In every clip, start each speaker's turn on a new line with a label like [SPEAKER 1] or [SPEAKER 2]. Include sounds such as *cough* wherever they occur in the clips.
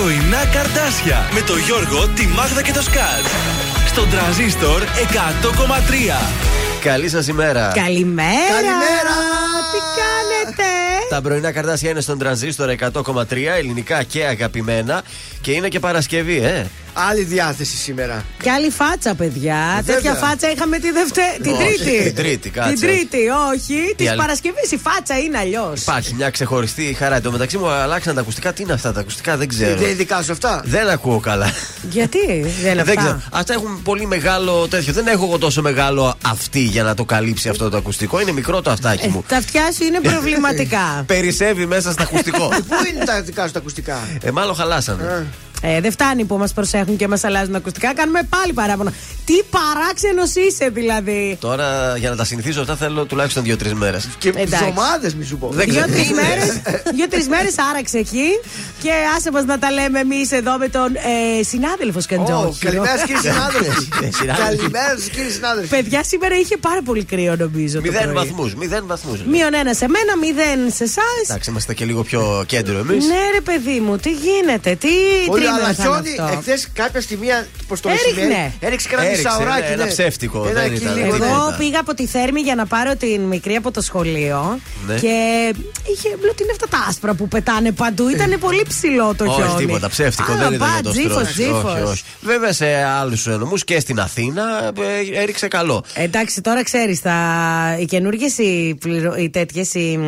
[SPEAKER 1] Πρωινά καρτάσια με το Γιώργο, τη Μάγδα και το Σκάτ. Στον τραζίστορ 100,3.
[SPEAKER 2] Καλή σας ημέρα.
[SPEAKER 3] Καλημέρα.
[SPEAKER 4] Καλημέρα.
[SPEAKER 3] Τι κάνετε;
[SPEAKER 2] Τα πρωινά καρτάσια είναι στον τρανζίστορ 100,3 ελληνικά και αγαπημένα. Και είναι και Παρασκευή, ε.
[SPEAKER 4] Άλλη διάθεση σήμερα.
[SPEAKER 3] Και άλλη φάτσα, παιδιά.
[SPEAKER 4] Βέβαια.
[SPEAKER 3] Τέτοια φάτσα είχαμε τη Δευτε... την
[SPEAKER 2] Όχι,
[SPEAKER 3] Τρίτη.
[SPEAKER 2] την Τρίτη, κάτσε.
[SPEAKER 3] Την Τρίτη, όχι. Της
[SPEAKER 2] άλλη-
[SPEAKER 3] Παρασκευής η φάτσα είναι αλλιώς.
[SPEAKER 2] Υπάρχει μια ξεχωριστή χαρά. Εν τω μεταξύ μου αλλάξαν τα ακουστικά. Τι είναι αυτά τα ακουστικά, δεν ξέρω.
[SPEAKER 4] Δεν είναι δικά σου αυτά;
[SPEAKER 2] Δεν ακούω καλά.
[SPEAKER 3] Γιατί; Δεν είναι
[SPEAKER 2] δεν ξέρω.
[SPEAKER 3] αυτά.
[SPEAKER 2] Αυτά έχουν πολύ μεγάλο τέτοιο. Δεν έχω εγώ τόσο μεγάλο αυτή για να το καλύψει αυτό το ακουστικό. Είναι μικρό το αυτάκι
[SPEAKER 3] Ε,
[SPEAKER 2] μου.
[SPEAKER 3] τα αυτιά σου είναι προβληματικά. *laughs*
[SPEAKER 2] Περισσεύει μέσα στο ακουστικό. *laughs*
[SPEAKER 4] Πού είναι τα δικά σου τα ακουστικά;
[SPEAKER 2] ε, μάλλον χαλάσανε.
[SPEAKER 3] Ε, δεν φτάνει που μας προσέχουν και μας αλλάζουν ακουστικά. Κάνουμε πάλι παράπονα. Τι παράξενος είσαι, δηλαδή.
[SPEAKER 2] Τώρα για να τα συνηθίσω αυτά θέλω τουλάχιστον δύο-τρεις μέρες.
[SPEAKER 4] Και
[SPEAKER 3] Εντάξει.
[SPEAKER 4] εβδομάδε μη σου πω.
[SPEAKER 2] Δεν ξέρω.
[SPEAKER 3] Δύο-τρεις μέρες *laughs* δύο-τρεις μέρες άραξε εκεί και άσε μας να τα λέμε εμείς εδώ με τον ε, συνάδελφο
[SPEAKER 4] Ω,
[SPEAKER 3] Σκαντζόχυρο.
[SPEAKER 4] Καλημέρα σας, κύριε συνάδελφοι.
[SPEAKER 2] Ε, *laughs* συνάδελφοι.
[SPEAKER 4] Καλημέρα σας, κύριε συνάδελφοι.
[SPEAKER 3] Παιδιά, σήμερα είχε πάρα πολύ κρύο, νομίζω. το
[SPEAKER 2] Μηδέν
[SPEAKER 3] πρωί.
[SPEAKER 2] βαθμούς. Μηδέν βαθμούς.
[SPEAKER 3] Μείον ένα σε μένα, μηδέν σε εσάς.
[SPEAKER 2] Εντάξει, είμαστε και λίγο πιο κέντρο εμείς.
[SPEAKER 3] Ναι, ρε παιδί μου, τι γίνεται, τι
[SPEAKER 4] Όλοι
[SPEAKER 3] τρίμηνο
[SPEAKER 4] αλλά
[SPEAKER 3] θα είναι
[SPEAKER 4] χιόνι,
[SPEAKER 3] αυτό.
[SPEAKER 4] εχθές κάποια στιγμή προ το
[SPEAKER 3] Έριχνε.
[SPEAKER 4] μεσημέρι έριξε και ένα
[SPEAKER 2] Έριξε,
[SPEAKER 4] μισάωράκι.
[SPEAKER 2] ναι, ένα
[SPEAKER 4] ναι.
[SPEAKER 2] ψεύτικο,
[SPEAKER 4] Ένα
[SPEAKER 2] δεν
[SPEAKER 4] εκεί
[SPEAKER 2] ήταν,
[SPEAKER 4] λίγο,
[SPEAKER 2] δεν
[SPEAKER 4] ναι.
[SPEAKER 2] ήταν.
[SPEAKER 3] Εγώ πήγα από τη Θέρμη για να πάρω την μικρή από το σχολείο
[SPEAKER 2] Ναι.
[SPEAKER 3] και είχε. Λέω τι είναι αυτά τα άσπρα που πετάνε παντού. Ήταν πολύ ψηλό το χιόνι.
[SPEAKER 2] Όχι τίποτα, ψεύτικο.
[SPEAKER 3] Α,
[SPEAKER 2] δεν ήταν
[SPEAKER 3] μπα,
[SPEAKER 2] για το
[SPEAKER 3] τζίφος,
[SPEAKER 2] στρώση.
[SPEAKER 3] τζίφος.
[SPEAKER 2] Όχι, όχι. Βέβαια σε άλλους νομού και στην Αθήνα ε, έριξε καλό.
[SPEAKER 3] Εντάξει, τώρα ξέρεις, οι καινούργιες οι, πληρο... οι τέτοιες. Οι...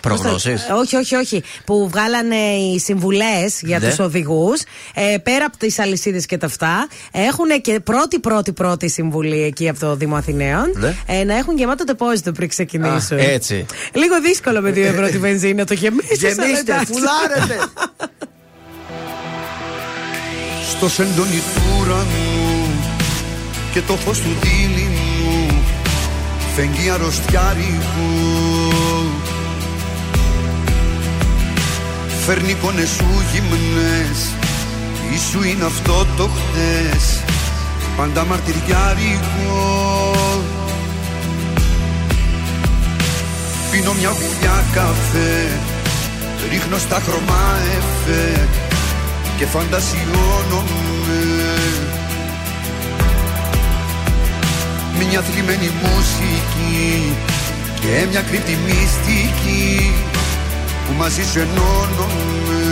[SPEAKER 2] Προγνώσεις;
[SPEAKER 3] πώς το- Όχι, όχι, όχι. Που βγάλανε οι συμβουλές για
[SPEAKER 2] Ναι.
[SPEAKER 3] τους οδηγούς. Ε, πέρα από τις αλυσίδες και τα αυτά, έχουν και πρώτη, πρώτη, πρώτη συμβουλή εκεί από το Δήμο Αθηναίων.
[SPEAKER 2] Ναι.
[SPEAKER 3] Ε, να έχουν γεμάτο τεπόζιτο πριν ξεκινήσουν.
[SPEAKER 2] Α, έτσι.
[SPEAKER 3] Λίγο δύσκολο με 2 ευρώ τη βενζίνα το γεμίσεις.
[SPEAKER 4] Γεμίστε, φουλάρετε.
[SPEAKER 5] Στο σεντόνι του ουρανού και το φως του δίληνου φεγγεί αρρωστιάρικου Φέρνει εικόνες σου γυμνές ή σου είναι αυτό το χτες. Πάντα μαρτυριάρικο. Πίνω μια γουλιά καφέ ρίχνω στα χρώμα εφέ και φαντασιώνομαι. Μια θλιμμένη μουσική και μια κρύπτη μυστική που μαζί σου ενώνομαι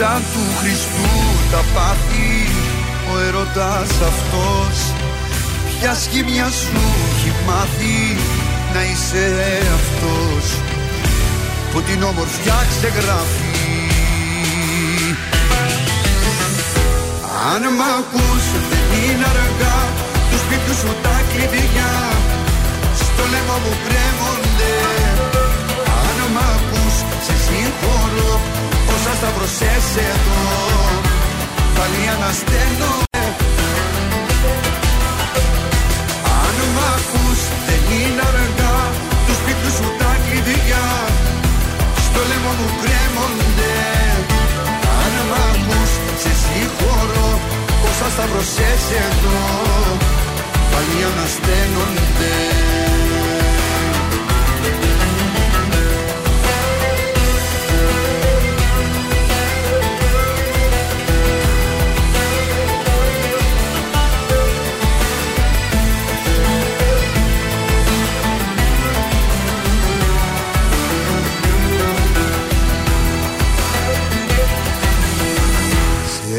[SPEAKER 5] Σαν του Χριστού τα πάθη ο ερωτάς αυτός. Ποια σχήμια σου έχει μάθει να είσαι αυτός; Που την όμορφιά ξεγράφει. Αν μ' ακούς δεν είναι αργά του σπίτιου σου τα κλειδιά. Στο λαιμό μου κρέμονται. Αν μ' ακούς σε συγχωρώ. όσα σταυρωσές εδώ πάλι ανασταίνομαι. Αν μ' ακούς δεν είναι αργά. Τους σπίτιου σου τα κλειδιά. Στο λαιμό μου κρέμονται. Αν μ' ακούς σε συγχωρώ. Όσα σταυρωσές εδώ πάλι ανασταίνονται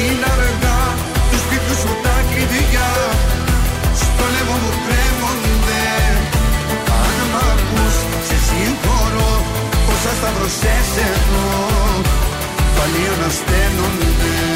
[SPEAKER 5] Είναι αργά του σπίτιου σου τα κλειδιά. Στο λαιμό μου κρέμονται. Αν μ' ακούς σε συγχωρώ Πόσα σταυρωσές εδώ Πάλι ανασταίνονται.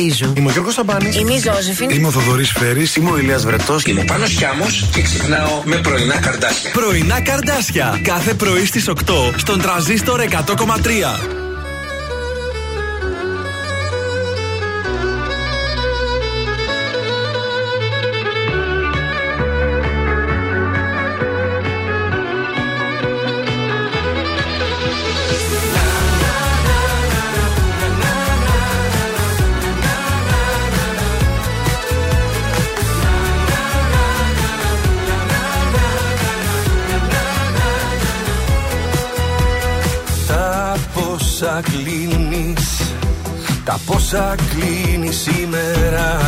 [SPEAKER 6] Μαριάννα Παπαρίζου.
[SPEAKER 7] Είμαι ο Γιώργος Σαμπάνης.
[SPEAKER 6] Είμαι η Ζώζεφιν.
[SPEAKER 7] Είμαι ο Θοδωρής Φέρης. Είμαι ο Ηλίας Βρετός.
[SPEAKER 8] Είμαι ο Πάνος Χιάμος και ξυπνάω με πρωινά καρδάσια.
[SPEAKER 9] Πρωινά καρδάσια. Κάθε πρωί στις 8 στον τραζίστορ 100,3.
[SPEAKER 10] Τα πόσα κλείνει σήμερα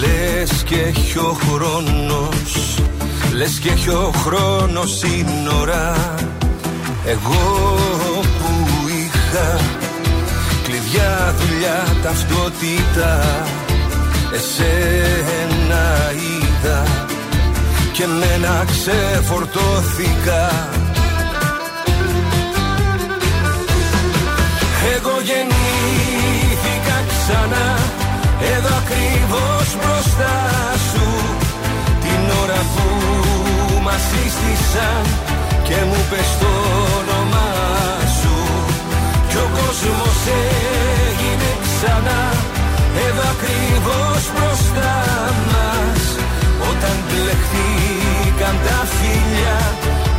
[SPEAKER 10] Λες και έχει ο χρόνος Λες και έχει ο χρόνος σύνορα. Εγώ που είχα Κλειδιά, δουλειά, ταυτότητα Εσένα είδα Και μένα ξεφορτώθηκα. Εγώ γεννήθηκα ξανά. Εδώ ακριβώς μπροστά σου Την ώρα που μας σύστησαν Και μου πες το όνομά σου. Κι ο κόσμος έγινε ξανά. Εδώ ακριβώς μπροστά μας Όταν μπλεχτήκαν τα φίλια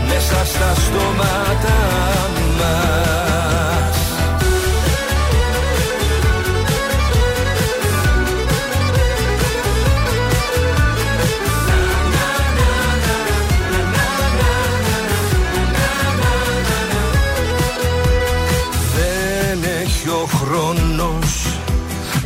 [SPEAKER 10] Μέσα στα στόματα μας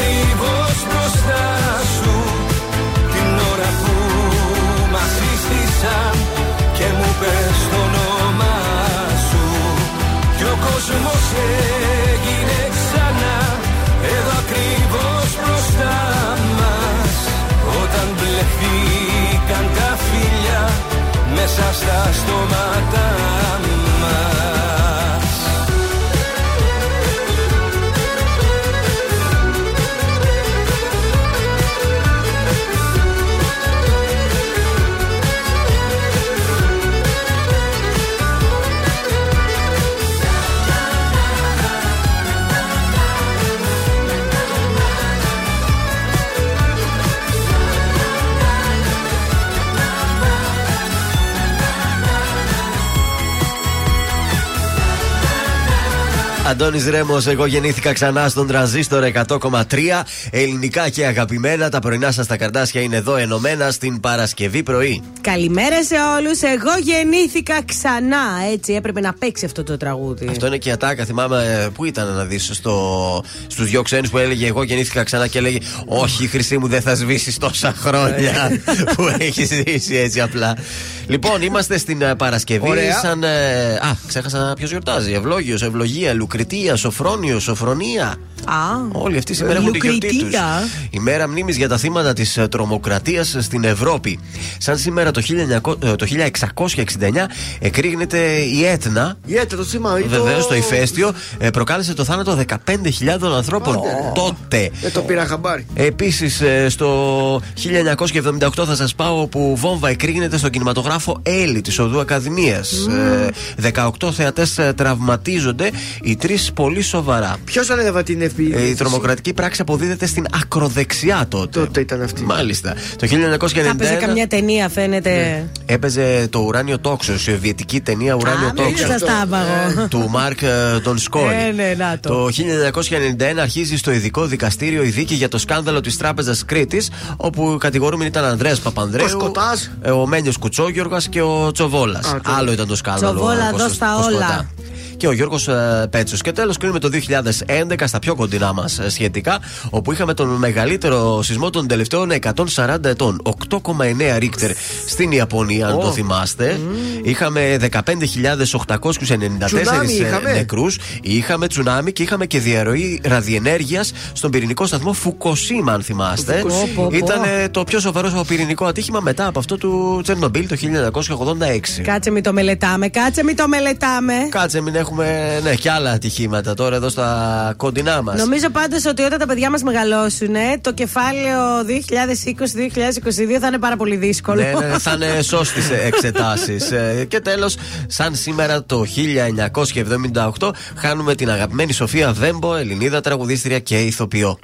[SPEAKER 10] ακριβώς μπροστά σου. Την ώρα που μας σύστησαν Και μου πες το όνομά σου. Κι ο κόσμος έγινε ξανά. Εδώ ακριβώς μπροστά μας. Όταν μπλεχτήκαν τα φίλια Μέσα στα στόματα μας
[SPEAKER 2] Αντώνης Ρέμος, εγώ γεννήθηκα ξανά στον τρανζίστορ 100,3. Ελληνικά και αγαπημένα. Τα πρωινά σας τα καρδάσια είναι εδώ ενωμένα στην Παρασκευή πρωί.
[SPEAKER 3] Καλημέρα σε όλους. Εγώ γεννήθηκα ξανά. Έτσι έπρεπε να παίξει αυτό το τραγούδι.
[SPEAKER 2] Αυτό είναι και η ατάκα. Θυμάμαι ε, πού ήταν να δεις στο... στους δυο ξένους που έλεγε Εγώ γεννήθηκα ξανά και έλεγε Όχι, χρυσή μου, δεν θα σβήσεις τόσα χρόνια *laughs* που έχεις ζήσει έτσι απλά. Λοιπόν, είμαστε στην ε, Παρασκευή.
[SPEAKER 4] Ωραία.
[SPEAKER 2] Σαν, ε, α, ξέχασα ποιος γιορτάζει. Ευλόγιος, Ευλογία, Λουκριτία, Σοφρόνιο, Σοφρονία.
[SPEAKER 3] Α,
[SPEAKER 2] Όλοι αυτοί σήμερα έχουν τη γιορτή του.
[SPEAKER 3] Λουκριτία.
[SPEAKER 2] Η μέρα μνήμης για τα θύματα της τρομοκρατίας στην Ευρώπη. Σαν σήμερα το, 1900 ε, το 1669 εκρήγνεται η Έτνα.
[SPEAKER 4] Η Έτα, το σήμα. ή το-
[SPEAKER 2] Βεβαίως, το ηφαίστειο ε, προκάλεσε το θάνατο 15.000 ανθρώπων τότε.
[SPEAKER 4] Δεν το πήρα χαμπάρι.
[SPEAKER 2] Επίσης, στο 1978 θα σας πάω που βόμβα εκρήγνεται στο κινηματογράφο Έλλη της Οδού Ακαδημίας. 18 θεατές τραυματίζονται, οι τρεις πολύ σοβαρά.
[SPEAKER 4] Ποιος ανέλαβε την επίθεση.
[SPEAKER 2] Ε, η τρομοκρατική πράξη αποδίδεται στην ακροδεξιά τότε.
[SPEAKER 4] Τότε ήταν αυτή.
[SPEAKER 2] Μάλιστα. Το
[SPEAKER 3] Θα έπαιζε
[SPEAKER 2] 1991
[SPEAKER 3] καμιά ταινία, φαίνεται.
[SPEAKER 2] έπαιζε το Ουράνιο Τόξο, η σοβιετική ταινία Ουράνιο
[SPEAKER 3] Α, μην
[SPEAKER 2] Τόξο.
[SPEAKER 3] σας τα άπαγω.
[SPEAKER 2] του Μάρκ ε, τον Σκόρη.
[SPEAKER 3] Ε, ναι, να το.
[SPEAKER 2] Το 1991 αρχίζει στο ειδικό δικαστήριο η δίκη για το σκάνδαλο της Τράπεζας Κρήτης, όπου κατηγορούμενοι ήταν Ανδρέας Παπανδρέου,
[SPEAKER 4] Ο Σκοτάς.
[SPEAKER 2] ε, ο Μένιος Κουτσόγιοργας και ο Τσοβόλας.
[SPEAKER 4] Α, το-
[SPEAKER 2] Άλλο ήταν το σκάνδαλο.
[SPEAKER 3] Τσοβόλα,
[SPEAKER 2] ο
[SPEAKER 3] δώσ'
[SPEAKER 2] Κώστας-
[SPEAKER 3] τα
[SPEAKER 2] ο
[SPEAKER 3] όλα.
[SPEAKER 2] Σκοτά. και ο Γιώργος Πέτσος. Και τέλος κλείνουμε το 2011 στα πιο κοντινά μας σχετικά, όπου είχαμε τον μεγαλύτερο σεισμό των τελευταίων 140 ετών. 8,9 ρίχτερ στην Ιαπωνία, αν το θυμάστε. Είχαμε 15.894
[SPEAKER 4] Τσουνάμι είχαμε.
[SPEAKER 2] νεκρούς. Είχαμε τσουνάμι και είχαμε και διαρροή ραδιενέργειας στον πυρηνικό σταθμό Φουκοσίμα, αν θυμάστε.
[SPEAKER 3] Πω, πω, πω.
[SPEAKER 2] Ήταν ε, το πιο σοβαρό πυρηνικό ατύχημα μετά από αυτό του Τσερνομπίλ το 1986.
[SPEAKER 3] Κάτσε μην το μελετάμε, κάτσε μην το μελετάμε.
[SPEAKER 2] Κάτσε, μην έχουμε ναι, και άλλα ατυχήματα τώρα εδώ στα κοντινά μας.
[SPEAKER 3] Νομίζω πάντως ότι όταν τα παιδιά μας μεγαλώσουν, το κεφάλαιο 2020-2022 θα είναι πάρα πολύ δύσκολο.
[SPEAKER 2] Ναι, ναι, θα είναι *laughs* σώστης εξετάσεις. και τέλος, σαν σήμερα το 1978, χάνουμε την αγαπημένη Σοφία Βέμπο, Ελληνίδα τραγουδίστρια και ηθοποιό.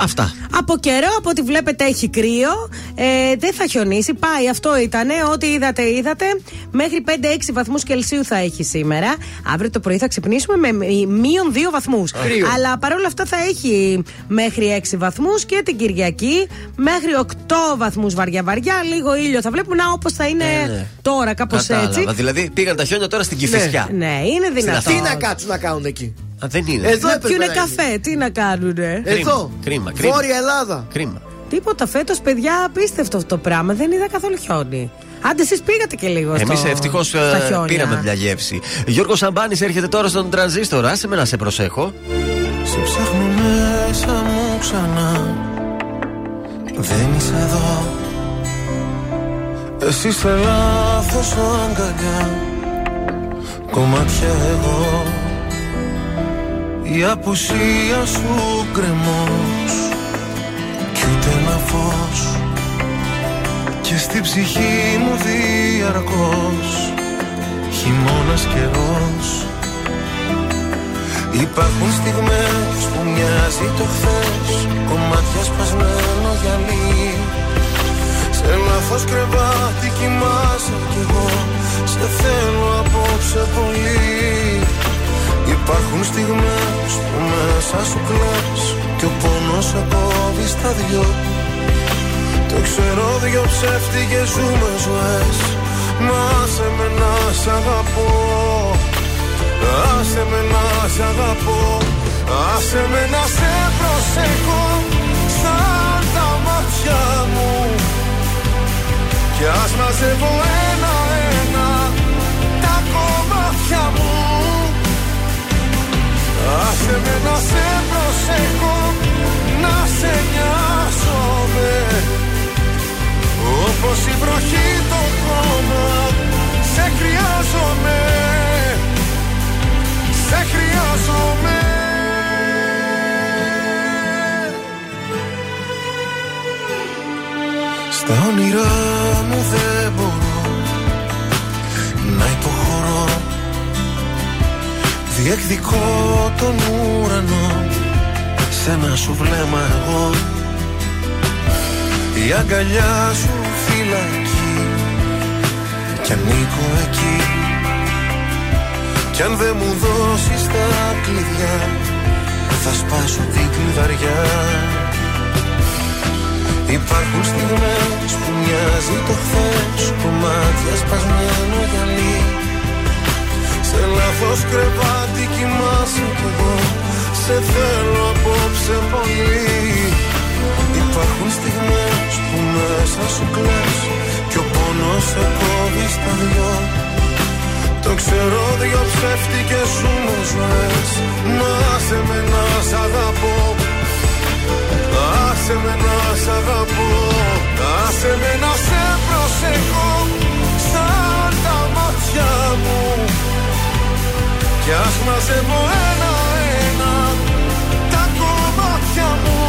[SPEAKER 2] Αυτά.
[SPEAKER 3] Από καιρό, από ό,τι βλέπετε, έχει κρύο. Ε, δεν θα χιονίσει. Πάει, αυτό ήτανε. Ό,τι είδατε, είδατε. Μέχρι 5-6 βαθμούς Κελσίου θα έχει σήμερα. Αύριο το πρωί θα ξυπνήσουμε με μει- μείον 2 βαθμούς. Αλλά παρόλα αυτά θα έχει μέχρι 6 βαθμούς και την Κυριακή μέχρι 8 βαθμούς βαριά-βαριά. Λίγο ήλιο θα βλέπουμε. Να όπως θα είναι
[SPEAKER 2] Ε, ναι.
[SPEAKER 3] τώρα, κάπως
[SPEAKER 2] Κατάλαβα.
[SPEAKER 3] έτσι.
[SPEAKER 2] Δηλαδή πήγαν τα χιόνια τώρα στην Κυφυσιά.
[SPEAKER 3] Ναι, είναι δυνατό.
[SPEAKER 4] Τι να κάτσουν να κάνουν εκεί;
[SPEAKER 2] Α, δεν είναι.
[SPEAKER 4] Εδώ
[SPEAKER 3] Να
[SPEAKER 4] έπρεπε
[SPEAKER 3] πιούνε
[SPEAKER 4] να είναι.
[SPEAKER 3] καφέ, τι να κάνουνε;
[SPEAKER 4] Εδώ.
[SPEAKER 2] Κρίμα, κρίμα.
[SPEAKER 4] Βόρεια Ελλάδα.
[SPEAKER 2] Κρίμα.
[SPEAKER 3] Τίποτα φέτος, παιδιά, απίστευτο αυτό το πράγμα. Δεν είδα καθόλου χιόνι. Άντε, εσείς πήγατε και λίγο στο.
[SPEAKER 2] Εμεί ευτυχώς
[SPEAKER 3] στα χιόνια.
[SPEAKER 2] πήραμε μια γεύση. Γιώργος Σαμπάνης έρχεται τώρα στον τρανζίστορ. Άσε με να σε προσέχω.
[SPEAKER 11] Σε ψάχνω μέσα μου ξανά Δεν είσαι εδώ Εσύ είσαι λάθος αγκαλιά Κομμάτια εγώ Η απουσία σου κρεμός Κι ούτε ένα φως Και στη ψυχή μου διαρκώς Χειμώνας καιρός. Υπάρχουν στιγμές που μοιάζει το χθες Κομμάτια σπασμένο γυαλί Σε λάθος κρεβάτι κοιμάσαι κι εγώ Σε θέλω απόψε πολύ. Υπάρχουν στιγμές που μέσα σου κλαις Και ο πόνος σε κόβει στα δυο Το ξέρω δυο ψεύτικες ζούμες ζωές. Μα σε με να σ' αγαπώ. Άσε με να σ' αγαπώ. Άσε με να σε προσέχω. Σαν τα μάτια μου. Κι ας μαζεύω ένα-ένα Τα κομμάτια μου. Άσε με να σε προσέχω. Να σε νοιάζομαι Όπως η βροχή το χώμα Σε χρειάζομαι. Σε χρειάζομαι. Στα όνειρά μου δεν μπορώ Να υποχωρώ. Διεκδικώ τον ουρανό Σ' ένα σου βλέμμα εγώ Η αγκαλιά σου φυλακή. Κι ανήκω εκεί. Κι αν δεν μου δώσεις τα κλειδιά Θα σπάσω την κλειδαριά. Υπάρχουν στιγμές που μοιάζει το χθες Κομμάτια σπασμένο γυαλί. Σε λάθος κρεβάτι κοιμάσαι κι εγώ. Σε θέλω απόψε πολύ Υπάρχουν στιγμές που μέσα σου κλαις Κι ο πόνος σε κόβει στα δυο. Το ξέρω δυο ψεύτικες σου με ζωές. Μα σε με να σ' αγαπώ. Άσε με να σ' αγαπώ. Άσε με να σε προσεχώ Σαν τα μάτια μου. Κι ας μαζεύω ένα-ένα Τα κομμάτια μου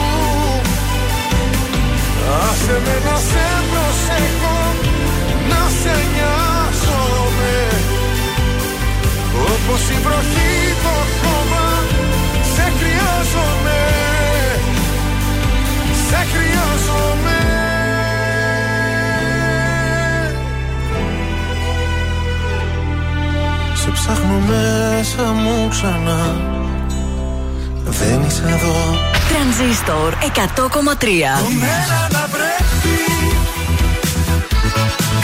[SPEAKER 11] Άσε με να σε προσεχώ Να σε νοιάζομαι. Όπως η βροχή το χώμα Σε χρειάζομαι. Σε χρειάζομαι. Σε ψάχνω μέσα μου ξανά. Δεν είσαι εδώ
[SPEAKER 12] Τρανζίστορ 100,3
[SPEAKER 11] Μένα να πρέπει.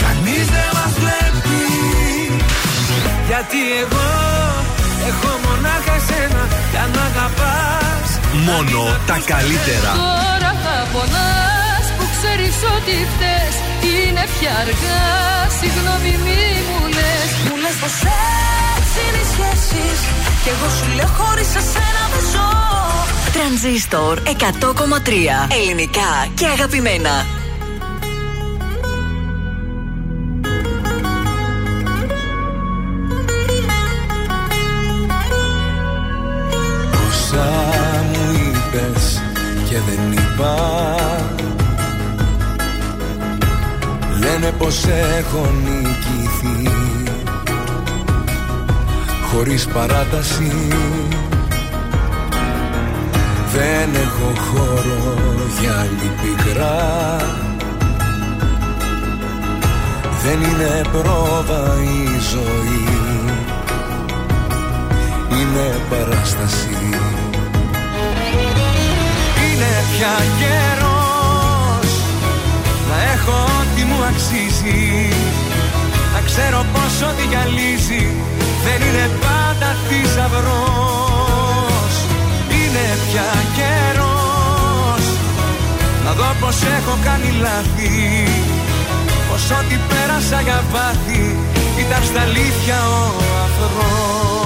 [SPEAKER 11] Κανείς δεν μας βλέπει. Γιατί εγώ
[SPEAKER 13] Έχω μονάχα εσένα για να αγαπάς
[SPEAKER 9] Μόνο τα καλύτερα.
[SPEAKER 12] Τώρα θα πονάς που ξέρεις ότι φταίς. Είναι πια αργά, συγγνώμη μη μου λες.
[SPEAKER 14] Μου λες πως έτσι είναι οι σχέσεις. Κι εγώ σου λέω χωρίς εσένα δεν ζω.
[SPEAKER 1] Τρανζίστορ 100,3 Ελληνικά και αγαπημένα.
[SPEAKER 13] Όσα μου είπες και δεν είπα Λένε πως έχω νικηθεί Χωρίς παράταση. Δεν έχω χώρο για άλλη πικρά. Δεν είναι πρόβα η ζωή. Είναι παράσταση. Είναι πια καιρός Να έχω ό,τι μου αξίζει. Να ξέρω πως ό,τι γυαλίζει Δεν είναι πάντα θησαυρός Είναι πια καιρός. Να δω πως έχω κάνει λάθη Πως ό,τι πέρασα για βάθη Ήταν στα αλήθεια ο αφρός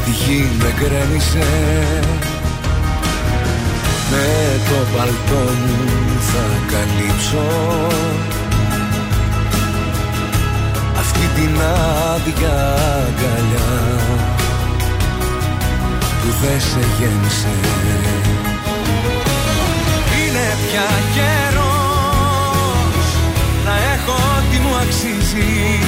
[SPEAKER 13] Στη γη με γκρέμισε. Με το παλτό μου θα καλύψω. Αυτή την άδεια αγκαλιά που δεν σε γέννησε. Είναι πια καιρός να έχω ό,τι μου αξίζει.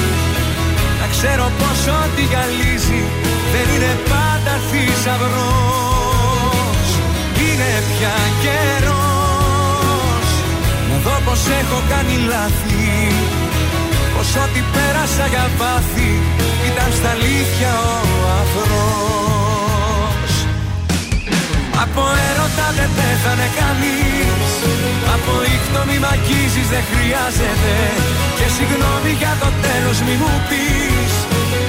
[SPEAKER 13] Να ξέρω πως ό,τι γυαλίζει δεν είναι πάντα θησαυρός. Είναι πια καιρός. Να δω πως έχω κάνει λάθη. Πως ό,τι πέρασα για πάθη ήταν στα αλήθεια ο αφρός Από έρωτα δεν πέθανε κανείς. Από ήχτο μη μ' αγγίζεις δεν χρειάζεται. Και συγγνώμη για το τέλος μη μου πεις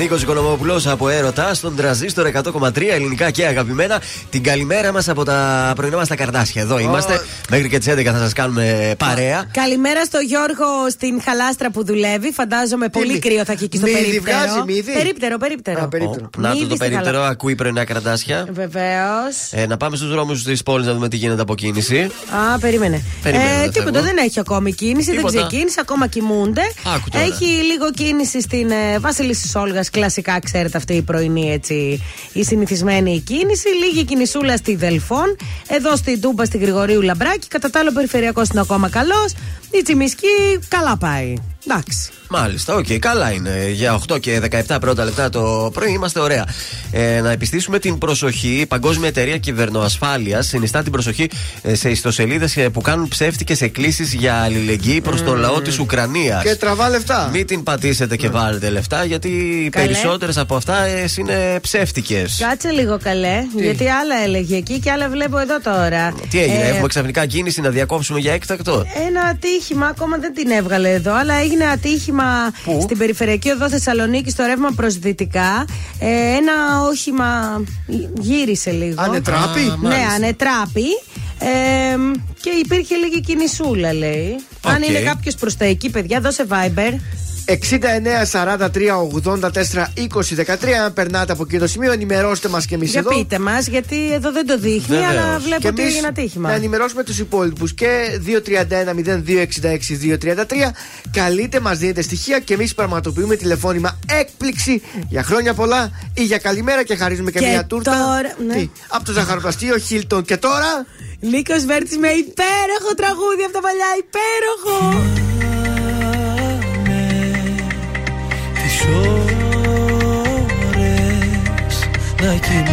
[SPEAKER 2] Νίκος Οικονομόπουλος από έρωτα στον τραζίστορ 100,3 ελληνικά και αγαπημένα. Την καλημέρα μας από τα πρωινά μας τα καρδάσια. Εδώ είμαστε. Μέχρι και τις 11 θα σας κάνουμε παρέα.
[SPEAKER 3] Καλημέρα στο Γιώργο στην χαλάστρα που δουλεύει. Φαντάζομαι πολύ
[SPEAKER 4] μη-
[SPEAKER 3] κρύο θα έχει εκεί στο
[SPEAKER 4] μύδι
[SPEAKER 3] περίπτερο.
[SPEAKER 4] βγάζει, μύδι;
[SPEAKER 3] Περίπτερο, περίπτερο.
[SPEAKER 4] Α, περίπτερο.
[SPEAKER 2] Να το
[SPEAKER 3] Μύδι
[SPEAKER 2] το
[SPEAKER 3] στη
[SPEAKER 2] περίπτερο,
[SPEAKER 3] χαλα-
[SPEAKER 2] ακούει πρωινά καρδάσια.
[SPEAKER 3] Βεβαίως.
[SPEAKER 2] Ε, να πάμε στους δρόμους της πόλης να δούμε τι γίνεται από κίνηση.
[SPEAKER 3] Α, περίμενε.
[SPEAKER 2] Περιμένω,
[SPEAKER 3] ε,
[SPEAKER 2] δεν
[SPEAKER 3] τίποτα,
[SPEAKER 2] φεύγω.
[SPEAKER 3] δεν έχει ακόμη κίνηση,
[SPEAKER 2] Τίποτα.
[SPEAKER 3] δεν ξεκίνησε, ακόμα κοιμούνται.
[SPEAKER 2] Άκου τώρα.
[SPEAKER 3] Έχει λίγο κίνηση στην ε, Βασιλίση Όλγας, κλασικά ξέρετε αυτή η πρωινή έτσι, η συνηθισμένη κίνηση. Λίγη κινησούλα στη Δελφών, εδώ στην Τούμπα στη Γρηγορίου Λαμπράκη. Κατά τα άλλο, περιφερειακός είναι ακόμα καλός. Η Τσιμισκή καλά πάει. Εντάξει.
[SPEAKER 2] Μάλιστα, οκ, καλά είναι. Για 8 και 17 πρώτα λεπτά το πρωί είμαστε ωραία. Ε, να επιστήσουμε την προσοχή. Η Παγκόσμια Εταιρεία Κυβερνοασφάλειας συνιστά την προσοχή ε, σε ιστοσελίδες που κάνουν ψεύτικες εκκλήσεις για αλληλεγγύη προς τον λαό της Ουκρανίας.
[SPEAKER 4] Και τραβά λεφτά.
[SPEAKER 2] Μην την πατήσετε και βάλετε λεφτά, γιατί οι
[SPEAKER 3] Καλέ.
[SPEAKER 2] περισσότερες από αυτά ε, είναι ψεύτικες.
[SPEAKER 3] Κάτσε λίγο καλέ, γιατί άλλα έλεγε εκεί και άλλα βλέπω εδώ τώρα.
[SPEAKER 2] Τι έγινε,
[SPEAKER 3] Ε,
[SPEAKER 2] έχουμε ξαφνικά κίνηση να διακόψουμε για έκτακτο;
[SPEAKER 3] Ένα ατύχημα, ακόμα δεν την έβγαλε εδώ, αλλά έγινε ατύχημα στην περιφερειακή οδό Θεσσαλονίκη στο ρεύμα προς δυτικά. Ε, ένα όχημα γύρισε λίγο.
[SPEAKER 4] Ανετράπη; Α,
[SPEAKER 3] ναι,
[SPEAKER 4] μάλιστα.
[SPEAKER 3] ανετράπη. Ε, και υπήρχε λίγη κινησούλα, λέει. Αν
[SPEAKER 4] Οκ.
[SPEAKER 3] είναι κάποιος προς τα εκεί, παιδιά, δώσε Viber.
[SPEAKER 4] 69 43 84 20 13. Αν περνάτε από εκεί το σημείο, ενημερώστε μας και εμείς
[SPEAKER 3] Για
[SPEAKER 4] εδώ.
[SPEAKER 3] πείτε μας, γιατί εδώ δεν το δείχνει, αλλά βλέπω
[SPEAKER 4] Και
[SPEAKER 3] ότι
[SPEAKER 4] εμείς
[SPEAKER 3] έγινε ατύχημα.
[SPEAKER 4] Να ενημερώσουμε τους υπόλοιπους και 231-0266-233. Καλείτε, μας δίνετε στοιχεία και εμείς πραγματοποιούμε τηλεφώνημα έκπληξη για χρόνια πολλά ή για καλημέρα και χαρίζουμε και,
[SPEAKER 3] Και
[SPEAKER 4] μια τούρτα.
[SPEAKER 3] τώρα, ναι.
[SPEAKER 4] Τι, από το ζαχαροπλαστείο Χίλτον. Και τώρα.
[SPEAKER 3] Νίκος Βέρτης με υπέροχο τραγούδι από τα παλιά, υπέροχο!
[SPEAKER 10] Να κινούν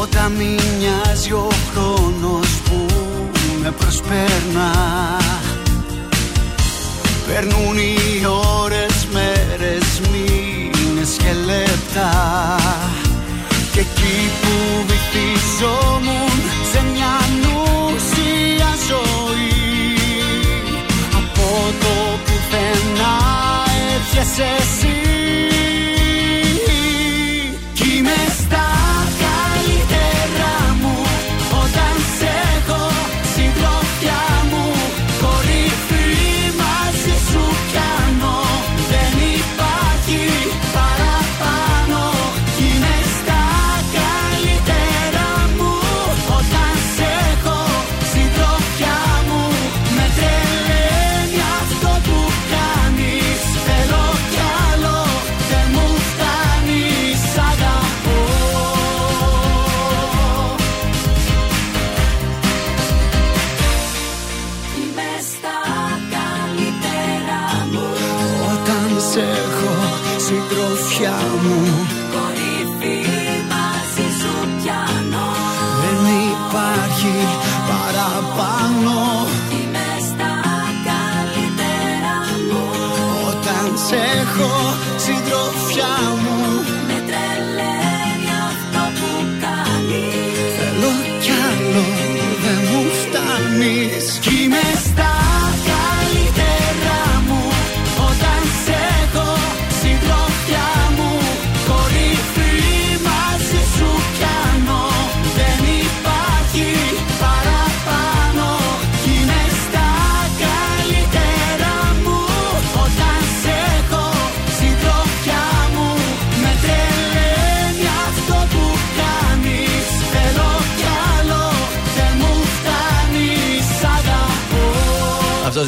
[SPEAKER 15] Όταν μη μοιάζει ο χρόνος που με προσπέρνα Περνούν οι ώρες, μέρες, μήνες και λεπτά. Και εκεί που βυθίζομουν σε μια νουσία ζωή Από το πουθενά έρχεσαι εσύ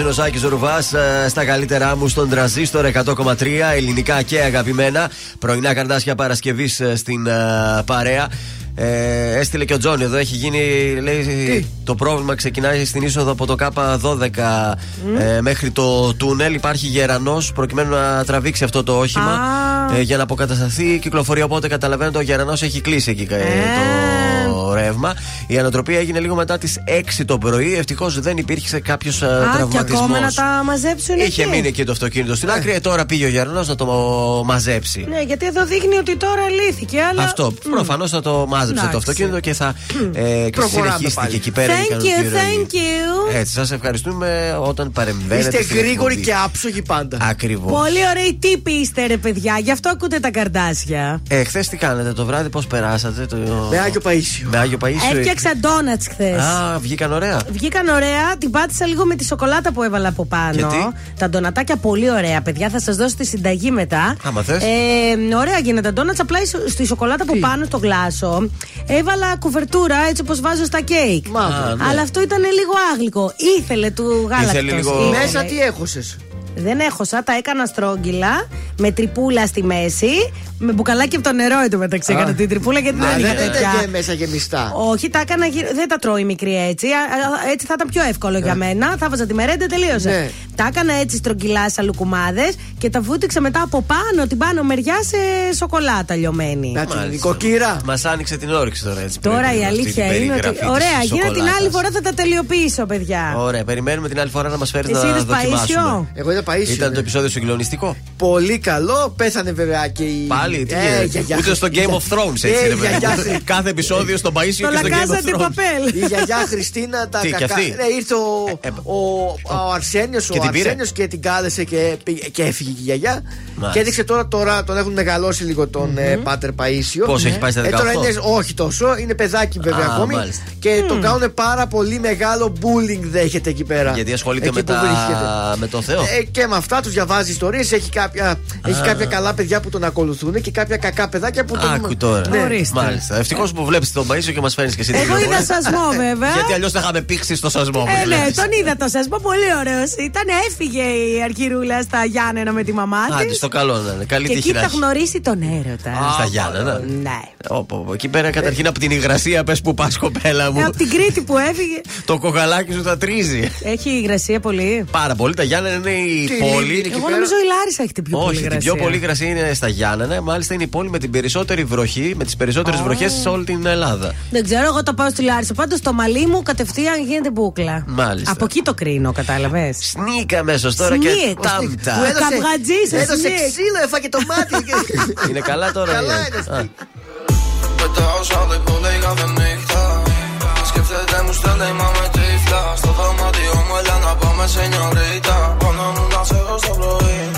[SPEAKER 2] είναι ο Σάκη Ρουβά στα καλύτερά μου στον τραζίστορ 100,3 ελληνικά και αγαπημένα. Πρωινά καρδάσια Παρασκευής στην ε, παρέα. Ε, έστειλε και ο Τζόνι εδώ. Έχει γίνει, λέει, το πρόβλημα ξεκινάει στην είσοδο από το K12 ε, μέχρι το τούνελ. Υπάρχει γερανός προκειμένου να τραβήξει αυτό το όχημα ε, για να αποκατασταθεί η κυκλοφορία. Οπότε καταλαβαίνετε, ο γερανός έχει κλείσει εκεί ε, το ρεύμα. Η ανατροπή έγινε λίγο μετά τις 6 το πρωί. Ευτυχώς δεν υπήρχε κάποιος
[SPEAKER 3] Α, και
[SPEAKER 2] τραυματισμός.
[SPEAKER 3] ακόμα να τα μαζέψουν
[SPEAKER 2] Είχε
[SPEAKER 3] εκεί.
[SPEAKER 2] μείνει εκεί το αυτοκίνητο στην άκρη. Ε, τώρα πήγε ο Γερανό να το μαζέψει.
[SPEAKER 3] Ναι, γιατί εδώ δείχνει ότι τώρα λύθηκε, αλλά.
[SPEAKER 2] Αυτό. Προφανώς θα το μάζεψε το
[SPEAKER 3] Εντάξει.
[SPEAKER 2] αυτοκίνητο και θα ε,
[SPEAKER 4] Προχωράμε
[SPEAKER 2] συνεχίστηκε
[SPEAKER 4] πάλι.
[SPEAKER 2] εκεί πέρα. η
[SPEAKER 3] Thank you,
[SPEAKER 2] ικανοποιημένη.
[SPEAKER 3] thank you.
[SPEAKER 2] Έτσι, σας ευχαριστούμε όταν παρεμβαίνετε.
[SPEAKER 4] Είστε
[SPEAKER 2] στην
[SPEAKER 4] γρήγοροι
[SPEAKER 2] εκπομπή.
[SPEAKER 4] και άψογοι πάντα.
[SPEAKER 2] Ακριβώς.
[SPEAKER 3] Πολύ ωραίοι τύποι είστε, ρε παιδιά. Γι' αυτό ακούτε τα καρδάσια.
[SPEAKER 2] Ε, χθες τι κάνετε το βράδυ, πώς περάσατε. Το...
[SPEAKER 4] Με Άγιο Παΐσιο.
[SPEAKER 2] Με Άγιο Παΐσιο.
[SPEAKER 3] Έφτιαξα ντόνατ χθες.
[SPEAKER 2] Α, βγήκαν ωραία.
[SPEAKER 3] Βγήκαν ωραία, την πάτησα λίγο με τη σοκολάτα που έβαλα από πάνω.
[SPEAKER 2] Και τι;
[SPEAKER 3] Τα ντονατάκια πολύ ωραία, παιδιά. Θα σας δώσω τη συνταγή μετά.
[SPEAKER 2] Άμα θες.
[SPEAKER 3] Ε, ωραία γίνεται τα ντόνατς. Απλά η- στη σοκολάτα από πάνω στο γλάσο έβαλα κουβερτούρα έτσι όπως βάζω στα κέικ.
[SPEAKER 4] Μαύρο.
[SPEAKER 2] ναι.
[SPEAKER 3] Αλλά αυτό ήταν λίγο άγλικο. Ήθελε του γάλακτος.
[SPEAKER 2] λίγο-
[SPEAKER 4] Μέσα τι έχωσες;
[SPEAKER 3] Δεν έχωσα, τα έκανα στρόγγυλα με τρυπούλα στη μέση. Με μπουκαλάκι από το νερό εντωμεταξύ. Έκανα την τρυπούλα γιατί
[SPEAKER 4] Α,
[SPEAKER 3] δεν
[SPEAKER 4] δεν
[SPEAKER 3] είχε
[SPEAKER 4] ήταν
[SPEAKER 3] τέτοια.
[SPEAKER 4] και μέσα γεμιστά.
[SPEAKER 3] Όχι, τα έκανα γύρω. Δεν τα τρώει μικρή έτσι. Α, α, Έτσι θα ήταν πιο εύκολο για μένα. Θα βάζα τη μερέντα, τελείωσε.
[SPEAKER 4] Ναι.
[SPEAKER 3] Τα έκανα έτσι στρογγυλά σαν λουκουμάδες και τα βούτυξα μετά από πάνω την πάνω μεριά σε σοκολάτα λιωμένη.
[SPEAKER 4] Να την νοικοκύρα.
[SPEAKER 2] Μας άνοιξε την όρεξη τώρα έτσι.
[SPEAKER 3] Τώρα
[SPEAKER 2] περίπου,
[SPEAKER 3] η
[SPEAKER 2] αυτή
[SPEAKER 3] αλήθεια
[SPEAKER 2] την
[SPEAKER 3] είναι ότι.
[SPEAKER 2] περιγραφή της
[SPEAKER 3] Ωραία, γίνεται την
[SPEAKER 2] σοκολάτας.
[SPEAKER 3] άλλη φορά θα τα τελειοποιήσω, παιδιά.
[SPEAKER 2] Ωραία, περιμένουμε την άλλη φορά να μας φέρεις
[SPEAKER 3] Εσύ
[SPEAKER 2] να
[SPEAKER 3] είδες
[SPEAKER 2] δοκιμάσουμε.
[SPEAKER 3] Παΐσιο;
[SPEAKER 4] Εγώ είδα Παΐσιο.
[SPEAKER 2] Ήταν
[SPEAKER 4] ναι.
[SPEAKER 2] το επεισόδιο συγκλονιστικό.
[SPEAKER 4] Πολύ καλό. Πέθανε βέβαια και η.
[SPEAKER 2] Πάλι, τι
[SPEAKER 4] Ε,
[SPEAKER 2] γίνεται;
[SPEAKER 4] γιαγιά
[SPEAKER 2] Ούτε στο
[SPEAKER 4] Χριστίνα.
[SPEAKER 2] Game of Thrones
[SPEAKER 4] Ε,
[SPEAKER 2] έτσι. ρε
[SPEAKER 4] η γιαγιά
[SPEAKER 2] παιδί.
[SPEAKER 4] Χρυ-
[SPEAKER 2] Κάθε επεισόδιο στον Παΐσιο και στο Game of Thrones.
[SPEAKER 4] Η γιαγιά Χριστίνα τα
[SPEAKER 2] Τι, και
[SPEAKER 4] κακά.
[SPEAKER 2] αυτή;
[SPEAKER 4] Ναι, ήρθε ο, ο, ο Αρσένιος
[SPEAKER 2] Και
[SPEAKER 4] ο
[SPEAKER 2] την πήρε;
[SPEAKER 4] Αρσένιος και την κάλεσε και, πήγε- και έφυγε και η γιαγιά.
[SPEAKER 2] Μάλιστα.
[SPEAKER 4] Και έδειξε τώρα, τώρα τον έχουν μεγαλώσει λίγο τον ε, Πάτερ Παΐσιο.
[SPEAKER 2] Πώς, έχει πάει στα
[SPEAKER 4] Ε, τώρα
[SPEAKER 2] 18?
[SPEAKER 4] είναι, όχι τόσο, είναι παιδάκι βέβαια
[SPEAKER 2] Α,
[SPEAKER 4] ακόμη.
[SPEAKER 2] μάλιστα.
[SPEAKER 4] Και τον κάνουν πάρα πολύ μεγάλο bullying δέχεται εκεί πέρα.
[SPEAKER 2] Γιατί ασχολείται
[SPEAKER 4] Εκεί
[SPEAKER 2] με,
[SPEAKER 4] που
[SPEAKER 2] τα...
[SPEAKER 4] βρίσκεται.
[SPEAKER 2] με το Θεό;
[SPEAKER 4] Ε, και με αυτά τους διαβάζει ιστορίες. Έχει, κάποια, έχει κάποια καλά παιδιά που τον ακολουθούν και κάποια κακά παιδάκια που τον.
[SPEAKER 2] Άκου τώρα.
[SPEAKER 4] Ναι.
[SPEAKER 3] Ορίστε.
[SPEAKER 2] Μάλιστα. Ευτυχώς που βλέπεις τον Παΐσιο και μας φέρνεις και εσύ την
[SPEAKER 3] Εγώ είδα
[SPEAKER 2] πληροφορία.
[SPEAKER 3] σασμό βέβαια.
[SPEAKER 2] Γιατί αλλιώς θα είχαμε πήξει στο σασμό. μου,
[SPEAKER 3] Ε, ναι,
[SPEAKER 2] λες.
[SPEAKER 3] τον είδα το σασμό, πολύ ωραίος ήταν. Έφυγε η αρχηρούλα στα Γιάννενα με τη μαμά
[SPEAKER 2] Άντε,
[SPEAKER 3] της.
[SPEAKER 2] Στο καλό να είναι. Καλή
[SPEAKER 3] Και
[SPEAKER 2] τύχη
[SPEAKER 3] εκεί
[SPEAKER 2] να
[SPEAKER 3] θα
[SPEAKER 2] έχει.
[SPEAKER 3] γνωρίσει τον έρωτα.
[SPEAKER 2] Στα Γιάννενα.
[SPEAKER 3] Ναι.
[SPEAKER 2] Όπο, όπο. Εκεί πέρα καταρχήν από την υγρασία πες που πας κοπέλα
[SPEAKER 3] Ε,
[SPEAKER 2] μου.
[SPEAKER 3] από την Κρήτη που έφυγε.
[SPEAKER 2] Το κοκαλάκι σου θα τρίζει.
[SPEAKER 3] Έχει υγρασία πολύ.
[SPEAKER 2] Πάρα πολύ. Τα Γιάννενα είναι η
[SPEAKER 4] Τι
[SPEAKER 2] πόλη.
[SPEAKER 4] είναι εκεί
[SPEAKER 3] Εγώ
[SPEAKER 4] πέρα.
[SPEAKER 3] νομίζω η Λάρισα έχει την πιο πολύ
[SPEAKER 2] Όχι, την
[SPEAKER 3] υγρασία.
[SPEAKER 2] πιο πολύ υγρασία είναι στα Γιάννενα. Μάλιστα είναι η πόλη με την περισσότερη βροχή, με τις περισσότερες βροχές σε όλη την Ελλάδα.
[SPEAKER 3] Δεν ξέρω, εγώ το πάω στη Λάρισα. Πάντως το μαλλί μου κατευθείαν γίνεται μπούκλα.
[SPEAKER 2] Μάλιστα.
[SPEAKER 3] Από εκεί το κρίνω, κατάλαβες.
[SPEAKER 2] Σνίκα αμέσω τώρα και
[SPEAKER 3] Σνίκ.
[SPEAKER 2] τάμτα.
[SPEAKER 4] Που έδωσε-
[SPEAKER 3] Καυγατζής,
[SPEAKER 4] Έδωσε
[SPEAKER 3] εσύ.
[SPEAKER 4] Ξύλο, έφαγε το μάτι. *laughs*
[SPEAKER 2] Είναι καλά τώρα.
[SPEAKER 4] Καλά
[SPEAKER 2] ε.
[SPEAKER 4] είναι,
[SPEAKER 2] Α,
[SPEAKER 16] Πετάω σαν δεν λέει κάθε νύχτα Σκέφτεται μου στέλνει μα με τύφλα Στο δωμάτιο μου έλα να πάμε σε νιωρίτα Πάνω μου να σε έχω στο πρωί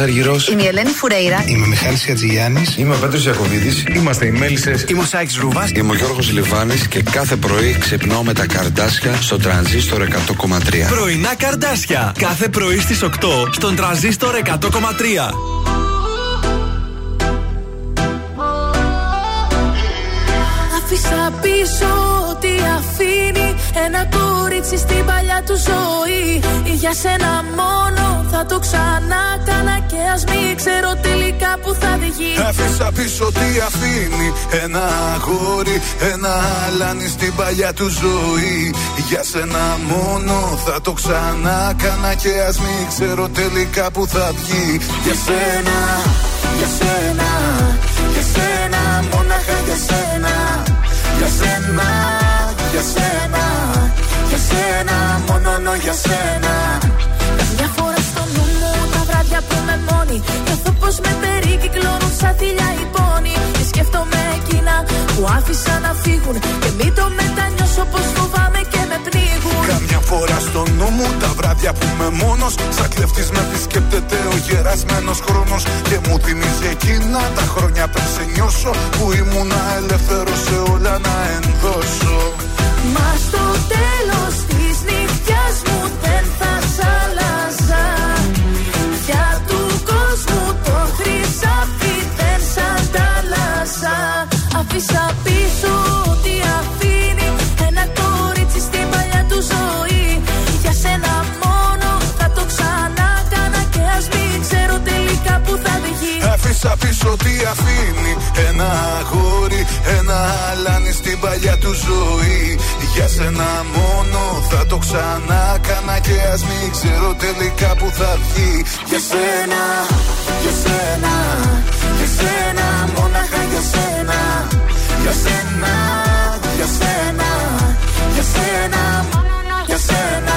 [SPEAKER 7] Είμαι ο Κωνσταντίνο Αργυρός.
[SPEAKER 6] Είμαι η Ελένη Φουρέιρα.
[SPEAKER 7] Είμαι ο Μιχάλης Ατζηγιάννης. Είμαι ο Πέτρος Ιακοβίδης. Είμαστε οι Μέλισσες. Είμαι ο Σάιξ Ρούβας. Είμαι ο Γιώργος Λιβάνης και κάθε πρωί ξυπνάω με τα καρδάσια στο τρανζίστορ 100,3.
[SPEAKER 9] Πρωινά καρδάσια. Κάθε πρωί στις 8 στον τραζίστορ 100,3.
[SPEAKER 17] Άφησα πίσω ό,τι αφήνει Ένα κορίτσι στην παλιά του ζωή. Για σένα μόνο θα το ξανά κάνα Και ας μην ξέρω τελικά που θα βγει
[SPEAKER 18] Άφησα πίσω τι αφήνει. Ένα αγόρι, ένα αλάνι στην παλιά του ζωή. Για σένα μόνο θα το ξανά κάνα Και ας μην ξέρω τελικά που θα βγει. Για σένα, για σένα, για σένα Μόναχα για σένα. Για σένα, για σένα, για σένα Μόνο για σένα.
[SPEAKER 17] Μια φορά στο νου μου τα βράδια που με μόνη Νιώθω πως με περικυκλώνουν σαν θηλιά οι πόνοι Και σκέφτομαι εκείνα που άφησα να φύγουν Και μην το μετανιώσω πως φοβάμαι και με πνίγουν.
[SPEAKER 18] Καμιά φορά στο νου μου τα βράδια που είμαι μόνος Σαν κλεφτής με επισκέπτεται ο γερασμένος χρόνος. Και μου θυμίζει εκείνα τα χρόνια πριν σε νιώσω Που ήμουνα ελεύθερος σε όλα να ενδώσω
[SPEAKER 17] Μα στο τέλος της νυχτιάς μου δεν θα σ' άλλαζα. Για του κόσμου το χρυσάφι δεν σ' αντάλλαζα. Αφήσα
[SPEAKER 18] Άφησα πίσω τι αφήνει Ένα αγόρι, ένα αλάνι στην παλιά του ζωή. Για σένα μόνο θα το ξανά κάνα Και ας μην ξέρω τελικά που θα βγει. Για σένα, για σένα, για σένα Μόναχα για σένα. Για σένα, για σένα, για σένα Για σένα.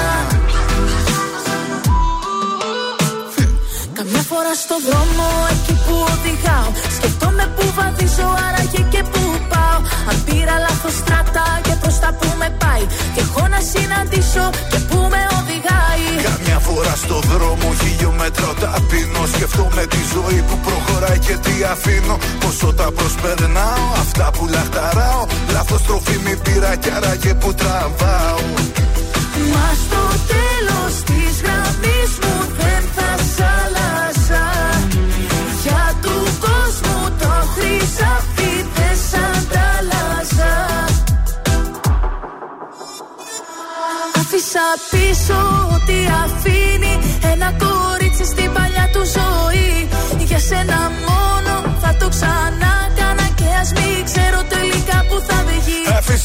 [SPEAKER 17] Καμιά φορά στο δρόμο εκεί που οδηγάω Σκεφτόμαι που βαδίζω άραγε και που πάω Αν πήρα λάθος στράτα και προς τα που με πάει Και έχω να συναντήσω και που με οδηγάει
[SPEAKER 18] Καμιά φορά στο δρόμο γύρω με μέτρο ταπεινό. Σκεφτόμαι τη ζωή που προχωράει και τι αφήνω. Πόσο τα προσπερνάω, αυτά που λαχταράω. Λάθος τροφή μη πήρα κι άραγε που τραβάω.
[SPEAKER 17] Μα στο τέλος χρυσάφι δεν σ' αντάλλαζα. Άφησα πίσω ό,τι αφήνει ένα κορίτσι στην παλιά του ζωή. Για σένα μόνο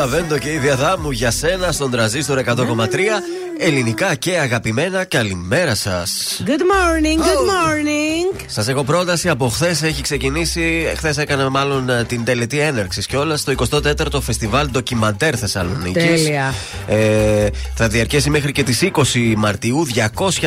[SPEAKER 2] Stavento και Ήβη Αδάμου για σένα στον τρανζίστορ 100,3 ελληνικά και αγαπημένα. Καλημέρα σας.
[SPEAKER 3] Good morning, good morning.
[SPEAKER 2] Σας έχω πρόταση από χθες. Έχει ξεκινήσει. Χθες έκανα μάλλον ε, την τελετή έναρξης και όλα στο 24ο Φεστιβάλ Ντοκιμαντέρ Θεσσαλονίκης.
[SPEAKER 3] Τέλεια.
[SPEAKER 2] Ε, θα διαρκέσει μέχρι και τις 20 Μαρτιού.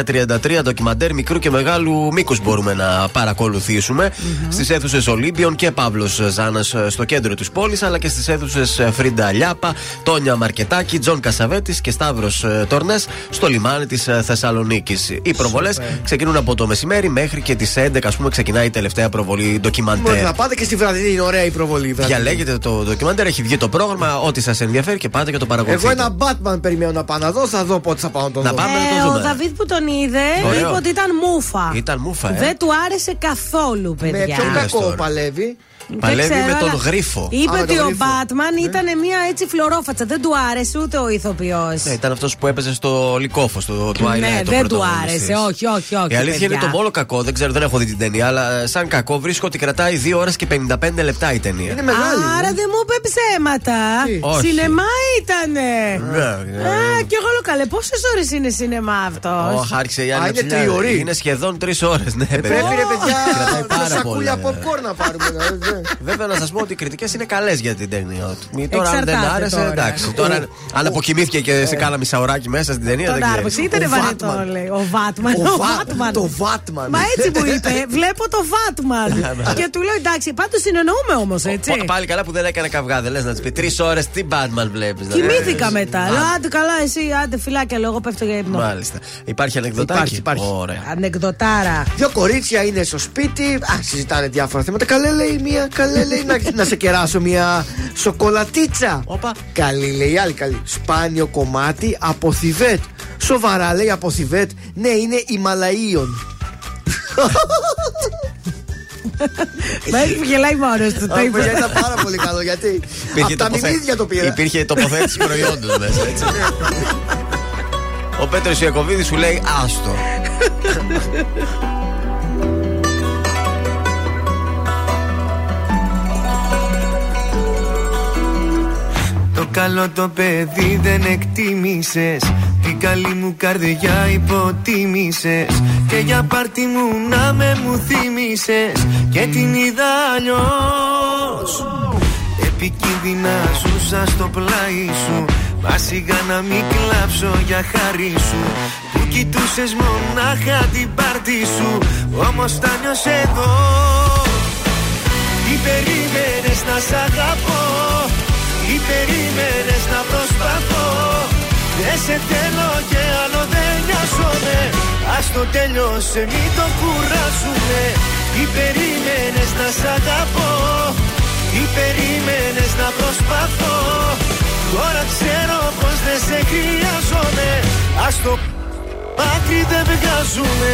[SPEAKER 2] 233 ντοκιμαντέρ μικρού και μεγάλου μήκους μπορούμε να παρακολουθήσουμε. Στις αίθουσες Ολύμπιον και Παύλος Ζάνας στο κέντρο της πόλης, αλλά και στις αίθουσες Φρίντα Λιάπα, Τόνια Μαρκετάκη, Τζον Κασαβέτης και Σταύρος Τορνές στο λιμάνι της Θεσσαλονίκης. Οι προβολές ξεκινούν από το μεσημέρι μέχρι και τις 11, ας πούμε, ξεκινάει η τελευταία προβολή
[SPEAKER 4] Μπορείτε
[SPEAKER 2] ντοκιμαντέρ.
[SPEAKER 4] να πάτε και στη βραδινή, είναι ωραία η προβολή. η βραδινή.
[SPEAKER 2] Διαλέγετε το ντοκιμαντέρ, έχει βγει το πρόγραμμα, ό,τι σας ενδιαφέρει και πάτε και το παρακολουθείτε.
[SPEAKER 4] Εγώ ένα Batman περιμένω να πάω να δω, θα δω πότε θα πάω να το
[SPEAKER 2] Να
[SPEAKER 4] δω.
[SPEAKER 2] πάμε να το
[SPEAKER 3] Ε, ο
[SPEAKER 2] δούμε.
[SPEAKER 3] Δαβίδ που τον είδε
[SPEAKER 2] Ωραίο.
[SPEAKER 3] είπε ότι ήταν μούφα.
[SPEAKER 2] Ήταν μούφα, ε.
[SPEAKER 3] Δεν του άρεσε καθόλου,
[SPEAKER 4] Με
[SPEAKER 3] παιδιά.
[SPEAKER 4] ποιον
[SPEAKER 2] λες
[SPEAKER 4] κακό
[SPEAKER 2] τώρα.
[SPEAKER 4] παλεύει.
[SPEAKER 3] Δεν
[SPEAKER 2] Παλεύει
[SPEAKER 3] ξέρω,
[SPEAKER 2] με τον
[SPEAKER 3] αλλά
[SPEAKER 2] γρίφο.
[SPEAKER 3] Είπε
[SPEAKER 4] Α, με
[SPEAKER 3] ότι
[SPEAKER 4] τον
[SPEAKER 3] ο
[SPEAKER 4] γρίφο.
[SPEAKER 3] Μπάτμαν ήταν μια έτσι φλωρόφατσα. Δεν του άρεσε ούτε ο ηθοποιός.
[SPEAKER 2] Ναι, ήταν αυτός που έπαιζε στο Λικόφο, στο Twilight.
[SPEAKER 3] Ναι,
[SPEAKER 2] ο
[SPEAKER 3] δεν του
[SPEAKER 2] πρωταγωνιστής.
[SPEAKER 3] άρεσε. Όχι, όχι, όχι.
[SPEAKER 2] Η αλήθεια
[SPEAKER 3] παιδιά.
[SPEAKER 2] είναι το μόνο κακό. Δεν ξέρω, δεν έχω δει την ταινία, αλλά ε, σαν κακό βρίσκω ότι κρατάει 2 ώρες και 55 λεπτά η ταινία.
[SPEAKER 4] Είναι μεγάλη.
[SPEAKER 3] Άρα δεν μου είπε ψέματα.
[SPEAKER 4] Τι;
[SPEAKER 2] Όχι.
[SPEAKER 3] Σινεμά ήτανε.
[SPEAKER 2] Ναι,
[SPEAKER 3] Α, και εγώ λέω καλέ, πόσες ώρες είναι σινεμά αυτός;
[SPEAKER 2] Ωχ, άρχισε η άλλη
[SPEAKER 4] Α,
[SPEAKER 2] να
[SPEAKER 4] είναι
[SPEAKER 2] ψηλιάζει.
[SPEAKER 4] τριωρή.
[SPEAKER 2] Είναι σχεδόν 3 ώρες. Ναι,
[SPEAKER 4] Ε, Πρέπει ρε παιδιά
[SPEAKER 2] Κρατάει πάρα
[SPEAKER 4] δύο σακούλια
[SPEAKER 2] πολύ.
[SPEAKER 4] popcorn να πάρουμε. Δηλαδή.
[SPEAKER 2] Βέβαια να σας πω ότι οι κριτικές είναι καλές για την ταινία. Μη- Τώρα αν δεν
[SPEAKER 3] Εξαρτάται
[SPEAKER 2] άρεσε,
[SPEAKER 3] τώρα.
[SPEAKER 2] εντάξει. Τώρα αν αποκοιμήθηκε και σε κάνα μισάωράκι μέσα στην ταινία,
[SPEAKER 3] Τον
[SPEAKER 2] δεν
[SPEAKER 3] άρπαξε,
[SPEAKER 2] ξέρει.
[SPEAKER 3] ήταν
[SPEAKER 4] Ο
[SPEAKER 3] βαρετό,
[SPEAKER 4] Βάτμαν.
[SPEAKER 3] λέει. Ο Βάτμαν.
[SPEAKER 4] Ο
[SPEAKER 3] Ο
[SPEAKER 4] Βα-
[SPEAKER 3] Βάτμαν.
[SPEAKER 4] Το Βάτμαν.
[SPEAKER 3] Μα έτσι μου είπε, *laughs* βλέπω το Βάτμαν. και του λέω εντάξει, πάντως συνεννοούμε όμως, έτσι.
[SPEAKER 2] Πα- Πάλι καλά που δεν έκανε καυγάδε. Λες να της πει τρεις ώρες τι Batman βλέπεις.
[SPEAKER 3] Κοιμήθηκα μετά. Λέω άντε καλά, εσύ, άντε φυλάκια, λέω, εγώ πέφτω για ύπνο.
[SPEAKER 2] Μάλιστα. Υπάρχει ανεκδοτάκι;
[SPEAKER 4] Υπάρχει, υπάρχει.
[SPEAKER 2] Ωραία.
[SPEAKER 3] Ανεκδοτάρα.
[SPEAKER 4] Δύο κορίτσια είναι στο σπίτι. Α, συζητάνε διάφορα θέματα. Καλέ λέει μία, καλέ λέει να, να σε κεράσω μία σοκολατίτσα.
[SPEAKER 2] Όπα.
[SPEAKER 4] Καλή λέει, η άλλη καλή. Σπάνιο κομμάτι από Θιβέτ. Σοβαρά λέει από Θιβέτ. Ναι, είναι Ιμαλαίων.
[SPEAKER 3] Μέχρι που γελάει μόνο του. Το
[SPEAKER 4] Α,
[SPEAKER 3] είπε.
[SPEAKER 4] παιδιά, ήταν πάρα πολύ καλό γιατί. Από τα
[SPEAKER 2] τοποθε-
[SPEAKER 4] μιμίδια το πήρα.
[SPEAKER 2] Υπήρχε τοποθέτηση προϊόντων μέσα, έτσι. Ο Πέτρος Ιακοβίδης σου λέει άστο. *laughs*
[SPEAKER 10] καλό το παιδί δεν εκτίμησες. Την καλή μου καρδιά υποτίμησες. Και για πάρτι μου να με μου θύμισες Και την είδα αλλιώς. Επικίνδυνα ζούσα στο πλάι σου. Μα σιγά να μην κλάψω για χάρη σου. Που κοιτούσες μονάχα την πάρτι σου. Όμως τα νιώσες εδώ. Τι περίμενες να σ' αγαπώ. Τι περίμενες να προσπαθώ. Δεν σε θέλω και άλλο δεν νοιάζομαι. Ας το τέλειωσε μην το κουράσουμε Τι περίμενες να σ' αγαπώ; Τι περίμενες να προσπαθώ; Τώρα ξέρω πως δεν σε χρειάζομαι. Ας το άκρη δεν βγάζουμε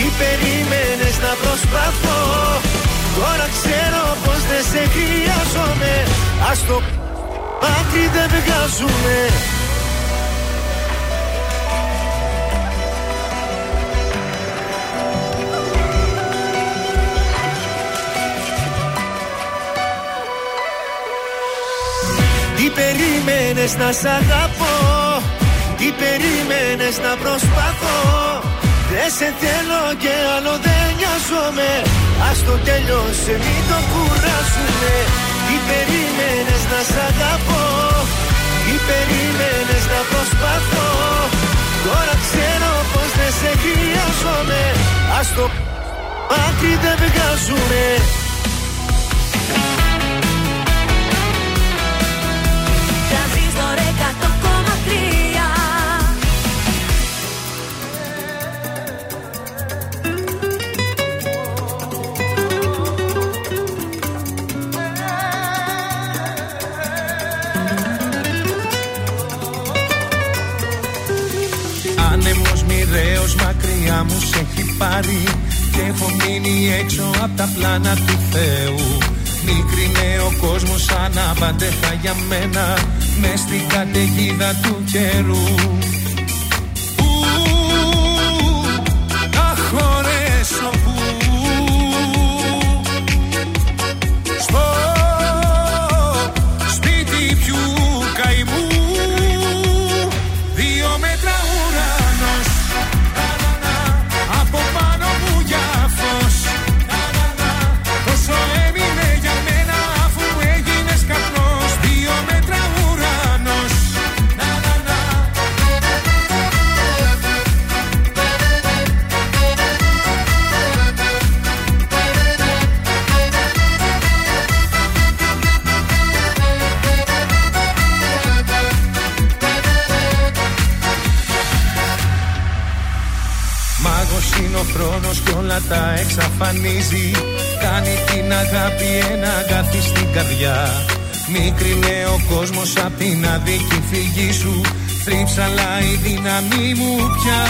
[SPEAKER 10] Τι περίμενες να προσπαθώ. Τώρα ξέρω πως δεν σε χρειάζομαι. Ας το πάτρι δεν βγάζουμε Τι περίμενες να σ' αγαπώ; Τι περίμενες να προσπαθώ; Δεν σε θέλω και άλλο δεν νοιάζομαι. Ας το τέλειωσε μην το κουράσουμε Τι περίμενες να σ' αγαπώ. Τι περίμενες να προσπαθώ. Τώρα ξέρω πως δεν σε χρειάζομαι. Ας το πάτρι δεν βγάζουμε
[SPEAKER 13] μοιραίος μακριά μου σε έχει πάρει Και έχω μείνει έξω από τα πλάνα του Θεού. Μικρινέ ο κόσμος σαν απαντέχα για μένα Μες στην καταιγίδα του καιρού όλα τα εξαφανίζει. Κάνει την αγάπη ένα αγάπη στην καρδιά. Μικρινέ ο κόσμος απ' την αδίκη φυγή σου. Θρύψαλα η δύναμή μου πια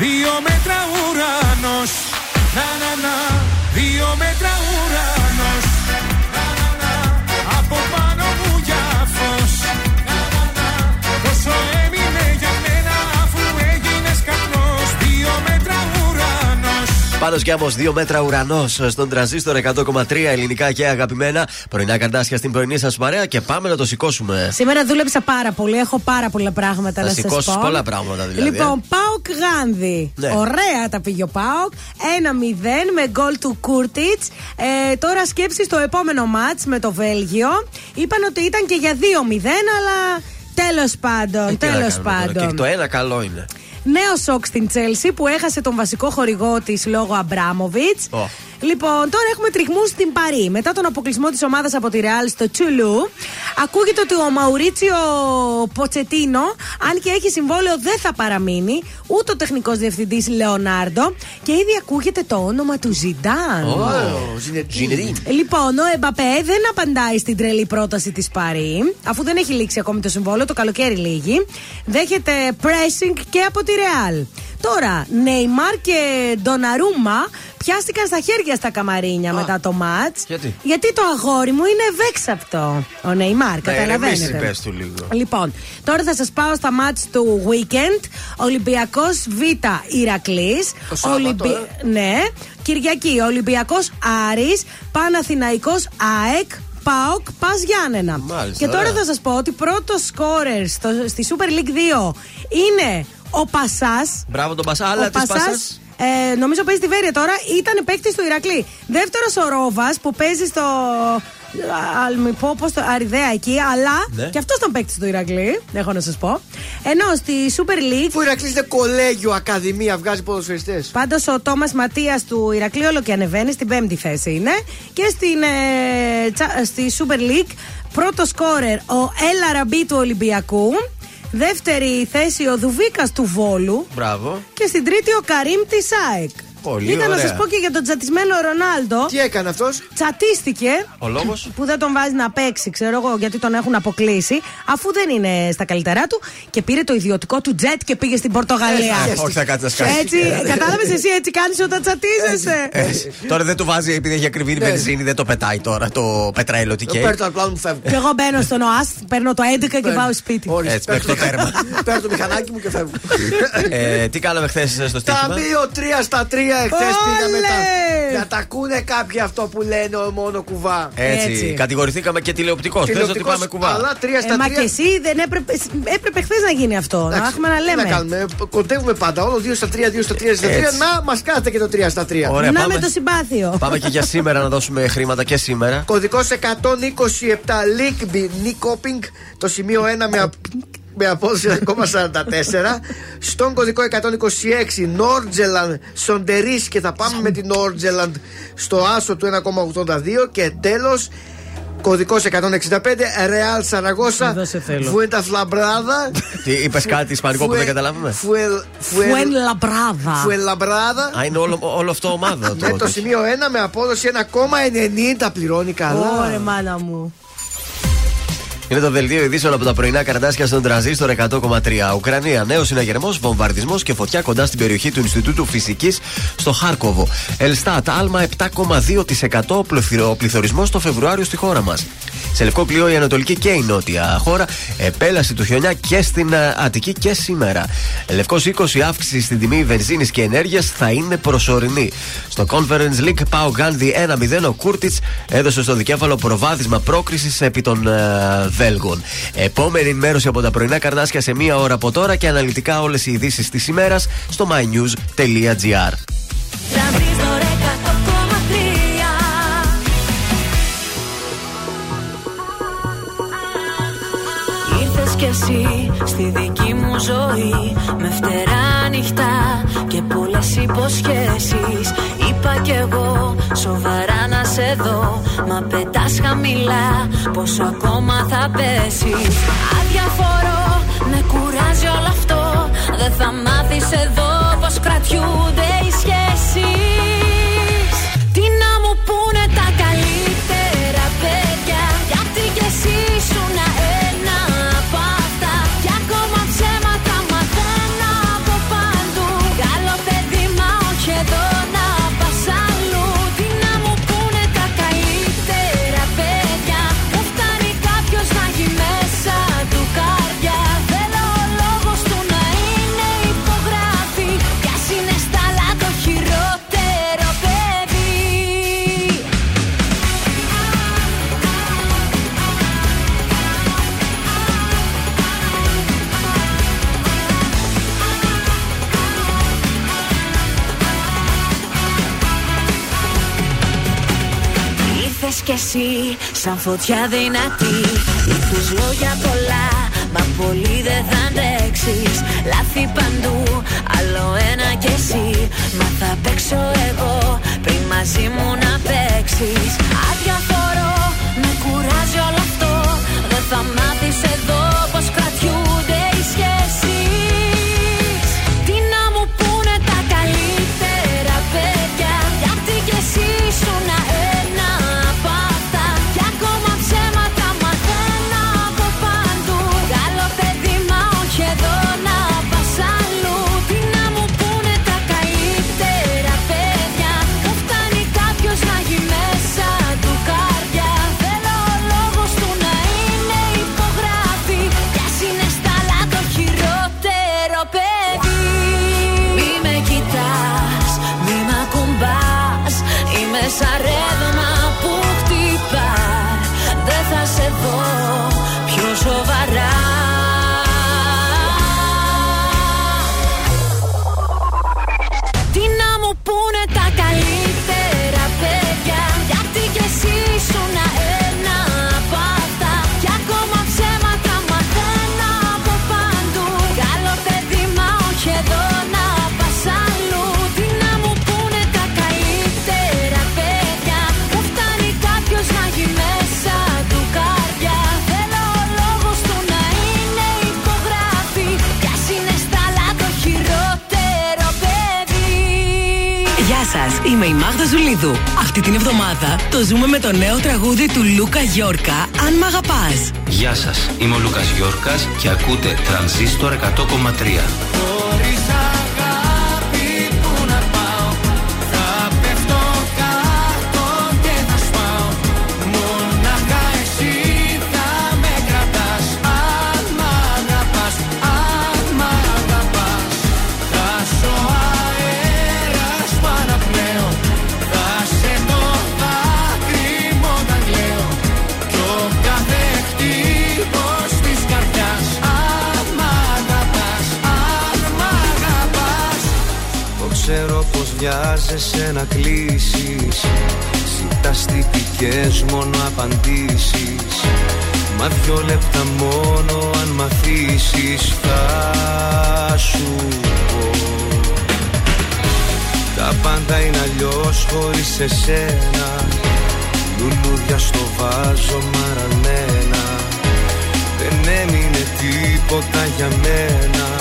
[SPEAKER 13] καπνός Δύο ουρανός Πάνω
[SPEAKER 2] Γιάμο, 2 μέτρα ουρανός στον τραζίστορ 100,3 ελληνικά και αγαπημένα. Πρωινά καρτάσια στην πρωινή σας παρέα και πάμε να το σηκώσουμε.
[SPEAKER 3] Σήμερα δούλεψα πάρα πολύ. Έχω πάρα πολλά πράγματα
[SPEAKER 2] Θα
[SPEAKER 3] να σας
[SPEAKER 2] σηκώσεις
[SPEAKER 3] πω.
[SPEAKER 2] πολλά πράγματα δηλαδή.
[SPEAKER 3] Λοιπόν, Πάοκ Γάνδη.
[SPEAKER 2] Ναι.
[SPEAKER 3] Ωραία τα πήγε ο Πάοκ. 1-0 με γκολ του Κούρτιτς. Ε, τώρα σκέψεις το επόμενο ματ με το Βέλγιο. Είπαν ότι ήταν και για 2-0, αλλά τέλος πάντων.
[SPEAKER 2] Ε, τι να
[SPEAKER 3] Τέλος
[SPEAKER 2] κάνουμε τώρα.
[SPEAKER 3] πάντων.
[SPEAKER 2] Και το ένα καλό είναι.
[SPEAKER 3] Νέο σοκ στην Τσέλσι που έχασε τον βασικό χορηγό της λόγω Αμπράμοβιτ.
[SPEAKER 2] Ω.
[SPEAKER 3] Λοιπόν, τώρα έχουμε τριγμούς στην Παρή. Μετά τον αποκλεισμό της ομάδας από τη Ρεάλ στο Τσουλού, ακούγεται ότι ο Μαουρίτσιο Ποτσετίνο, αν και έχει συμβόλαιο, δεν θα παραμείνει. Ούτε ο τεχνικός διευθυντής Λεωνάρντο. Και ήδη ακούγεται το όνομα του Ζιντάν.
[SPEAKER 2] Ζινεδίν.
[SPEAKER 3] Λοιπόν, ο Εμπαπέ δεν απαντάει στην τρελή πρόταση της Παρή, αφού δεν έχει λήξει ακόμη το συμβόλαιο, το καλοκαίρι λύγει. Δέχεται pressing και από τη Ρεάλ. Τώρα, Νεϊμάρ και Ντοναρούμα πιάστηκαν στα χέρια στα καμαρίνια μετά το ματ.
[SPEAKER 2] Γιατί;
[SPEAKER 3] Γιατί το αγόρι μου είναι ευέξαπτο. Ο Νεϊμάρ,
[SPEAKER 2] Ναι,
[SPEAKER 3] καταλαβαίνετε.
[SPEAKER 2] ηρεμήσει, πες του λίγο.
[SPEAKER 3] Λοιπόν, τώρα θα σας πάω στα μάτς του weekend. Ολυμπιακός Β Ηρακλής.
[SPEAKER 4] Το Σάββατο, ε.
[SPEAKER 3] Ναι. Κυριακή Ολυμπιακός Άρης Παναθηναϊκός ΑΕΚ. ΠΑΟΚ Πας Γιάννενα.
[SPEAKER 2] Μάλιστα,
[SPEAKER 3] και τώρα
[SPEAKER 2] ωραία.
[SPEAKER 3] θα σας πω ότι πρώτος σκόρερ στο- στη Super League 2 είναι ο Πασάς.
[SPEAKER 2] Μπράβο τον Πασά, αλλά της Πασάς.
[SPEAKER 3] Ε, νομίζω παίζει τη Βέρεια τώρα. Ήταν παίκτης του Ηρακλή. Δεύτερος ο Ρόβας που παίζει στο. Αλμιπό, πώς το. Αριδέα εκεί, αλλά
[SPEAKER 4] Ναι.
[SPEAKER 3] και αυτός ήταν παίκτης του Ηρακλή. Έχω να σας πω. Ενώ στη Super League.
[SPEAKER 4] Που Ηρακλής είναι κολέγιο, ακαδημία, βγάζει ποδοσφαιριστές.
[SPEAKER 3] Πάντως ο Τόμας Ματίας του Ηρακλή όλο και ανεβαίνει, στην πέμπτη θέση είναι. Και στην, ε, τσα- στη Super League πρώτος σκόρερ ο Έλα Ραμπή του Ολυμπιακού. Δεύτερη θέση ο Δουβίκας του Βόλου.
[SPEAKER 2] Μπράβο.
[SPEAKER 3] Και στην τρίτη ο Καρύμ της ΑΕΚ.
[SPEAKER 2] Πολύ
[SPEAKER 3] Είχα να
[SPEAKER 2] ωραία.
[SPEAKER 3] σας πω και για τον τσατισμένο Ρονάλντο.
[SPEAKER 4] Τι έκανε αυτός;
[SPEAKER 3] Τσατίστηκε.
[SPEAKER 2] Ο λόγος;
[SPEAKER 3] Που δεν τον βάζει να παίξει, ξέρω εγώ, γιατί τον έχουν αποκλείσει, αφού δεν είναι στα καλύτερά του και πήρε το ιδιωτικό του τζετ και πήγε στην Πορτογαλία.
[SPEAKER 2] Ε, όχι, θα κάτσεις να σκάσει.
[SPEAKER 3] Έτσι, κατάλαβες εσύ, έτσι κάνεις όταν τσατίζεσαι.
[SPEAKER 2] Ε, Τώρα δεν του βάζει επειδή έχει ακριβή
[SPEAKER 3] Ναι.
[SPEAKER 2] βενζίνη, δεν το πετάει τώρα το πετρέλαιο τι καίει.
[SPEAKER 4] Παίρνω το απλά μου φεύγω.
[SPEAKER 3] Και εγώ μπαίνω στον ΟΑΣ, παίρνω το 11 και πάω σπίτι.
[SPEAKER 2] Έτσι, μέχρι το τέρμα. *laughs*
[SPEAKER 4] Παίρνω το μηχανάκι μου και φεύγω.
[SPEAKER 2] Ε, Τι κάναμε χθες στο στοίχημα;
[SPEAKER 4] Ταμείο 3 στα 3 εχθές
[SPEAKER 3] Όλες!
[SPEAKER 4] πήγαμε τα. Να τα ακούνε κάποιοι αυτό που λένε ο μόνο κουβά.
[SPEAKER 2] Έτσι,
[SPEAKER 3] Έτσι.
[SPEAKER 2] κατηγορηθήκαμε και τηλεοπτικός. Πε ότι
[SPEAKER 4] Τηλεοπτικός,
[SPEAKER 2] πάμε κουβά;
[SPEAKER 4] Αλλά 3
[SPEAKER 3] Ε,
[SPEAKER 4] στα 3.
[SPEAKER 3] μα και εσύ δεν έπρεπε, έπρεπε χθες να γίνει αυτό. Να έχουμε να
[SPEAKER 4] Τι
[SPEAKER 3] λέμε.
[SPEAKER 4] να κάνουμε, κοντεύουμε πάντα. Όλο 2 στα 3, 2 στα 3, 2 στα 3.
[SPEAKER 2] Έτσι.
[SPEAKER 4] Να μας κάθεται και το 3 στα 3.
[SPEAKER 2] Ωραία,
[SPEAKER 3] να
[SPEAKER 2] πάμε.
[SPEAKER 3] με το συμπάθειο.
[SPEAKER 2] Πάμε και για σήμερα να δώσουμε χρήματα και σήμερα.
[SPEAKER 4] Κωδικός 127 Λίκμπι Νίκοπινγκ. Το σημείο 1 με, α- με απόδοση 1,44. Στον κωδικό 126 Νόρτζελαντ Σοντερή και θα πάμε με την Νόρτζελαντ στο άσο του 1,82. Και τέλος. Κωδικός 165 Ρεάλ Σαραγώσα
[SPEAKER 3] Εδώ σε θέλω.
[SPEAKER 4] Φουέντα Φλαμπράδα
[SPEAKER 2] Τι είπες κάτι ισπανικό που δεν καταλάβαμε;
[SPEAKER 3] Φουέν Λαμπράδα.
[SPEAKER 4] Φουελαμπράδα
[SPEAKER 2] Α, είναι όλο, όλο αυτό ομάδα.
[SPEAKER 4] με το σημείο 1 με απόδοση 1,90 πληρώνει καλά.
[SPEAKER 3] Ωρε μάνα μου.
[SPEAKER 2] Είναι το δελτίο ειδήσεων από τα πρωινά καρτάσια στον τραζίστορ 100,3. Ουκρανία, νέος συναγερμός, βομβαρδισμός και φωτιά κοντά στην περιοχή του Ινστιτούτου Φυσικής στο Χάρκοβο. Ελστάτ, άλμα 7,2% πληθυρο- πληθωρισμός το Φεβρουάριο στη χώρα μας. Σε λευκό πλοίο η Ανατολική και η Νότια χώρα επέλαση του χιονιά και στην ε, Αττική και σήμερα. Λευκός 20 αύξηση στην τιμή βενζίνης και ενέργειας θα είναι προσωρινή. Στο Conference League Πάο Γκάνδη 1-0 ο Κούρτιτς έδωσε στο δικέφαλο προβάδισμα πρόκρισης επί των ε, Βέλγων. Επόμενη ενημέρωση από τα πρωινά καρδάσια σε μία ώρα από τώρα και αναλυτικά όλες οι ειδήσεις της ημέρας στο mynews.gr.
[SPEAKER 1] Τρανζίστορ 100,3 Ήρθες κι εσύ στη δική μου ζωή Με φτερά ανοιχτά και πολλές υποσχέσεις Είπα κι εγώ σοβαρά να σε δω Μα πετάς χαμηλά πόσο ακόμα θα πέσεις. Αδιαφορώ, με κουράζει όλο αυτό. Δεν θα μάθεις εδώ πως κρατιούνται οι σχέσεις σαν φωτιά δυνατή. Ήρθες λόγια πολλά Μα πολύ δεν θα αντέξεις. Λάθη παντού Άλλο ένα κι εσύ. Μα θα παίξω εγώ Πριν μαζί μου να παίξεις. Αδιαφορώ Με κουράζει όλο αυτό. Δεν θα μάθεις
[SPEAKER 19] σα, είμαι η Μάγδα Ζουλίδου. Αυτή την εβδομάδα το ζούμε με το νέο τραγούδι του Λούκα Γιόρκα, Αν Μ' Αγαπάς.
[SPEAKER 20] Γεια σας, είμαι ο Λούκας Γιόρκας και ακούτε Τρανζίστορ 100,3.
[SPEAKER 10] Βιάζεσαι να κλείσεις. Ζητάς τυπικές μόνο απαντήσεις. Μα δυο λεπτά μόνο αν μ' αφήσεις Θα σου πω. Τα πάντα είναι αλλιώς χωρίς εσένα. Λουλούδια στο βάζο μαρανένα. Δεν έμεινε τίποτα για μένα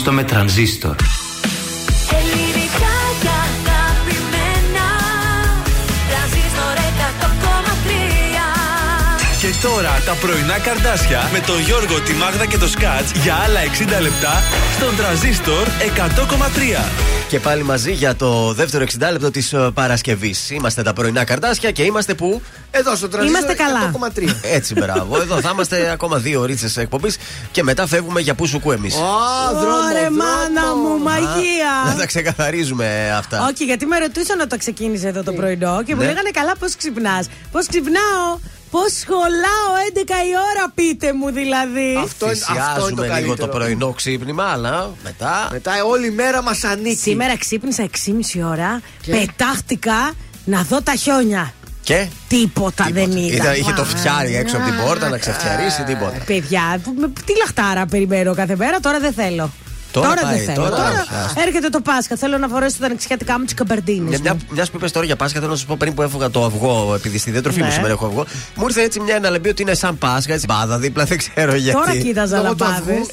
[SPEAKER 12] πάω
[SPEAKER 20] Ζήστο με τρανζίστορ.
[SPEAKER 12] Ελληνικά και αγαπημένα Τρανζίστορ 100,3
[SPEAKER 1] Και τώρα τα πρωινά καρδάσια με τον Γιώργο, τη Μάγδα και το Σκάτς για άλλα 60 λεπτά στον τραζίστορ 100,3.
[SPEAKER 2] Και πάλι μαζί για το δεύτερο 60 λεπτό της Παρασκευής. Είμαστε τα πρωινά καρτάσια και είμαστε που;
[SPEAKER 4] Εδώ στο τραζίστορ
[SPEAKER 3] Είμαστε καλά.
[SPEAKER 4] 100,3.
[SPEAKER 2] Έτσι, μπράβο. Εδώ θα είμαστε ακόμα δύο ώρες εκπομπής και μετά φεύγουμε για πού σου κου εμείς.
[SPEAKER 4] Α, δρόμο,
[SPEAKER 3] Ωρε
[SPEAKER 4] δρόμο.
[SPEAKER 3] μάνα μου,
[SPEAKER 2] Να
[SPEAKER 3] μαγεία.
[SPEAKER 2] τα ξεκαθαρίζουμε αυτά.
[SPEAKER 3] Όχι, γιατί με ρωτούσαν όταν ξεκίνησε εδώ το πρωινό και μου
[SPEAKER 2] Ναι.
[SPEAKER 3] λέγανε καλά πώς ξυπνάς; Πώς ξυπνάω, πώς σχολάω 11 η ώρα, πείτε μου δηλαδή.
[SPEAKER 4] Αυτό, είναι- αυτό είναι το
[SPEAKER 2] Θυσιάζουμε λίγο
[SPEAKER 4] καλύτερο.
[SPEAKER 2] το πρωινό ξύπνημα, αλλά μετά.
[SPEAKER 4] Μετά όλη η μέρα μας ανήκει.
[SPEAKER 3] Σήμερα ξύπνησα 6,5 ώρα, πετάχτηκα να δω τα χιόνια.
[SPEAKER 2] Και;
[SPEAKER 3] Τίποτα, δεν ήταν.
[SPEAKER 2] Ήταν- είχε το φτιάρι έξω από την πόρτα να ξεφτιαρίσει τίποτα.
[SPEAKER 3] Παιδιά, που- με- τι λαχτάρα περιμένω κάθε μέρα, τώρα δεν θέλω.
[SPEAKER 2] Τώρα πάει,
[SPEAKER 3] δεν θέλω.
[SPEAKER 2] τώρα
[SPEAKER 3] Τώρα,
[SPEAKER 2] όχι, άστα.
[SPEAKER 3] έρχεται το Πάσχα. Θέλω να φορέσω τα ανεξιατικά μου τις καμπερντίνες.
[SPEAKER 2] Μια, μια, μιας που είπες τώρα για Πάσχα, θέλω να σα πω πριν που έφυγα το αυγό, επειδή στη διατροφή μου
[SPEAKER 3] Ναι.
[SPEAKER 2] σήμερα έχω αυγό. Μου ήρθε έτσι μια αναλαμπή ότι είναι σαν Πάσχα, έτσι μπάδα δίπλα, δεν ξέρω γιατί.
[SPEAKER 3] Τώρα κοίταζα
[SPEAKER 2] Λόγω του
[SPEAKER 3] λαμπάδες.
[SPEAKER 2] αυγού.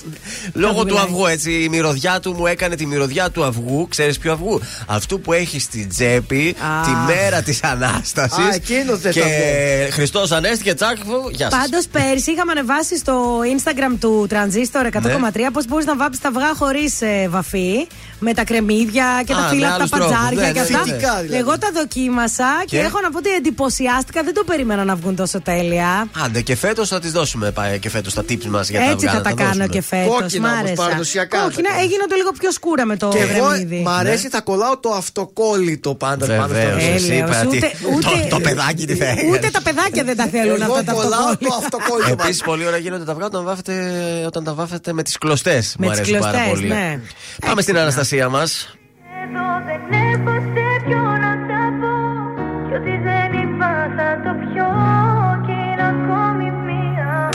[SPEAKER 2] Λόγω
[SPEAKER 3] Κάπου
[SPEAKER 2] του
[SPEAKER 3] μιλάει.
[SPEAKER 2] αυγού, έτσι. Η μυρωδιά του μου έκανε τη μυρωδιά του αυγού. Ξέρεις ποιο αυγού; Αυτού που έχεις στην τσέπη
[SPEAKER 3] Α.
[SPEAKER 2] τη μέρα της Ανάστασης.
[SPEAKER 4] Α, εκείνο θες
[SPEAKER 2] Και
[SPEAKER 4] να πω.
[SPEAKER 2] Χριστός Ανέστηκε, τσάκ, γεια σας.
[SPEAKER 3] Πάντως πέρσι είχαμε ανεβάσει στο Instagram του Transistor 100,3
[SPEAKER 2] Ναι.
[SPEAKER 3] πώς μπορείς να βάψει τα αυγά χωρίς χωρί βαφή. Με τα κρεμμύδια και τα
[SPEAKER 2] Α,
[SPEAKER 3] φύλλα
[SPEAKER 2] με
[SPEAKER 3] από τα
[SPEAKER 2] άλλους τρόπους.
[SPEAKER 3] παντζάρια
[SPEAKER 2] Ναι,
[SPEAKER 3] και
[SPEAKER 2] ναι,
[SPEAKER 3] αυτά.
[SPEAKER 2] ναι. Φυτικά δηλαδή.
[SPEAKER 3] Εγώ τα δοκίμασα και,
[SPEAKER 2] Και;
[SPEAKER 3] έχω να πω ότι εντυπωσιάστηκα. Δεν το περίμενα να βγουν τόσο τέλεια.
[SPEAKER 2] Άντε και φέτος θα τις δώσουμε πάει, και φέτος τα tips μας για τα
[SPEAKER 3] Έτσι θα
[SPEAKER 2] αυγά,
[SPEAKER 3] τα
[SPEAKER 2] να
[SPEAKER 3] κάνω
[SPEAKER 2] δώσουμε.
[SPEAKER 3] και φέτος.
[SPEAKER 4] Κόκκινα όμως, παραδοσιακά θα
[SPEAKER 3] Κόκκινα
[SPEAKER 4] κάνεις.
[SPEAKER 3] έγιναν το λίγο πιο σκούρα με το
[SPEAKER 4] Και εγώ
[SPEAKER 3] γρεμμύδι.
[SPEAKER 4] μ' αρέσει, θα κολλάω το αυτοκόλλητο πάντα πάνω στο
[SPEAKER 2] Βεβαίως,
[SPEAKER 4] ρολόι.
[SPEAKER 2] εσύ
[SPEAKER 3] Έλεος,
[SPEAKER 2] είπα, τι-
[SPEAKER 3] ούτε- ούτε-
[SPEAKER 2] το, το παιδάκι τι θα έκανε.
[SPEAKER 3] Ούτε τα παιδάκια δεν τα θέλουν
[SPEAKER 4] Εγώ
[SPEAKER 3] αυτά τα
[SPEAKER 4] κολλάω το
[SPEAKER 3] αυτοκόλλητα.
[SPEAKER 4] αυτοκόλλητο.
[SPEAKER 2] Επίσης, πολύ ωραία γίνονται τα αυγά όταν, βάφετε, όταν τα βάφετε με τις κλωστές.
[SPEAKER 3] Με
[SPEAKER 2] Μου
[SPEAKER 3] τις
[SPEAKER 2] αρέσει πάρα
[SPEAKER 3] κλωστές,
[SPEAKER 2] πολύ.
[SPEAKER 3] ναι.
[SPEAKER 2] Πάμε στην Αναστασία μας.
[SPEAKER 1] Εδώ δεν έχω σε ποιο να τα πω Κι ό,τι δεν είπα θα το πιω Κι είναι ακόμη μία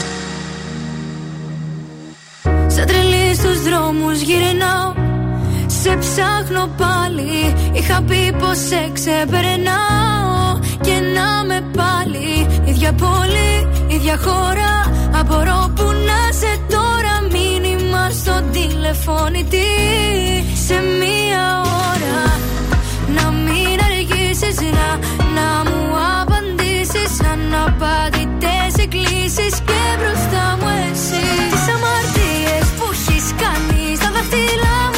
[SPEAKER 21] Σαν τρελής στους δρόμους γυρνάω Σε ψάχνω πάλι Είχα πει πως σε ξεπερνάω Και να με πάλι Ίδια πόλη, ίδια χώρα Απορώ που να σε τώρα Μήνυμα στο τηλεφώνητη Σε μία ώρα. Να μην αργήσεις να, να μου απαντήσεις. Αναπαντητές εκκλήσεις Και μπροστά μου εσύ. Τις αμαρτίες που έχεις κάνει Στα δάχτυλά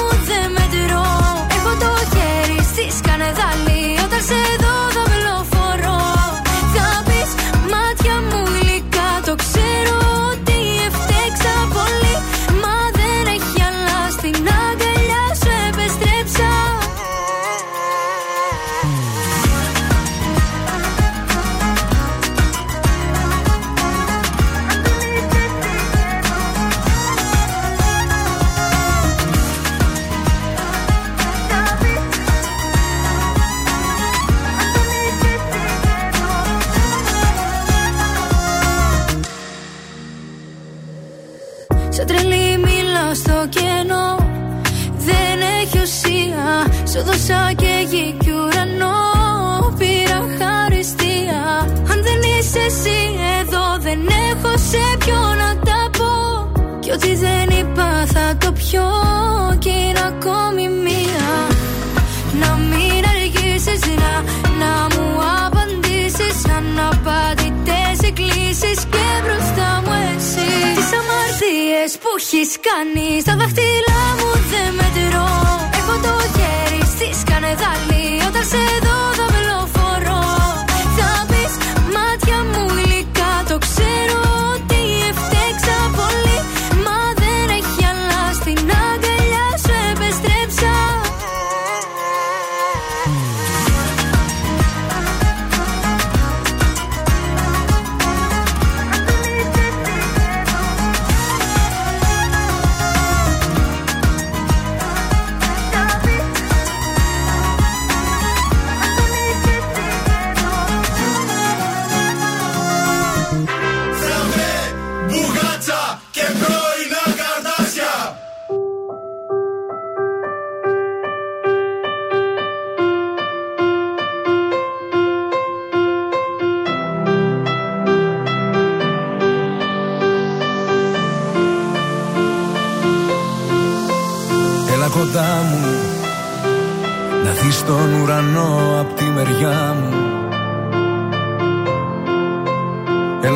[SPEAKER 21] Σου δώσα και γη κι ουρανό Πήρα χαριστία. Αν δεν είσαι εσύ εδώ Δεν έχω σε ποιο να τα πω. Κι ό,τι δεν είπα θα το πιω Κι είναι ακόμη μία. Να μην αργήσεις να, να μου απαντήσεις. Αναπαντητές εκκλήσεις και μπροστά μου εσύ. Τις αμαρτίες που έχεις κάνει Στα δάχτυλά μου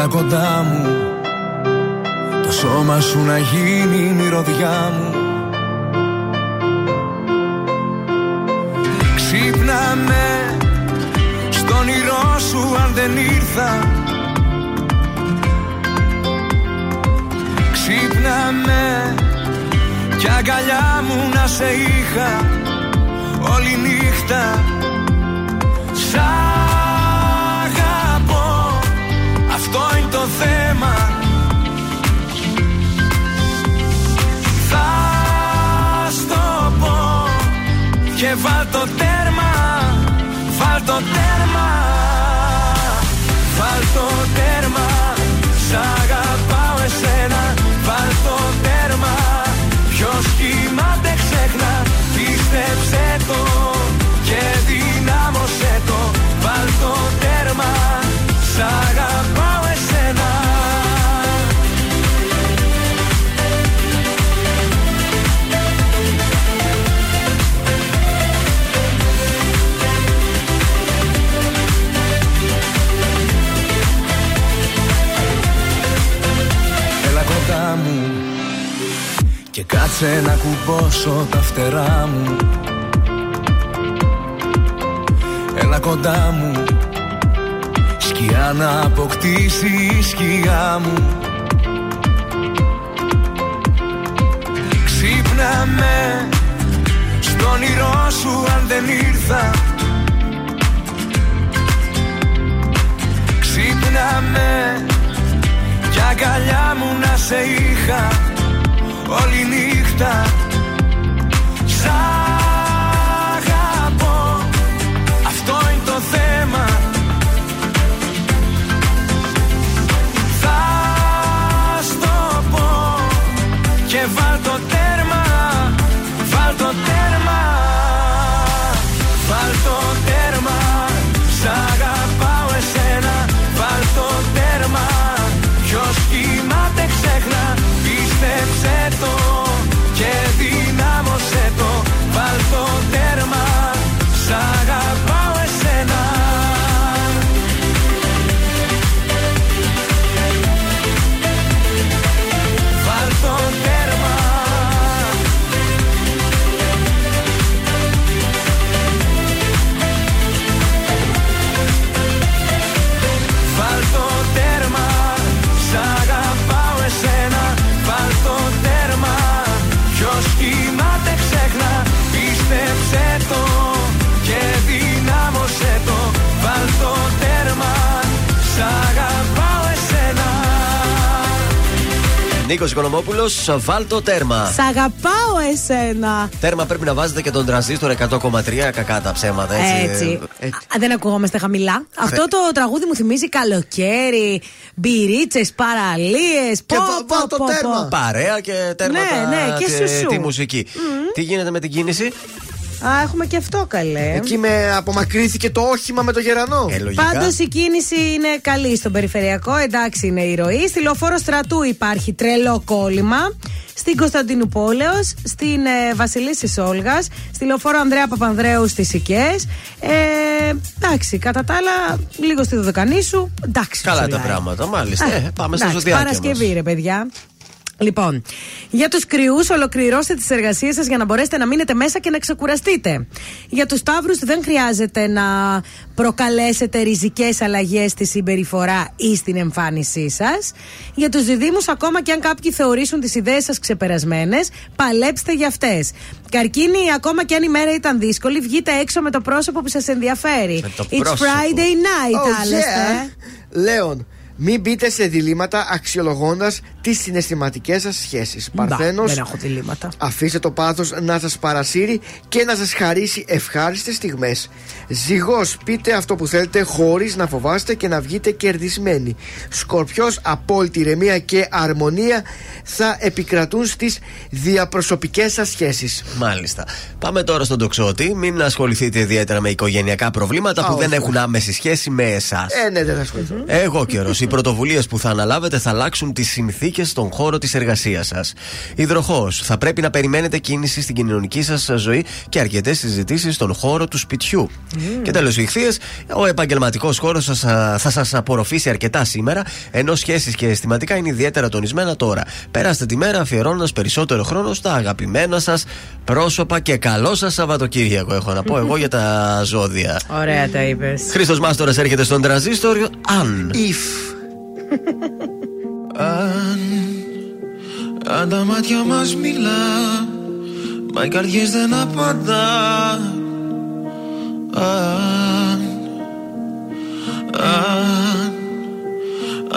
[SPEAKER 13] κοντά μου. Το σώμα σου να γίνει η μυρωδιά μου. Ξύπνα με Στον όνειρό σου αν δεν ήρθα. Ξύπνα με κι αγκαλιά μου να σε είχα όλη νύχτα. Σ' Και βάλ Και κάτσε να κουμπώσω τα φτερά μου. Έλα κοντά μου. Σκιά να αποκτήσει η σκιά μου. Ξύπνα με Στον όνειρό σου αν δεν ήρθα. Ξύπνα με Κι αγκαλιά μου να σε είχα Όλη νύχτα Σ' αγαπώ. Αυτό είναι το θέμα. Θα στο πω Και βάλ το τέρμα Βάλ το τέρμα
[SPEAKER 2] Νίκος Οικονομόπουλος, βάλτο τέρμα.
[SPEAKER 3] Σ' αγαπάω εσένα.
[SPEAKER 2] Τέρμα πρέπει να βάζετε και τον τρανζίστορ 100,3 κακά τα ψέματα. Έτσι.
[SPEAKER 3] Έτσι. Α, δεν ακουγόμαστε χαμηλά. Αυτό το τραγούδι μου θυμίζει καλοκαίρι, μπυρίτσες, παραλίες.
[SPEAKER 2] Και βα- βάλ' το τέρμα. Παρέα και τέρμα
[SPEAKER 3] Ναι, ναι, και
[SPEAKER 2] τη,
[SPEAKER 3] σουσού.
[SPEAKER 2] τη μουσική. Τι γίνεται με την κίνηση;
[SPEAKER 3] Α, έχουμε και αυτό καλέ.
[SPEAKER 4] Εκεί με απομακρύνθηκε το όχημα με το γερανό.
[SPEAKER 2] Ε, λογικά.
[SPEAKER 3] Πάντως η κίνηση είναι καλή στον περιφερειακό, εντάξει είναι η ροή. Στη λεωφόρο στρατού υπάρχει τρελό κόλλημα. Στην Κωνσταντίνου Πόλεως, στην ε, Βασιλίση Όλγας, στη λεωφόρο Ανδρέα Παπανδρέου στις Οικέ. Ε, εντάξει, κατά τα άλλα, λίγο στη Δωδεκανήσου. Εντάξει,
[SPEAKER 2] Καλά τα
[SPEAKER 3] ψηλά.
[SPEAKER 2] πράγματα, μάλιστα.
[SPEAKER 3] Α,
[SPEAKER 2] Ε, πάμε στα
[SPEAKER 3] εντάξει,
[SPEAKER 2] ζωδιάκια
[SPEAKER 3] Παρασκευή,
[SPEAKER 2] μας.
[SPEAKER 3] ρε παιδιά. Λοιπόν, για τους κρυούς, ολοκληρώστε τις εργασίες σας για να μπορέσετε να μείνετε μέσα και να ξεκουραστείτε. Για τους Σταύρου, δεν χρειάζεται να προκαλέσετε ριζικές αλλαγές στη συμπεριφορά ή στην εμφάνισή σας. Για τους Διδήμου, ακόμα και αν κάποιοι θεωρήσουν τις ιδέες σας ξεπερασμένες, παλέψτε για αυτές. Καρκίνοι, ακόμα και αν η μέρα ήταν δύσκολη, βγείτε έξω με το πρόσωπο που σας ενδιαφέρει.
[SPEAKER 2] Με το
[SPEAKER 3] It's
[SPEAKER 2] πρόσωπο.
[SPEAKER 3] Friday night,
[SPEAKER 4] Oh,
[SPEAKER 3] άλλωστε.
[SPEAKER 4] yeah. Λέων, μην μπείτε σε διλήμματα αξιολογώντας τις συναισθηματικές σας σχέσεις. Παρθένος,
[SPEAKER 3] δεν έχω διλήμματα.
[SPEAKER 4] αφήστε το πάθος να σας παρασύρει και να σας χαρίσει ευχάριστες στιγμές. Ζυγός, πείτε αυτό που θέλετε χωρίς να φοβάστε και να βγείτε κερδισμένοι. Σκορπιός, απόλυτη ηρεμία και αρμονία θα επικρατούν στις διαπροσωπικές σας σχέσεις.
[SPEAKER 2] Μάλιστα. Πάμε τώρα στον τοξότη. Μην ασχοληθείτε ιδιαίτερα με οικογενειακά προβλήματα
[SPEAKER 4] Α,
[SPEAKER 2] που δεν
[SPEAKER 4] όχι,
[SPEAKER 2] έχουν άμεση σχέση με εσάς.
[SPEAKER 4] Ε, ναι, δεν θα ασχοληθώ.
[SPEAKER 2] Εγώ καιρός. Οι πρωτοβουλίες που θα αναλάβετε θα αλλάξουν τις συνθήκες στον χώρο της εργασίας σας. Υδροχός. Θα πρέπει να περιμένετε κίνηση στην κοινωνική σας ζωή και αρκετές συζητήσεις στον χώρο του σπιτιού. Και τέλος, οι ηχθείες. Ο επαγγελματικός χώρος σας, α, θα σας απορροφήσει αρκετά σήμερα, ενώ σχέσεις και αισθηματικά είναι ιδιαίτερα τονισμένα τώρα. Περάστε τη μέρα αφιερώνοντας περισσότερο χρόνο στα αγαπημένα σας πρόσωπα και καλό σας Σαββατοκύριακο, έχω να πω εγώ για τα ζώδια.
[SPEAKER 3] Ωραία τα είπες.
[SPEAKER 2] Χρήστος Μάστορας έρχεται στον τραζίστοριο. Αν.
[SPEAKER 4] If.
[SPEAKER 13] Αν, αν τα μάτια μας μιλά Μα οι καρδιές δεν απαντά. Αν, αν,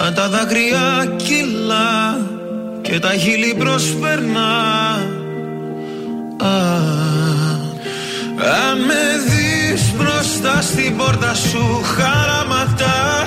[SPEAKER 13] αν τα δάκρυα κυλά Και τα χείλη προσπερνά. Αν, αν με δεις μπροστά στην πόρτα σου χαραματά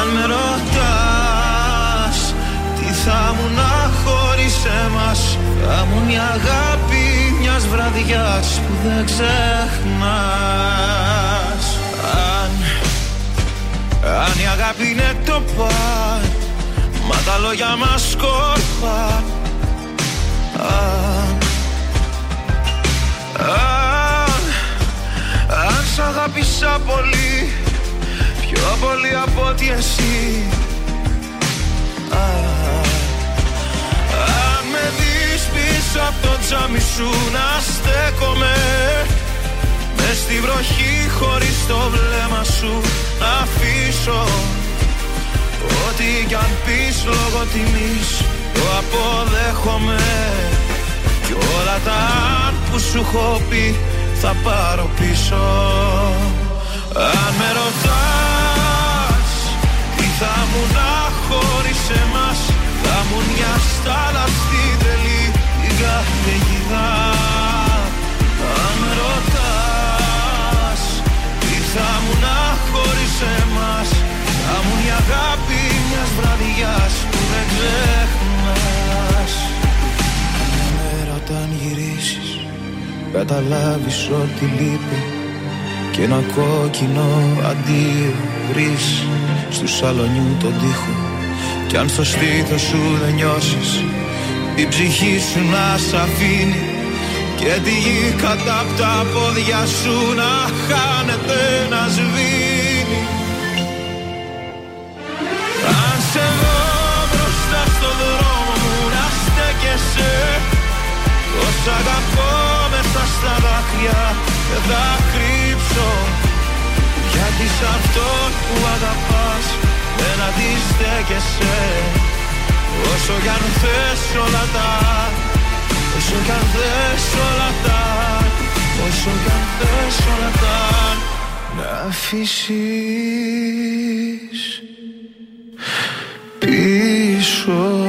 [SPEAKER 13] αν με ρωτάς Τι θα μου να χωρίς εμάς; Θα μου μια αγάπη
[SPEAKER 11] μιας βραδιάς που δεν ξεχνάς. Αν, αν η αγάπη είναι το παν Μα τα λόγια μας σκόρπαν Αν, αν, αν σ' αγάπησα πολύ Πιο πολύ από ότι εσύ. Αν, αν με δεις πίσω από το τζάμι σου να στέκομαι. Μες στη βροχή χωρίς το βλέμμα σου να αφήσω. Ό,τι κι αν πεις λόγω τιμής το αποδέχομαι. Κι όλα τα αν που σου έχω πει θα πάρω πίσω. Αν με ρωτάς τι θα μου να χωρίς εμάς Θα μου μια στάλα στην τρελή την καταιγίδα Αν με ρωτάς τι θα μου να χωρίς εμάς Θα μου η αγάπη μιας βραδιάς που δεν ξεχνάς. Μια μέρα όταν γυρίσεις καταλάβεις ότι λείπει και ένα κόκκινο αντίο βρεις στου σαλονιού τον τοίχο. Κι αν στο στήθος σου δεν νιώσεις η ψυχή σου να σ' αφήνει. Και τη γη κατά απ' τα πόδια σου να χάνεται να σβήνει. Αν σε δω μπροστά στο δρόμο μου να στέκεσαι. Πως αγαπώ μέσα στα δάκρυα δεν θα κρύψω Γιατί σ' αυτό που αγαπάς δεν αντιστέκεσαι. Όσο κι αν θες όλα τα Όσο κι αν θες όλα τα Όσο κι αν θες όλα τα Να αφήσεις πίσω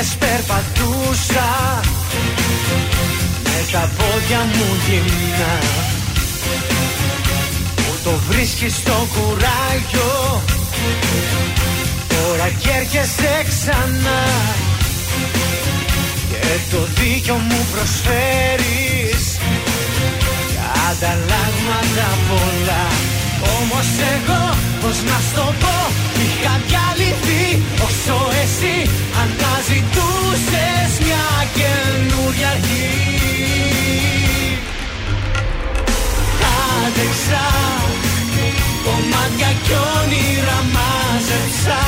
[SPEAKER 10] για νύχτες περπατούσα Με τα πόδια μου γυμνά. Που το βρίσκεις στο κουράγιο Τώρα κι έρχεσαι ξανά. Και το δίκιο μου προσφέρεις Ανταλλάγματα πολλά. Όμως εγώ πως να στο πω Είχα διαλυθεί όσο εσύ Αναζητούσες μια καινούρια αρχή. Άντεξα Κομμάτια κι όνειρα μάζεψα.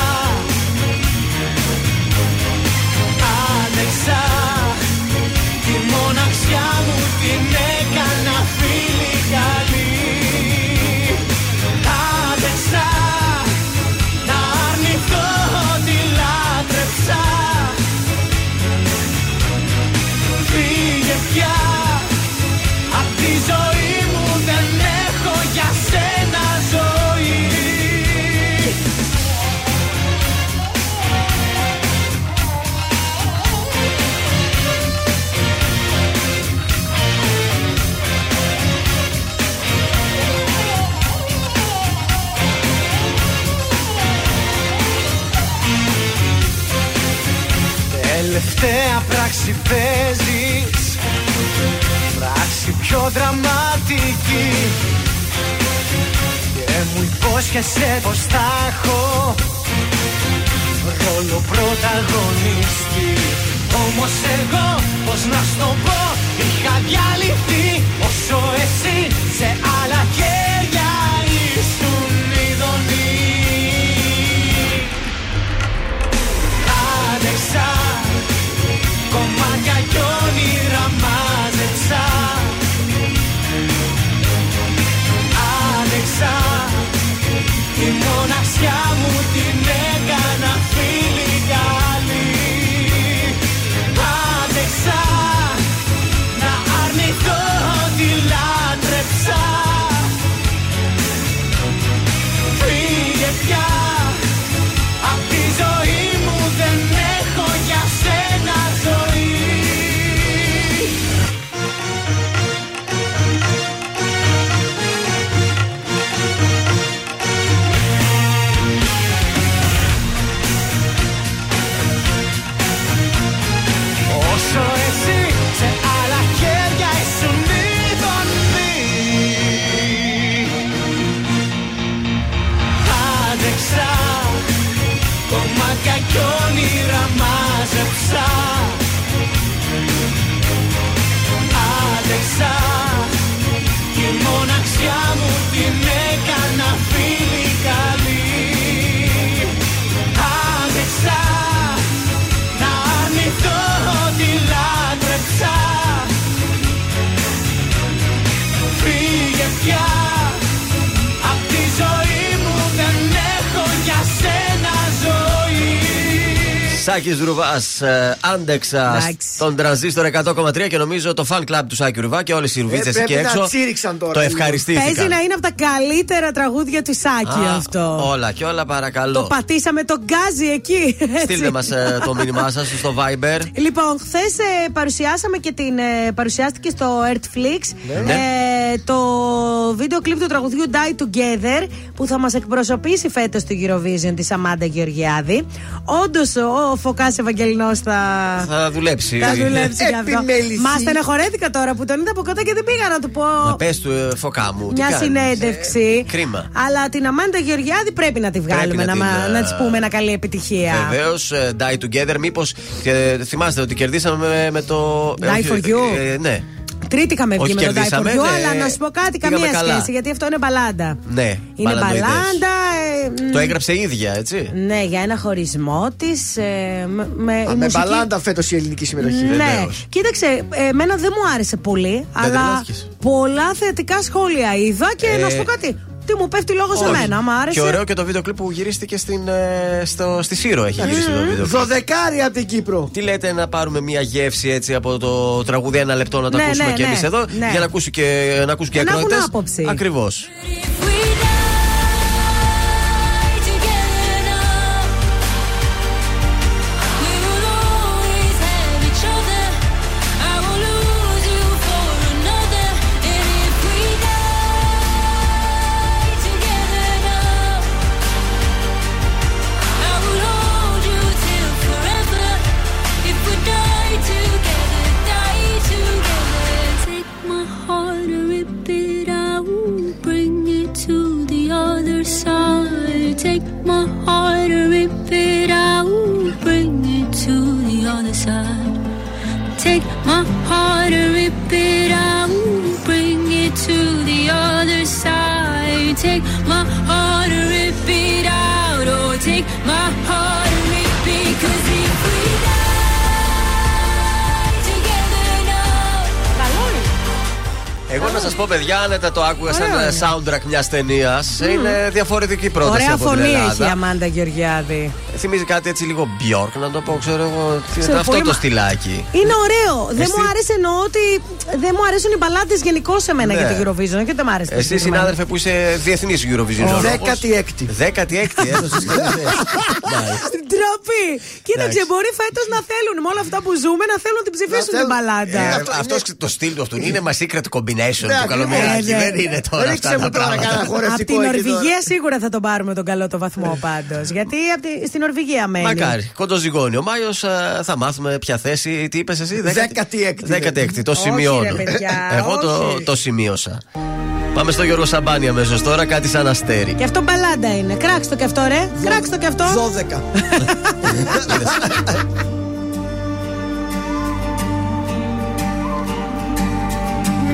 [SPEAKER 10] Άντεξα Τη μοναξιά μου την έκανα φίλη τελευταία πράξη παίζεις. Πράξη πιο δραματική. Και μου υπόσχεσαι πως θα έχω Ρόλο πρωταγωνιστή. Όμως εγώ πως να στο πω Είχα διαλυθεί.
[SPEAKER 2] Όσο εσύ σε άλλα κέντρα Σάκη Ρουβάς, άντεξα
[SPEAKER 3] Εντάξει.
[SPEAKER 2] στον τρανζίστορ 100,3 και νομίζω το fan club του Σάκη Ρουβά και όλε οι Ρουβίτσες
[SPEAKER 4] Ε,
[SPEAKER 2] εκεί
[SPEAKER 4] πρέπει να
[SPEAKER 2] έξω.
[SPEAKER 4] τσίριξαν τώρα
[SPEAKER 2] Το
[SPEAKER 4] λίγο.
[SPEAKER 2] ευχαριστήθηκαν.
[SPEAKER 3] Παίζει να είναι από τα καλύτερα τραγούδια του Σάκη
[SPEAKER 2] Α,
[SPEAKER 3] αυτό.
[SPEAKER 2] Όλα και όλα παρακαλώ.
[SPEAKER 3] Το πατήσαμε τον γκάζι εκεί. έτσι.
[SPEAKER 2] Στείλτε μας το μήνυμά σας στο Viber.
[SPEAKER 3] Λοιπόν, χθες παρουσιάσαμε και την. ε, παρουσιάστηκε στο Earthflix
[SPEAKER 2] Ναι.
[SPEAKER 3] ε, το βίντεο κλιπ του τραγουδιού Die Together που θα μας εκπροσωπήσει φέτος στο Eurovision της Αμάντα Γεωργιάδη. Όντως ο Φωκά Ευαγγελινός θα.
[SPEAKER 2] Θα δουλέψει.
[SPEAKER 3] Θα δουλέψει γι' αυτό.
[SPEAKER 4] Επιμέληση.
[SPEAKER 3] Μα στεναχωρέθηκα τώρα που τον είδα από κοντά και δεν πήγα να του πω
[SPEAKER 2] Μα πες του ε, φωκά μου. τι
[SPEAKER 3] μια
[SPEAKER 2] κάνεις,
[SPEAKER 3] συνέντευξη.
[SPEAKER 2] ε, Κρίμα.
[SPEAKER 3] Αλλά την Αμάντα Γεωργιάδη πρέπει να τη βγάλουμε,
[SPEAKER 2] να
[SPEAKER 3] να,
[SPEAKER 2] την,
[SPEAKER 3] μα-
[SPEAKER 2] ε,
[SPEAKER 3] να της πούμε ένα καλή επιτυχία.
[SPEAKER 2] Βεβαίως, Die Together. Μήπως θυμάστε ότι κερδίσαμε με, με το. ε,
[SPEAKER 3] Die
[SPEAKER 2] όχι,
[SPEAKER 3] for you.
[SPEAKER 2] ε, ναι,
[SPEAKER 3] Τρίτη είχαμε βγει
[SPEAKER 2] Όχι,
[SPEAKER 3] με τον Die for
[SPEAKER 2] κερδίσαμε,
[SPEAKER 3] You,
[SPEAKER 2] ναι.
[SPEAKER 3] αλλά να σου πω κάτι,
[SPEAKER 2] Πήγαμε
[SPEAKER 3] καμία
[SPEAKER 2] καλά.
[SPEAKER 3] σχέση, γιατί αυτό είναι μπαλάντα.
[SPEAKER 2] ναι.
[SPEAKER 3] Είναι
[SPEAKER 2] μπαλαντοειδές.
[SPEAKER 3] μπαλάντα. ε, μ,
[SPEAKER 2] Το έγραψε η ίδια, έτσι.
[SPEAKER 3] Ναι, για ένα χωρισμό της. Ε, με, με, η
[SPEAKER 4] Α, με
[SPEAKER 3] μουσική-
[SPEAKER 4] μπαλάντα φέτος η ελληνική συμμετοχή.
[SPEAKER 3] Ναι,
[SPEAKER 2] Βεβαίως.
[SPEAKER 3] κοίταξε, ε, εμένα δεν μου άρεσε πολύ, αλλά
[SPEAKER 2] τρελάθηκες.
[SPEAKER 3] πολλά θετικά σχόλια είδα και
[SPEAKER 2] Ε,
[SPEAKER 3] να σου πω κάτι. Τι μου πέφτει λόγος σε
[SPEAKER 2] Όχι.
[SPEAKER 3] μένα, μ' άρεσε.
[SPEAKER 2] Και ωραίο και το βίντεο κλιπ που γυρίστηκε στην, ε, στο, στη Σύρο έχει γυρίσει το βίντεο κλιπ.
[SPEAKER 4] Δωδεκάρι από την Κύπρο.
[SPEAKER 2] Τι λέτε να πάρουμε μια γεύση έτσι από το τραγούδι ένα λεπτό να το
[SPEAKER 3] Ναι,
[SPEAKER 2] ακούσουμε
[SPEAKER 3] ναι,
[SPEAKER 2] και
[SPEAKER 3] ναι,
[SPEAKER 2] εμεί εδώ
[SPEAKER 3] ναι.
[SPEAKER 2] για να ακούσουν και, να ακούσουν και
[SPEAKER 3] Και να έχουν
[SPEAKER 2] σας πω, παιδιά, αν δεν το άκουγα σαν
[SPEAKER 3] Ωραίο
[SPEAKER 2] ε, soundtrack μιας ταινίας, είναι διαφορετική πρόταση
[SPEAKER 3] Ωραία
[SPEAKER 2] από την
[SPEAKER 3] φωνή
[SPEAKER 2] Ελλάδα.
[SPEAKER 3] έχει η Αμάντα Γεωργιάδη.
[SPEAKER 2] Θυμίζει κάτι έτσι λίγο Bjork, να το πω, ξέρω εγώ. τι-
[SPEAKER 3] Ξέρω,
[SPEAKER 2] αυτό
[SPEAKER 3] πολύ
[SPEAKER 2] το
[SPEAKER 3] μα-
[SPEAKER 2] στυλάκι.
[SPEAKER 3] Είναι ωραίο. Δεν
[SPEAKER 2] Εσύ-
[SPEAKER 3] μου άρεσε εννοώ ότι δεν μου αρέσουν οι μπαλάντε γενικώ σε μένα
[SPEAKER 2] Ναι.
[SPEAKER 3] για το Eurovision και δεν μου άρεσε. το
[SPEAKER 2] Εσύ,
[SPEAKER 3] συγκεκριμένο.
[SPEAKER 2] συνάδελφε, που είσαι διεθνής Eurovision.
[SPEAKER 3] Ω.
[SPEAKER 4] Δέκατη έκτη.
[SPEAKER 2] Δέκατη έκτη, *laughs* έδωσε και Μάλιστα.
[SPEAKER 3] Ντροπή! Κοίταξε,
[SPEAKER 2] Εντάξει.
[SPEAKER 3] μπορεί φέτος να θέλουν με όλα αυτά που ζούμε να θέλουν να την ψηφίσουν την μπαλάντα.
[SPEAKER 2] Αυτό το στυλ του αυτού είναι μα secret combination
[SPEAKER 3] Ναι,
[SPEAKER 2] του καλομεράκι.
[SPEAKER 3] ναι, ναι.
[SPEAKER 2] Δεν είναι τώρα
[SPEAKER 4] Ρίξε
[SPEAKER 2] αυτά
[SPEAKER 4] μου
[SPEAKER 2] τα
[SPEAKER 4] τώρα
[SPEAKER 2] πράγματα.
[SPEAKER 4] κανένα χορευτικό
[SPEAKER 3] Από την
[SPEAKER 4] εκεί
[SPEAKER 3] Νορβηγία σίγουρα θα τον πάρουμε τον καλό το βαθμό πάντως. Γιατί απ' τη- στην Νορβηγία μένει.
[SPEAKER 2] Μακάρι. Κοντοζυγώνει. Ο Μάιος θα μάθουμε ποια θέση. Τι είπες εσύ,
[SPEAKER 4] Δέκατη έκτη.
[SPEAKER 2] Δέκατη έκτη. Το
[SPEAKER 3] Όχι,
[SPEAKER 2] σημειώνω.
[SPEAKER 3] ρε, παιδιά, *laughs*
[SPEAKER 2] Εγώ το,
[SPEAKER 3] όχι.
[SPEAKER 2] το σημείωσα. Πάμε στο Γιώργο Σαμπάνι αμέσως τώρα, κάτι σαν αστέρι.
[SPEAKER 3] Και αυτό μπαλάντα είναι. Κράξτε το και αυτό, ρε. Κράξτε το και αυτό.
[SPEAKER 4] 12. *laughs* *laughs*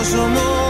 [SPEAKER 11] κόσμο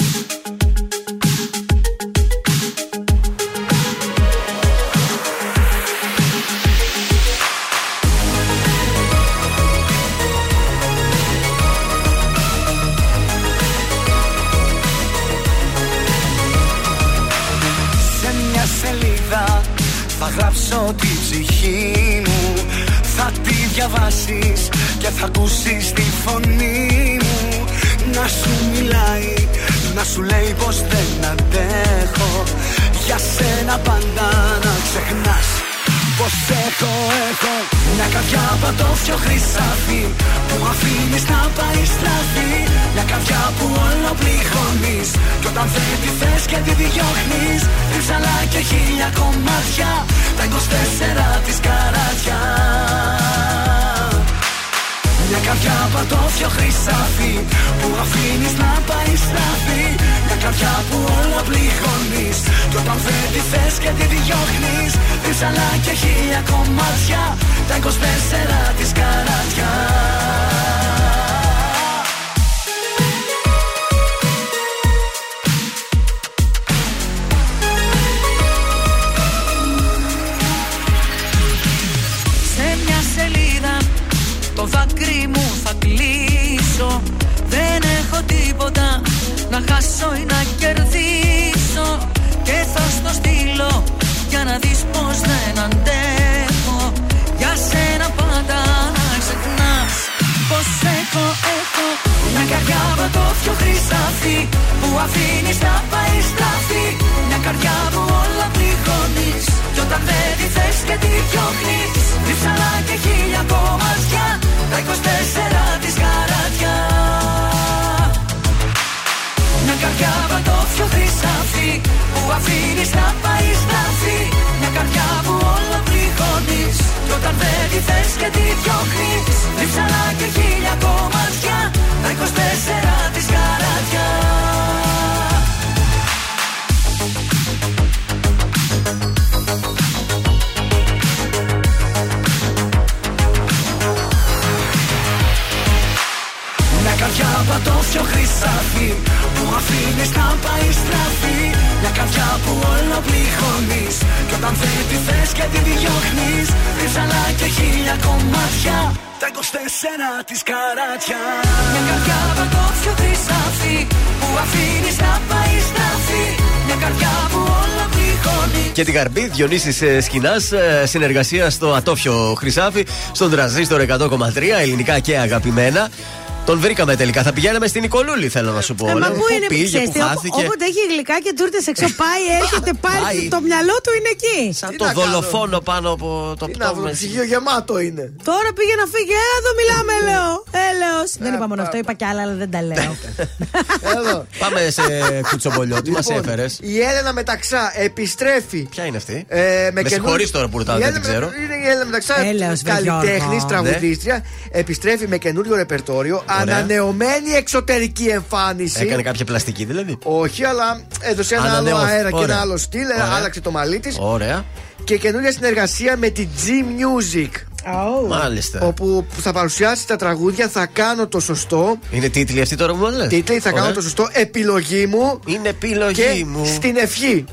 [SPEAKER 22] Και
[SPEAKER 2] την καρμπή Διονύσης ε, Σκινά, ε, συνεργασία στο Ατόφιο Χρυσάφι, στον Τραζίστορ 100,3 ελληνικά και αγαπημένα. Τον βρήκαμε τελικά. Θα πηγαίναμε στην Νικολούλη, θέλω να σου πω.
[SPEAKER 3] Ε, μα
[SPEAKER 2] Λέω,
[SPEAKER 3] πού είναι
[SPEAKER 2] πήγε,
[SPEAKER 3] ξέρεις
[SPEAKER 2] που
[SPEAKER 3] τι, όπο-
[SPEAKER 2] χάθηκε.
[SPEAKER 3] Όποτε έχει γλυκά και τούρτες έξω, πάει, έρχεται πάλι.
[SPEAKER 2] Πάει.
[SPEAKER 3] Το μυαλό του είναι εκεί.
[SPEAKER 2] Σαν το δολοφόνο πάνω από το
[SPEAKER 4] Τι να βρω,
[SPEAKER 2] πτώμα.
[SPEAKER 4] ψυγείο γεμάτο είναι.
[SPEAKER 3] Τώρα πήγε να φύγει. Έλα εδώ μιλάμε, λέω. Έλεος. Δεν είπα μόνο αυτό, είπα κι άλλα, αλλά δεν τα λέω. *laughs*
[SPEAKER 4] Εδώ.
[SPEAKER 2] Πάμε σε κουτσομπολιό. Τι μας
[SPEAKER 4] Λοιπόν,
[SPEAKER 2] έφερες;
[SPEAKER 4] Η Έλενα Μεταξά επιστρέφει.
[SPEAKER 2] Ποια είναι αυτή;
[SPEAKER 4] Ε, με
[SPEAKER 2] Με
[SPEAKER 4] καινούριο-
[SPEAKER 2] συγχωρείς τώρα που ρωτάω,
[SPEAKER 4] Η
[SPEAKER 2] δεν
[SPEAKER 4] Έλενα
[SPEAKER 2] την ξέρω.
[SPEAKER 4] Είναι η Έλενα Μεταξά,
[SPEAKER 3] Έλεος, βρε
[SPEAKER 4] καλλιτέχνης,
[SPEAKER 3] Γιώργο.
[SPEAKER 4] τραγουδίστρια. Επιστρέφει με καινούριο ρεπερτόριο.
[SPEAKER 2] Ωραία.
[SPEAKER 4] Ανανεωμένη εξωτερική εμφάνιση.
[SPEAKER 2] Έκανε κάποια πλαστική δηλαδή;
[SPEAKER 4] Όχι, αλλά έδωσε ένα άλλο
[SPEAKER 2] Ανανεώθη.
[SPEAKER 4] αέρα και
[SPEAKER 2] Ωραία.
[SPEAKER 4] ένα άλλο στυλ.
[SPEAKER 2] Ωραία.
[SPEAKER 4] Άλλαξε το μαλλί της.
[SPEAKER 2] Ωραία.
[SPEAKER 4] Και καινούρια συνεργασία με τη G Music.
[SPEAKER 2] Μάλιστα.
[SPEAKER 4] Όπου θα παρουσιάσει τα τραγούδια Θα κάνω το σωστό.
[SPEAKER 2] Είναι τίτλοι αυτοί τώρα που μου λες;
[SPEAKER 4] Τίτλοι Θα κάνω το σωστό. Επιλογή μου.
[SPEAKER 2] Είναι επιλογή
[SPEAKER 4] και
[SPEAKER 2] μου.
[SPEAKER 4] Στην ευχή.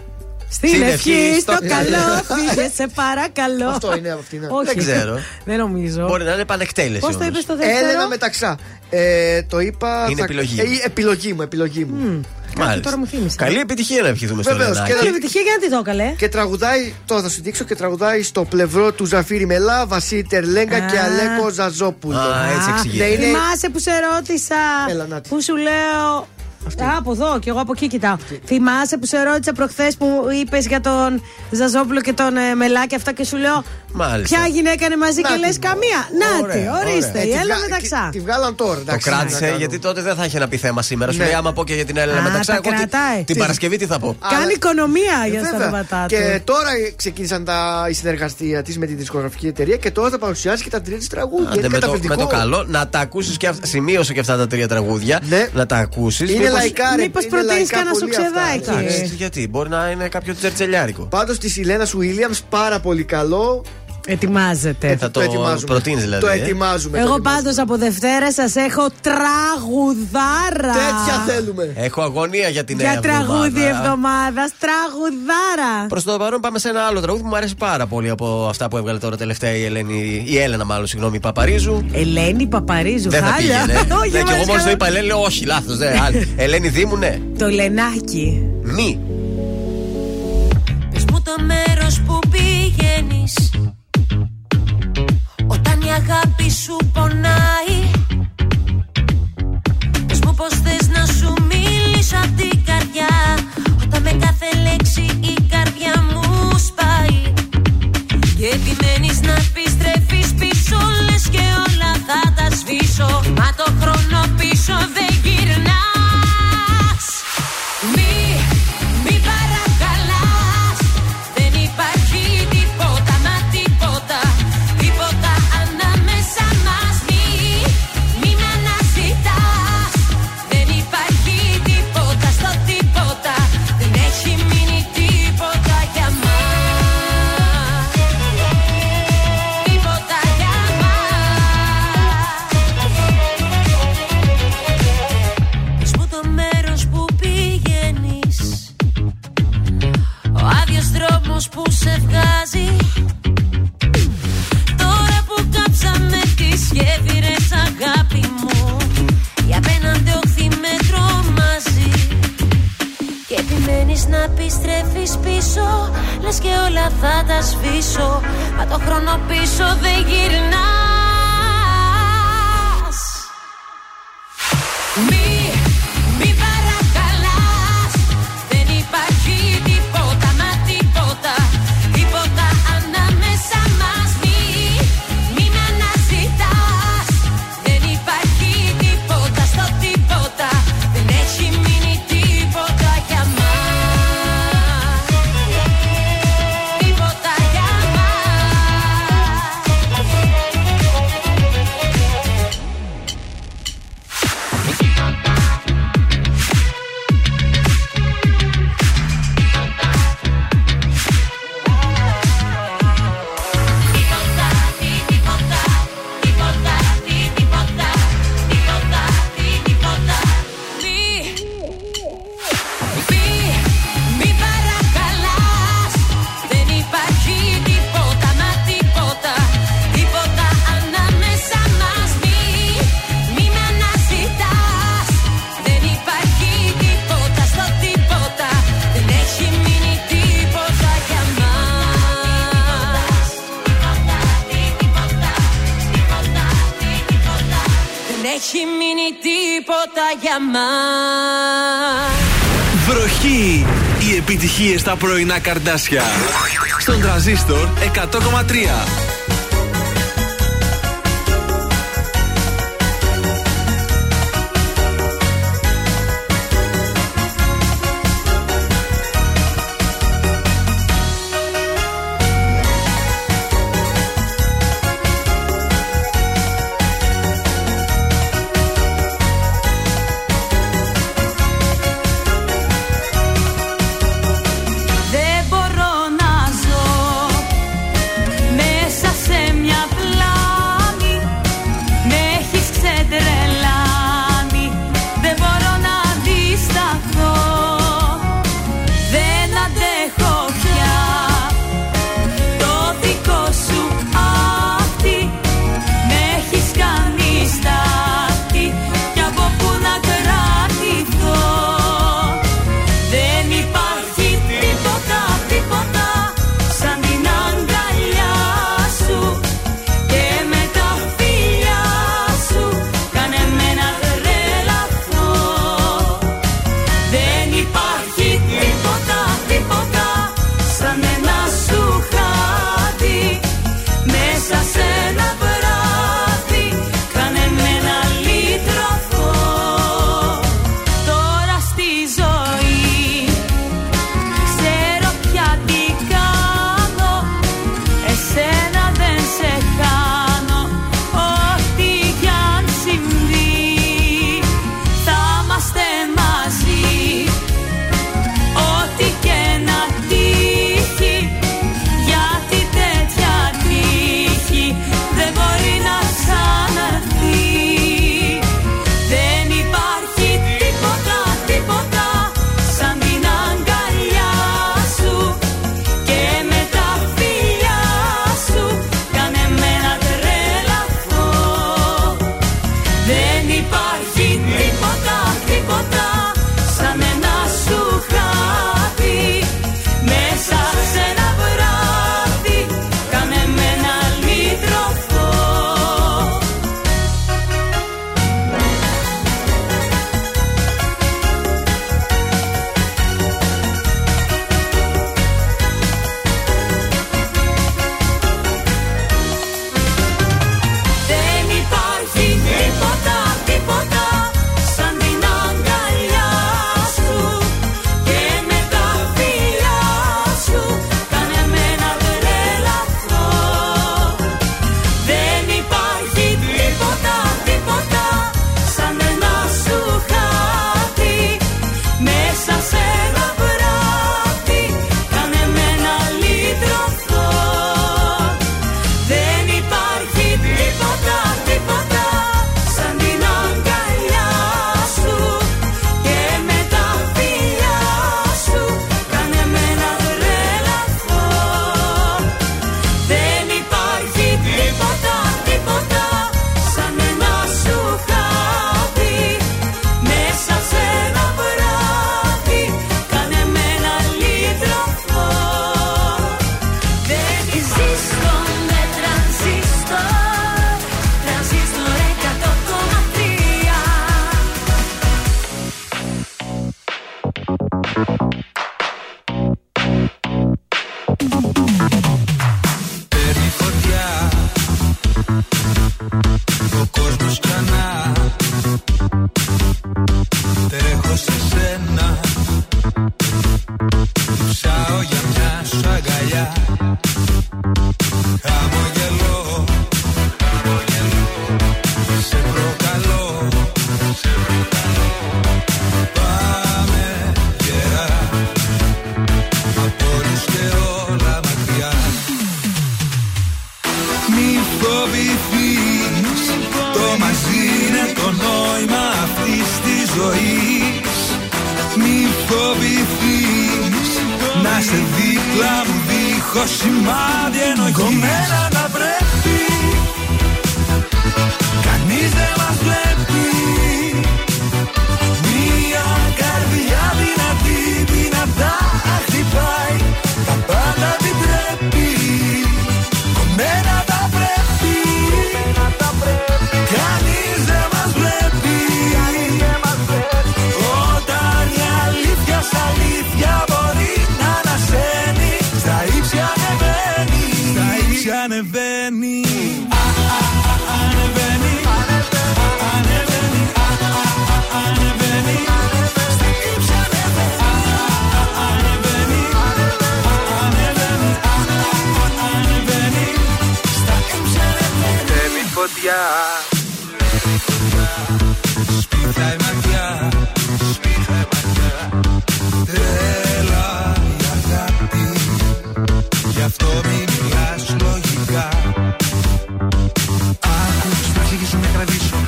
[SPEAKER 3] Στην
[SPEAKER 2] Στην
[SPEAKER 3] ευχή,
[SPEAKER 2] ευχή,
[SPEAKER 3] στο
[SPEAKER 2] στο
[SPEAKER 3] καλό, φύγε σε παρακαλώ.
[SPEAKER 4] Αυτό είναι αυτή. είναι.
[SPEAKER 3] Όχι.
[SPEAKER 2] Δεν ξέρω.
[SPEAKER 3] Δεν νομίζω.
[SPEAKER 2] Μπορεί να είναι επανεκτέλεση.
[SPEAKER 3] Πώς το
[SPEAKER 2] όμως.
[SPEAKER 3] είπες στο δεύτερο;
[SPEAKER 4] Έλενα Μεταξά. Ε, το είπα.
[SPEAKER 2] Είναι επιλογή
[SPEAKER 4] Ε,
[SPEAKER 2] μου.
[SPEAKER 4] επιλογή μου, επιλογή μου.
[SPEAKER 2] Μάλιστα.
[SPEAKER 3] τώρα μου θύμισε.
[SPEAKER 2] Καλή επιτυχία να ευχηθούμε στο
[SPEAKER 4] Βεβαίως,
[SPEAKER 2] Λενάκι.
[SPEAKER 4] και
[SPEAKER 3] Καλή επιτυχία για να τη δω, καλέ.
[SPEAKER 4] Και τραγουδάει, τώρα θα σου δείξω και τραγουδάει στο πλευρό του Ζαφύρι Μελά, Βασίλη Τερλέγκα
[SPEAKER 3] Α.
[SPEAKER 4] και Αλέκο Ζαζόπουλο.
[SPEAKER 2] Α, έτσι
[SPEAKER 3] Α,
[SPEAKER 2] εξηγείται.
[SPEAKER 4] Ναι, είναι-
[SPEAKER 3] Θυμάσαι που σε ρώτησα.
[SPEAKER 4] Έλα, να τη.
[SPEAKER 3] Που σου λέω. Α, από εδώ και εγώ από εκεί κοιτάω. Θυμάσαι που σε ρώτησα προχθές που είπες για τον Ζαζόπουλο και τον ε, Μελάκη αυτά και σου λέω.
[SPEAKER 2] Μάλιστα.
[SPEAKER 3] Ποια γυναίκα είναι μαζί
[SPEAKER 4] Να
[SPEAKER 3] και
[SPEAKER 4] τη.
[SPEAKER 3] λες καμία. Να
[SPEAKER 2] Ωραία,
[SPEAKER 3] τη, ορίστε.
[SPEAKER 4] Ε,
[SPEAKER 3] Η
[SPEAKER 4] τη
[SPEAKER 3] Έλα
[SPEAKER 4] βγα-
[SPEAKER 3] μεταξά.
[SPEAKER 4] Τη, τη βγάλαν τώρα.
[SPEAKER 2] Το
[SPEAKER 4] εντάξει, τι να
[SPEAKER 2] κράτησε
[SPEAKER 4] κάνω.
[SPEAKER 2] γιατί τότε δεν θα είχε να πει θέμα σήμερα. Σου
[SPEAKER 4] Ναι.
[SPEAKER 2] λέει άμα πω και για την Έλενα
[SPEAKER 3] Α,
[SPEAKER 2] μεταξά.
[SPEAKER 3] τα
[SPEAKER 2] Εγώ τι-
[SPEAKER 3] κρατάει.
[SPEAKER 2] την
[SPEAKER 3] Τι-
[SPEAKER 2] Παρασκευή τι θα πω.
[SPEAKER 3] Κάνει
[SPEAKER 4] Αλλά-
[SPEAKER 3] οικονομία για
[SPEAKER 4] Βέβαια.
[SPEAKER 3] στα ονόματά του.
[SPEAKER 4] Και τώρα ξεκίνησαν τα, η συνεργασία της με τη δισκογραφική εταιρεία και τώρα θα παρουσιάσει και τα τρία της τραγούδια.
[SPEAKER 2] Άντε,
[SPEAKER 4] Είναι
[SPEAKER 2] με, το,
[SPEAKER 4] καταπληκτικό.
[SPEAKER 2] με το καλό να τα ακούσεις και αυτά. Σημείωσε και αυτά τα τρία τραγούδια.
[SPEAKER 4] Ναι.
[SPEAKER 2] Να τα ακούσεις.
[SPEAKER 4] Είναι λαϊκά, ρε.
[SPEAKER 3] Μήπως
[SPEAKER 4] είναι
[SPEAKER 3] προτείνεις
[SPEAKER 4] λαϊκά
[SPEAKER 3] κανένα
[SPEAKER 4] πολύ αυτά.
[SPEAKER 3] σουξεδάκι.
[SPEAKER 4] Εντάξει.
[SPEAKER 2] Γιατί, μπορεί να είναι κάποιο τζερτζελιάρικο.
[SPEAKER 4] Πάντως τη Ηλένα Βίλιαμ πάρα πολύ καλό.
[SPEAKER 3] Ετοιμάζεται.
[SPEAKER 2] Θα το
[SPEAKER 4] ετοιμάζουμε.
[SPEAKER 2] προτείνεις δηλαδή,
[SPEAKER 4] Το
[SPEAKER 2] ε;
[SPEAKER 4] ετοιμάζουμε.
[SPEAKER 3] Εγώ
[SPEAKER 4] το ετοιμάζουμε.
[SPEAKER 3] πάντως από Δευτέρα σας έχω τραγουδάρα.
[SPEAKER 4] Τέτοια θέλουμε.
[SPEAKER 2] Έχω αγωνία για την
[SPEAKER 3] Για
[SPEAKER 2] νέα
[SPEAKER 3] τραγούδι εβδομάδα. Τραγουδάρα.
[SPEAKER 2] Προς το παρόν πάμε σε ένα άλλο τραγούδι που μου αρέσει πάρα πολύ από αυτά που έβγαλε τώρα τελευταία η, Ελένη, η Έλενα, μάλλον συγγνώμη, η Παπαρίζου.
[SPEAKER 3] Ελένη Παπαρίζου,
[SPEAKER 2] Δεν θα
[SPEAKER 3] χάλια.
[SPEAKER 2] πήγαινε.
[SPEAKER 3] Όχι,
[SPEAKER 2] ναι, και εγώ
[SPEAKER 3] έβαλες
[SPEAKER 2] μόλις το
[SPEAKER 3] καλά.
[SPEAKER 2] είπα, Ελένη, λέω όχι, λάθος. *laughs* Ελένη Δήμου, ναι.
[SPEAKER 3] Το Λενάκι.
[SPEAKER 2] Μη.
[SPEAKER 1] Πες μου το μέρος που πηγαίνεις Όταν η αγάπη σου πονάει. Πες μου πως θες να σου μιλήσω απ' την καρδιά. Όταν με κάθε λέξη η καρδιά μου σπάει. Και επιμένεις να επιστρέφεις πίσω Λες και όλα θα τα σβήσω. Μα το χρόνο πίσω δεν γυρνάς δρόμος που σε βγάζει. Τώρα που κάψαμε τις γέφυρες αγάπη μου. Η απέναντι όχθη με τρομάζει Και επιμένεις να επιστρέφεις πίσω. Λες και όλα θα τα σβήσω. Μα το χρόνο πίσω δεν γυρνάς. Μη, Βροχή! Οι επιτυχίες στα πρωινά καρδάσια. Στον τραζίστορ 100,3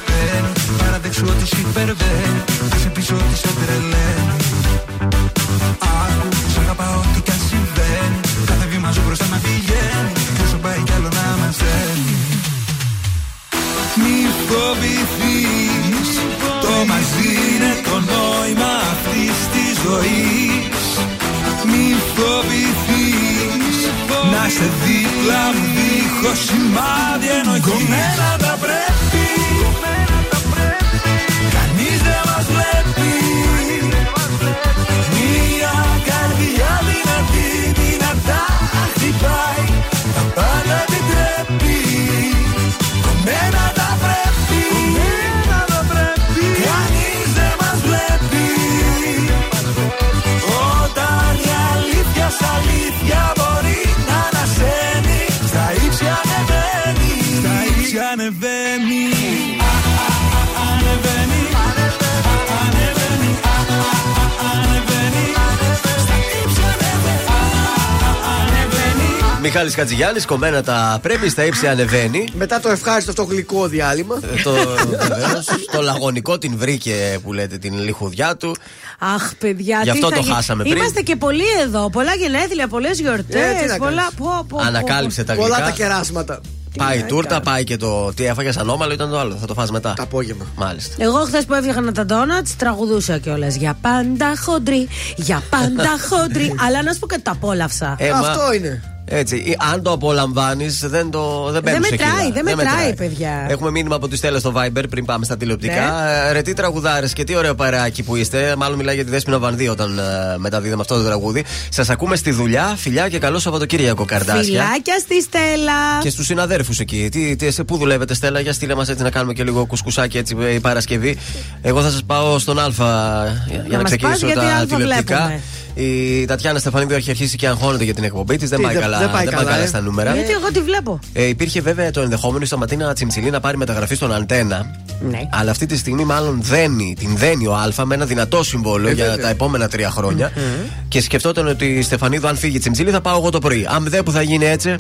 [SPEAKER 12] με
[SPEAKER 10] κρατήσω Δεν παραδεξού ότι σε υπερβαίνει Άσε πίσω ότι σε τρελαίνει Άκου σ' αγαπάω τι κι αν συμβαίνει Κάθε βήμα σου μπροστά να πηγαίνει Και όσο πάει κι άλλο να μας δένει μη φοβηθείς Το μαζί είναι το νόημα αυτής της ζωής. Μη φοβηθείς Να σε δίπλα μου δίχως σημάδι ενοχής. Κομμένα τα
[SPEAKER 2] Μιχάλης Κατζηγιάννης, κομμένα τα πρέπει, στα ύψη ανεβαίνει.
[SPEAKER 4] Μετά το ευχάριστο αυτό γλυκό διάλειμμα.
[SPEAKER 2] Ε, το, βεβαίως, το λαγωνικό την βρήκε που λέτε την λιχουδιά του.
[SPEAKER 3] Αχ, παιδιά,
[SPEAKER 2] Γι'
[SPEAKER 3] τι
[SPEAKER 2] αυτό
[SPEAKER 3] θα
[SPEAKER 2] το
[SPEAKER 3] γίνει.
[SPEAKER 2] χάσαμε πριν.
[SPEAKER 3] Είμαστε και πολλοί εδώ. Πολλά γενέθλια, πολλές γιορτές.
[SPEAKER 4] Ε, τι να
[SPEAKER 3] πολλά.
[SPEAKER 4] κάνεις.
[SPEAKER 3] Πω, πω, πω.
[SPEAKER 2] Ανακάλυψε τα
[SPEAKER 4] Πολλά
[SPEAKER 2] γλυκά.
[SPEAKER 4] τα κεράσματα.
[SPEAKER 2] Πάει η
[SPEAKER 3] να
[SPEAKER 2] τούρτα,
[SPEAKER 3] κάνω.
[SPEAKER 2] πάει και το. Τι έφαγες ανώμαλο ήταν το άλλο. Θα το φας μετά.
[SPEAKER 4] Το απόγευμα.
[SPEAKER 2] Μάλιστα.
[SPEAKER 3] Εγώ χθες που έφτιαχνα τα ντόνατς, τραγουδούσα κιόλας. Για πάντα χοντρή, για πάντα χοντρή. *laughs* Αλλά να σου πω και το απόλαυσα.
[SPEAKER 2] Ε, μα-
[SPEAKER 4] Αυτό είναι.
[SPEAKER 2] Έτσι, ή αν το απολαμβάνεις, δεν το δεν παίρνεις
[SPEAKER 3] μετράει, δεν μετράει, παιδιά.
[SPEAKER 2] Έχουμε μήνυμα από τη Στέλλα στο Viber πριν πάμε στα τηλεοπτικά.
[SPEAKER 3] Ναι.
[SPEAKER 2] Ε, Ρε τι τραγουδάρες και τι ωραίο παρεάκι που είστε. Μάλλον μιλάει για τη Δέσποινα Βανδύ όταν ε, μεταδίδαμε αυτό το τραγούδι. Σας ακούμε στη δουλειά. Φιλιά και καλό Σαββατοκύριακο, Καρδάσια.
[SPEAKER 3] Φιλάκια στη Στέλλα.
[SPEAKER 2] Και στους συναδέρφους εκεί. Τι, τι, σε πού δουλεύετε, Στέλλα, για στείλε μας έτσι να κάνουμε και λίγο κουσκουσάκι έτσι ε, η Παρασκευή. Εγώ θα σας πάω στον Α για να,
[SPEAKER 3] μας
[SPEAKER 2] ξεκινήσω
[SPEAKER 3] πας, γιατί
[SPEAKER 2] τα
[SPEAKER 3] Α
[SPEAKER 2] τηλεοπτικά.
[SPEAKER 3] βλέπουμε.
[SPEAKER 2] Η Τατιάνα Στεφανίδου έχει αρχίσει και αγχώνεται για την εκπομπή της. Δεν,
[SPEAKER 4] Τι,
[SPEAKER 2] πάει
[SPEAKER 4] δεν-
[SPEAKER 2] καλά,
[SPEAKER 4] δεν πάει καλά, ε;
[SPEAKER 2] στα νούμερα.
[SPEAKER 3] Γιατί εγώ τη βλέπω.
[SPEAKER 2] Ε, υπήρχε βέβαια το ενδεχόμενο η Σταματίνα Τσιμψιλή να πάρει μεταγραφή στον Αντένα.
[SPEAKER 3] Ναι.
[SPEAKER 2] Αλλά αυτή τη στιγμή μάλλον δένει, την δένει ο Α με ένα δυνατό συμβόλαιο
[SPEAKER 4] Ε,
[SPEAKER 2] για
[SPEAKER 4] βέβαια.
[SPEAKER 2] τα επόμενα τρία χρόνια. Και σκεφτόταν ότι η Στεφανίδου, αν φύγει η Τσιμψιλή, θα πάω εγώ το πρωί. Αν δεν που θα γίνει έτσι,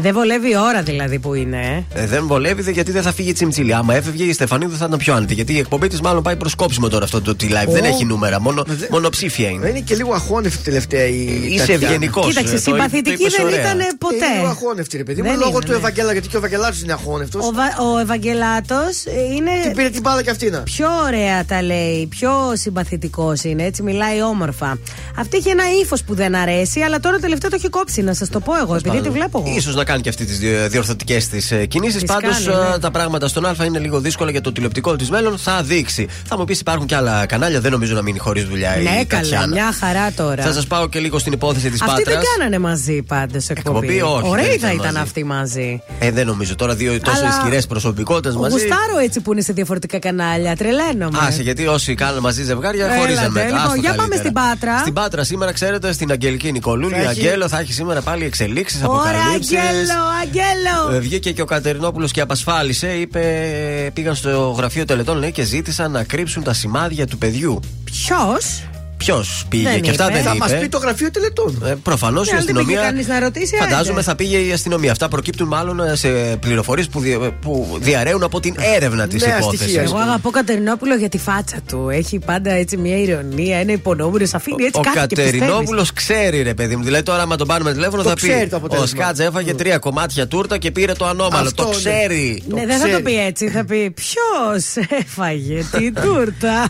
[SPEAKER 3] Δεν βολεύει η ώρα δηλαδή που είναι. ε.
[SPEAKER 2] ε, δεν βολεύει δε, γιατί δεν θα φύγει η Τσιμψιλή. Άμα έφευγε η Στεφανίδου θα ήταν πιο άνετη. Γιατί η εκπομπή της μάλλον πάει προς κόψιμο τώρα αυτό το live. Δεν
[SPEAKER 4] Ω.
[SPEAKER 2] έχει νούμερα, μόνο,
[SPEAKER 4] Μα δε-
[SPEAKER 2] μονοψήφια είναι.
[SPEAKER 4] Είναι και λίγο αχώνευτη τελευταία η.
[SPEAKER 2] Είσαι
[SPEAKER 4] Τατιάνα.
[SPEAKER 2] ευγενικός.
[SPEAKER 3] Κοίταξε, συμπαθητική δεν ήταν
[SPEAKER 4] Είναι λίγο
[SPEAKER 3] ποτέ.
[SPEAKER 4] αχώνευτη, ρε παιδί μου.
[SPEAKER 3] Δεν
[SPEAKER 4] Λόγω
[SPEAKER 3] είναι,
[SPEAKER 4] του
[SPEAKER 3] ναι.
[SPEAKER 4] Ευαγγέλα, γιατί και ο Ευαγγελάτο είναι αχώνευτος.
[SPEAKER 3] Ο, Βα- ο Ευαγγελάτος είναι.
[SPEAKER 4] Την πήρε την μπάλα και αυτή να.
[SPEAKER 3] Πιο ωραία τα λέει, πιο συμπαθητικός είναι, έτσι μιλάει όμορφα. Αυτή είχε ένα ύφος που δεν αρέσει, αλλά τώρα τελευταία το έχει κόψει, να σας το πω εγώ, επειδή τη βλέπω εγώ.
[SPEAKER 2] σω να κάνει και αυτή τις διορθωτικές τη κινήσεις.
[SPEAKER 3] Τις
[SPEAKER 2] Πάντως
[SPEAKER 3] κάνει, ναι.
[SPEAKER 2] τα πράγματα στον Α είναι λίγο δύσκολα για το τηλεοπτικό της μέλλον. Θα δείξει. Θα μου πεις υπάρχουν και άλλα κανάλια, δεν νομίζω να μείνει χωρίς δουλειά η
[SPEAKER 3] Ναι, καλά,
[SPEAKER 2] Τατιάνα.
[SPEAKER 3] μια χαρά τώρα.
[SPEAKER 2] Θα σας πάω και λίγο στην υπόθεση της
[SPEAKER 3] Αυτοί
[SPEAKER 2] Πάτρας.
[SPEAKER 3] δεν κάνανε μαζί πάντως εκπομπή.
[SPEAKER 2] Εκπομπή, όχι,
[SPEAKER 3] Ωραία
[SPEAKER 2] δεν
[SPEAKER 3] θα
[SPEAKER 2] ήταν
[SPEAKER 3] ήταν
[SPEAKER 2] μαζί.
[SPEAKER 3] αυτοί μαζί.
[SPEAKER 2] Ε, δεν νομίζω τώρα δύο τόσο
[SPEAKER 3] Αλλά-
[SPEAKER 2] ισχυρές προσωπικότητες μαζί.
[SPEAKER 3] Γουστάρω έτσι που είναι σε διαφορετικά κανάλια. Τρελαίνομαι.
[SPEAKER 2] Άσε, γιατί όσοι κάνουν μαζί ζευγάρια
[SPEAKER 3] Έλατε,
[SPEAKER 2] χωρίζαν μετά.
[SPEAKER 3] λοιπόν,
[SPEAKER 2] Άστο
[SPEAKER 3] για πάμε
[SPEAKER 2] καλύτερα.
[SPEAKER 3] στην Πάτρα.
[SPEAKER 2] Στην Πάτρα σήμερα, ξέρετε, στην Αγγελική Νικολούλη,
[SPEAKER 4] Θα έχει-
[SPEAKER 2] Αγγέλο θα έχει σήμερα πάλι εξελίξεις,
[SPEAKER 3] Ωραία,
[SPEAKER 2] αποκαλύψεις.
[SPEAKER 3] Αγγέλο, Αγγέλο.
[SPEAKER 2] Ε, Βγήκε και ο Κατερινόπουλος και απασφάλισε. Είπε, πήγαν στο γραφείο τελετών λέει, και ζήτησαν να κρύψουν τα σημάδια του παιδιού.
[SPEAKER 3] Ποιος;
[SPEAKER 2] Ποιος πήγε
[SPEAKER 3] Δεν
[SPEAKER 2] και αυτά
[SPEAKER 3] είπε.
[SPEAKER 2] δεν
[SPEAKER 4] Θα
[SPEAKER 2] είπε.
[SPEAKER 4] μα πει το γραφείο τελετών.
[SPEAKER 2] Ε, Προφανώς η
[SPEAKER 3] Ναι, αλλά δεν πήγε
[SPEAKER 2] αστυνομία.
[SPEAKER 3] κανείς να ρωτήσει,
[SPEAKER 2] Φαντάζομαι
[SPEAKER 3] άντε.
[SPEAKER 2] θα πήγε η αστυνομία. Αυτά προκύπτουν μάλλον ε, σε πληροφορίες που, δια- που διαραίουν από την έρευνα της
[SPEAKER 4] Νέα
[SPEAKER 2] υπόθεσης.
[SPEAKER 4] στοιχεία.
[SPEAKER 3] Εγώ αγαπώ Κατερινόπουλο για τη φάτσα του. Έχει πάντα έτσι μια ηρωνία, ένα υπονόμουρο. Αφήνει έτσι
[SPEAKER 2] Ο
[SPEAKER 3] κάτι και πιστεύεις.
[SPEAKER 2] Κατερινόπουλος ξέρει, ρε παιδί μου. Δηλαδή, τώρα, άμα τον πάρουμε τηλέφωνο,
[SPEAKER 4] Το
[SPEAKER 2] θα
[SPEAKER 4] ξέρει
[SPEAKER 2] πει:
[SPEAKER 4] το
[SPEAKER 2] Ο
[SPEAKER 4] αποτέλεσμα.
[SPEAKER 2] Σκάτζ έφαγε τρία κομμάτια τούρτα και πήρε το ανώμαλο.
[SPEAKER 4] Αυτό,
[SPEAKER 2] το
[SPEAKER 4] ναι.
[SPEAKER 2] ξέρει.
[SPEAKER 3] Ναι, δεν θα το
[SPEAKER 4] ξέρει.
[SPEAKER 3] πει έτσι. Θα πει Ποιος έφαγε την *laughs* τούρτα;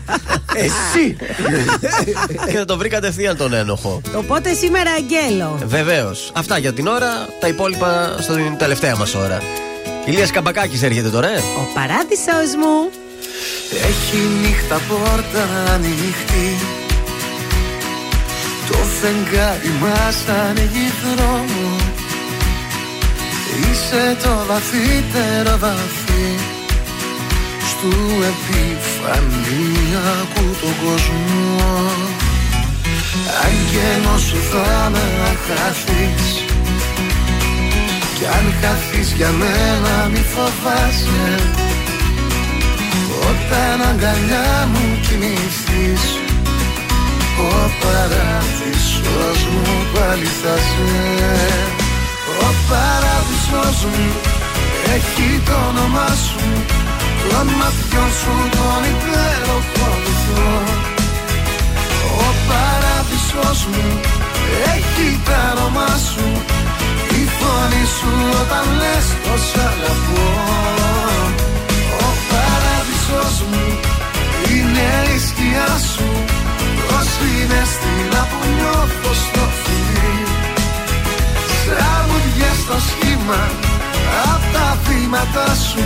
[SPEAKER 4] Εσύ. *laughs* *laughs*
[SPEAKER 2] και θα το βρει κατευθείαν τον ένοχο.
[SPEAKER 3] Οπότε σήμερα αγγέλο.
[SPEAKER 2] Βεβαίως. Αυτά για την ώρα. Τα υπόλοιπα στην τελευταία μας ώρα. Ηλίας Καμπακάκης έρχεται τώρα, ε.
[SPEAKER 3] Ο παράδεισος μου.
[SPEAKER 15] Έχει νύχτα πόρτα ανοιχτή Το φεγγάρι μας ανοίγει δρόμο
[SPEAKER 11] Είσαι το βαθύτερο βαθύ Στου επιφανειακού τον κόσμο. Άγγελος σου θα με χαθείς Κι αν χαθείς για μένα μη φοβάσαι. Όταν αγκαλιά μου κοιμηθείς Ο παράδεισος μου πάλι θα σε. Ο παράδεισος μου έχει το όνομά σου Των ματιών σου τον υπέροχο βυθό Ο παράδεισος μου έχει το όνομά σου Η φωνή σου όταν λες πως αγαπώ Ο παράδεισος μου είναι η σκιά σου Ως είναι στην που νιώθω στο φιλί Σαν μουδιές στο σχήμα Απ' τα βήματα σου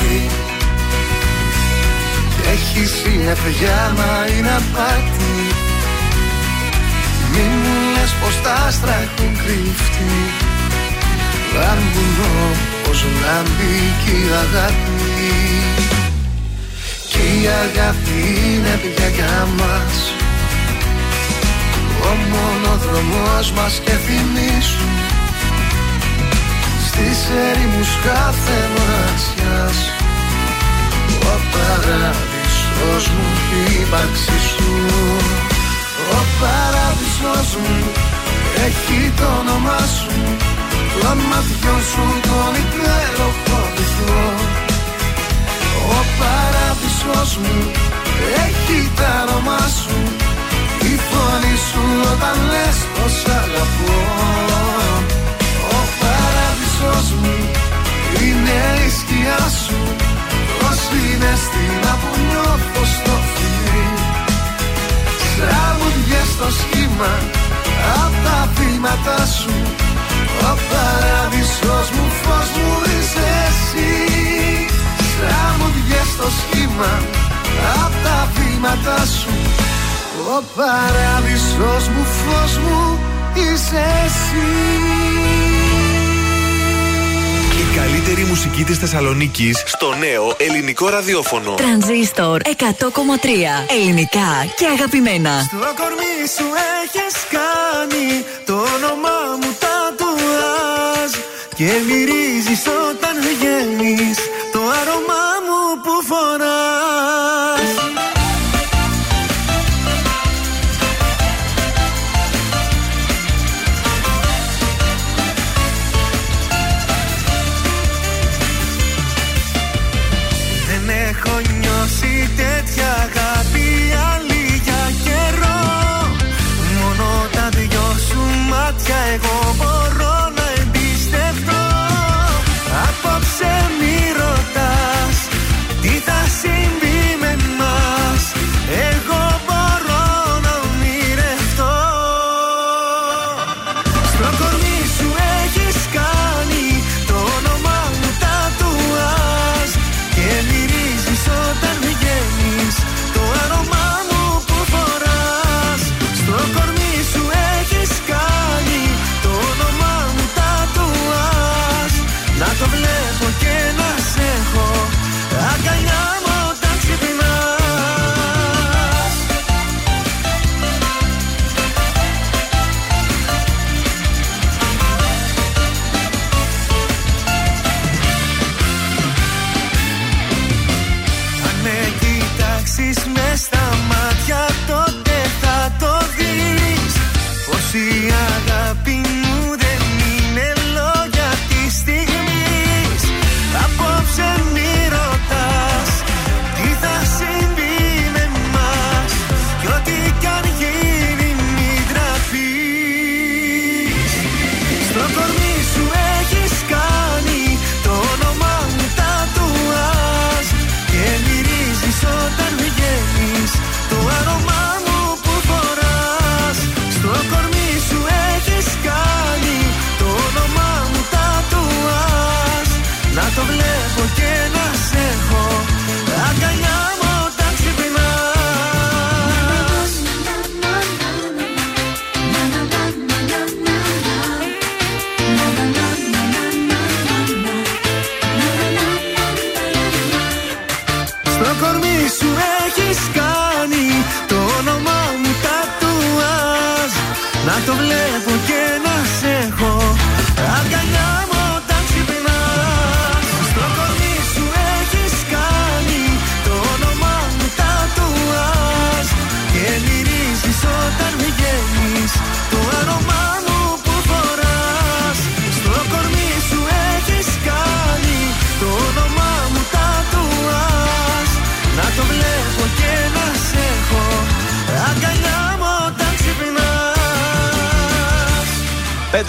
[SPEAKER 11] βροχή Κι έχει συννεφιά μα είναι απάτη. Μη μου λες πως τα άστρα έχουν κρυφτεί. Λάμπουν όπως λάμπει κι η αγάπη. Κι η αγάπη είναι πια για μας. Ο μονοδρομός μας και θυμίσου στις ερήμους κάθε μοναξιάς Ο παράδεισος μου η ύπαρξη σου. Ο παράδεισος μου έχει το όνομά σου. Των ματιών σου τον υπέροχο βυθό. Ο παράδεισος μου έχει το όνομά σου. Η φωνή σου όταν λες πως αγαπώ. ο παράδεισος μου είναι η σκιά σου Ως είναι στην που νιώθω στο φιλί Σαν μουδιές στο σχήμα Απ' τα βήματα σου. Ο παράδεισος μου φως μου είσαι εσύ. Σαν μουδιές στο σχήμα Απ' τα βήματα σου. Ο παράδεισος μου φως μου είσαι εσύ.
[SPEAKER 1] Η καλύτερη μουσική της Θεσσαλονίκης στο νέο ελληνικό ραδιόφωνο.
[SPEAKER 18] Τρανζίστορ 100,3 ελληνικά και αγαπημένα.
[SPEAKER 11] Στο κορμί σου έχεις κάνει το όνομά μου τατουάζ Και μυρίζεις όταν βγαίνεις το άρωμά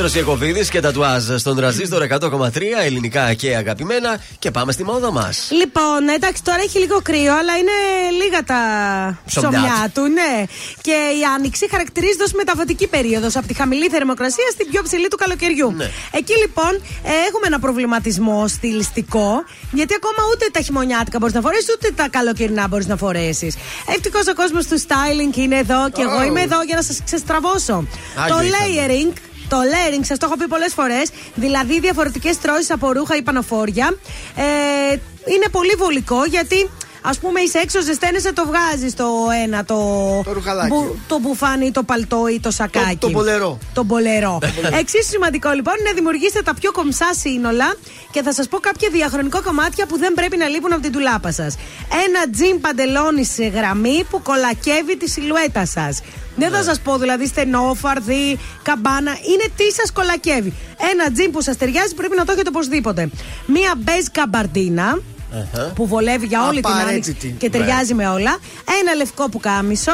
[SPEAKER 2] Πέτρος Ιακοβίδη και τα τουάζ στον τραζίστορ 100,3 ελληνικά και αγαπημένα. Και πάμε στη μόδα μας.
[SPEAKER 3] Λοιπόν, εντάξει, τώρα έχει λίγο κρύο, αλλά είναι λίγα τα
[SPEAKER 2] Ψωμιά
[SPEAKER 3] ψωμιά του, ναι. Και η άνοιξη χαρακτηρίζεται ως μεταβατική περίοδος από τη χαμηλή θερμοκρασία στην πιο ψηλή του καλοκαιριού. Εκεί λοιπόν ε, έχουμε ένα προβληματισμό στιλιστικό, γιατί ακόμα ούτε τα χειμωνιάτικα μπορείς να φορέσεις, ούτε τα καλοκαιρινά μπορείς να φορέσεις. Ευτυχώς ο κόσμος του styling είναι εδώ και εγώ
[SPEAKER 12] Oh.
[SPEAKER 3] είμαι εδώ για να σας ξεστραβώσω.
[SPEAKER 12] Άγιο
[SPEAKER 3] το
[SPEAKER 12] ήταν.
[SPEAKER 3] layering το layering, σας το έχω πει πολλές φορές, δηλαδή διαφορετικές τρώσει από ρούχα ή πανοφόρια, ε, είναι πολύ βολικό γιατί. Α πούμε, είσαι έξω, ζεσταίνεσαι, το βγάζεις το ένα, το,
[SPEAKER 4] Το ρουχαλάκι.
[SPEAKER 3] το μπουφάνι, το παλτό ή το σακάκι.
[SPEAKER 4] Το- το μπολερό. *laughs*
[SPEAKER 3] Το μπολερό. Εξίσου σημαντικό λοιπόν είναι να δημιουργήσετε τα πιο κομψά σύνολα και θα σας πω κάποια διαχρονικό κομμάτια που δεν πρέπει να λείπουν από την τουλάπα σας. Ένα τζιν παντελόνι σε γραμμή που κολακεύει τη σιλουέτα σας. Δεν θα σας πω δηλαδή στενό, φαρδί, καμπάνα. Είναι τι σας κολακεύει. Ένα τζιν που σας ταιριάζει πρέπει να το έχετε οπωσδήποτε. Μία μπέζ καμπαρντίνα που βολεύει για όλη την άνοιξη
[SPEAKER 4] Απαραίτητη.
[SPEAKER 3] και ταιριάζει με όλα. Ένα λευκό πουκάμισο.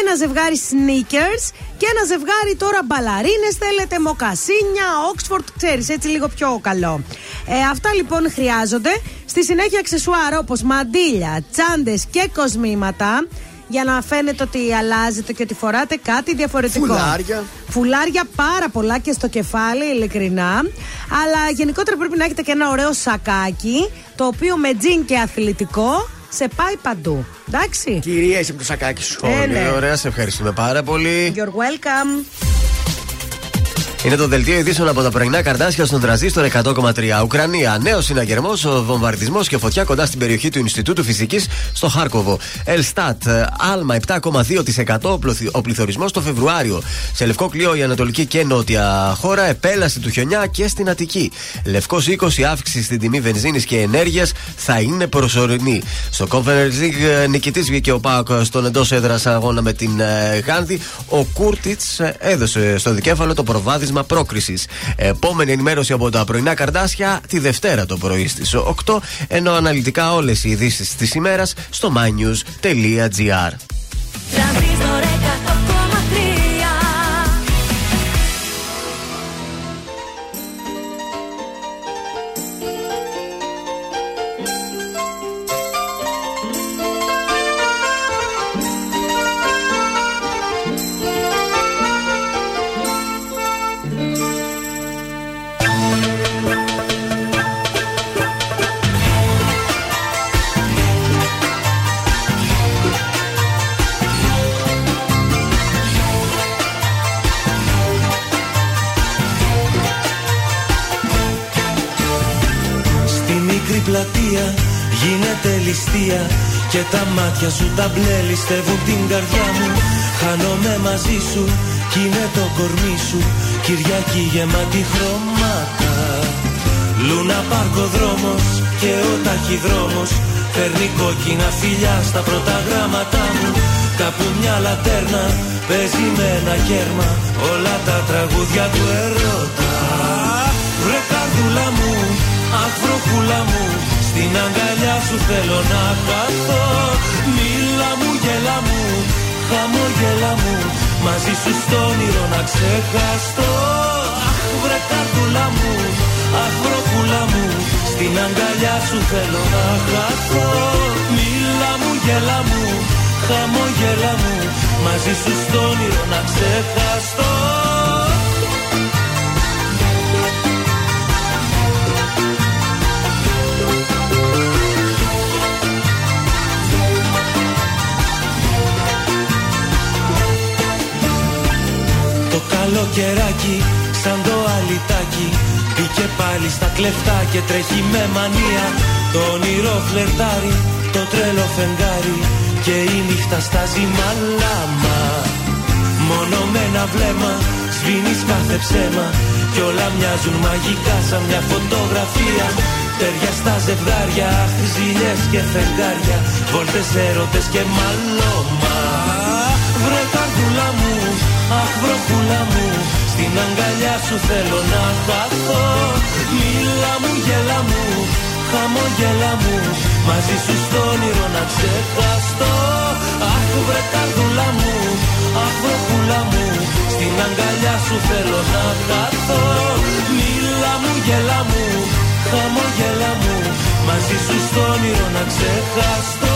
[SPEAKER 3] Ένα ζευγάρι sneakers και ένα ζευγάρι τώρα μπαλαρίνες. Θέλετε μοκασίνια, Oxford, ξέρεις, έτσι λίγο πιο καλό. Ε, αυτά λοιπόν χρειάζονται. Στη συνέχεια αξεσουάρ όπως μαντίλια, τσάντες και κοσμήματα. Για να φαίνεται ότι αλλάζετε και ότι φοράτε κάτι διαφορετικό.
[SPEAKER 4] Φουλάρια.
[SPEAKER 3] Φουλάρια πάρα πολλά και στο κεφάλι, ειλικρινά. Αλλά γενικότερα πρέπει να έχετε και ένα ωραίο σακάκι, το οποίο με τζιν και αθλητικό σε πάει παντού. Εντάξει.
[SPEAKER 4] Κυρία, είσαι με το σακάκι σου.
[SPEAKER 3] Ε,
[SPEAKER 2] Πολύ
[SPEAKER 3] ναι.
[SPEAKER 2] ωραία, σε ευχαριστούμε πάρα πολύ.
[SPEAKER 3] You're welcome.
[SPEAKER 2] Είναι το δελτίο ειδήσεων από τα πρωινά καρτάσια στον τραζίστορ 100,3. Ουκρανία. Νέος συναγερμός, βομβαρδισμός και φωτιά κοντά στην περιοχή του Ινστιτούτου Φυσικής στο Χάρκοβο. Ελστάτ. Άλμα 7,2% ο πληθυ- ο πληθωρισμός το Φεβρουάριο. Σε λευκό κλειό η Ανατολική και Νότια χώρα. Επέλαση του χιονιά και στην Αττική. Λευκός 20 αύξηση στην τιμή βενζίνης και ενέργειας θα είναι προσωρινή. Στο Conference League νικητής βγήκε ο Πάοκ στον εντός έδρας αγώνα με την ε, Γάνδη. Ο Κούρτιτς έδωσε στο δικέφαλο το προβάδισμα πρόκρισης. Επόμενη ενημέρωση από τα πρωινά καρδάσια τη Δευτέρα το πρωί στις 8. Ενώ αναλυτικά όλες οι ειδήσεις της ημέρας στο mynews.gr.
[SPEAKER 10] μάτια σου τα μπλε ληστεύουν την καρδιά μου. Χάνομαι μαζί σου κι είναι το κορμί σου. Κυριακή γεμάτη χρώματα. Λούνα πάρκο δρόμος και ο ταχυδρόμος. Φέρνει κόκκινα φιλιά στα πρώτα γράμματά μου. Κάπου μια λατέρνα παίζει με ένα κέρμα. Όλα τα τραγούδια του ερώτα. Βρε καρδούλα μου, αχ βροχούλα μου Στην αγκαλιά σου θέλω να χαθώ Μίλα μου, γέλα μου, χαμόγελα μου. Μαζί σου στο όνειρο να ξεχαστώ. Αχ βρε καρδούλα μου, αχ βροχούλα μου. Στην αγκαλιά σου θέλω να χαθώ. Μίλα μου, γέλα μου, χαμόγελα μου. Μαζί σου στο όνειρο να ξεχαστώ καλοκαιράκι σαν το αλυτάκι Μπήκε πάλι στα κλεφτά και τρέχει με μανία. Το όνειρο φλερτάρι, το τρελό φεγγάρι. Και η νύχτα στάζει μαλάμα. Μόνο με ένα βλέμμα σβήνεις κάθε ψέμα. Κι όλα μοιάζουν μαγικά σαν μια φωτογραφία. Τέρια στα ζευγάρια, ζήλιες και φεγγάρια. Βόλτες έρωτες και μαλώμα. Βρε καρδούλα μου, αχ βροχούλα μου Στην αγκαλιά σου θέλω να χαθώ Μίλα μου, γέλα μου, χαμογέλα μου Μαζί σου στο όνειρο να ξεχαστώ. Αχ βρε καρδούλα μου, αχ βροχούλα μου Στην αγκαλιά σου θέλω να χαθώ Μίλα μου, γέλα μου, χαμογέλα μου Μαζί σου στο όνειρο να ξεχαστώ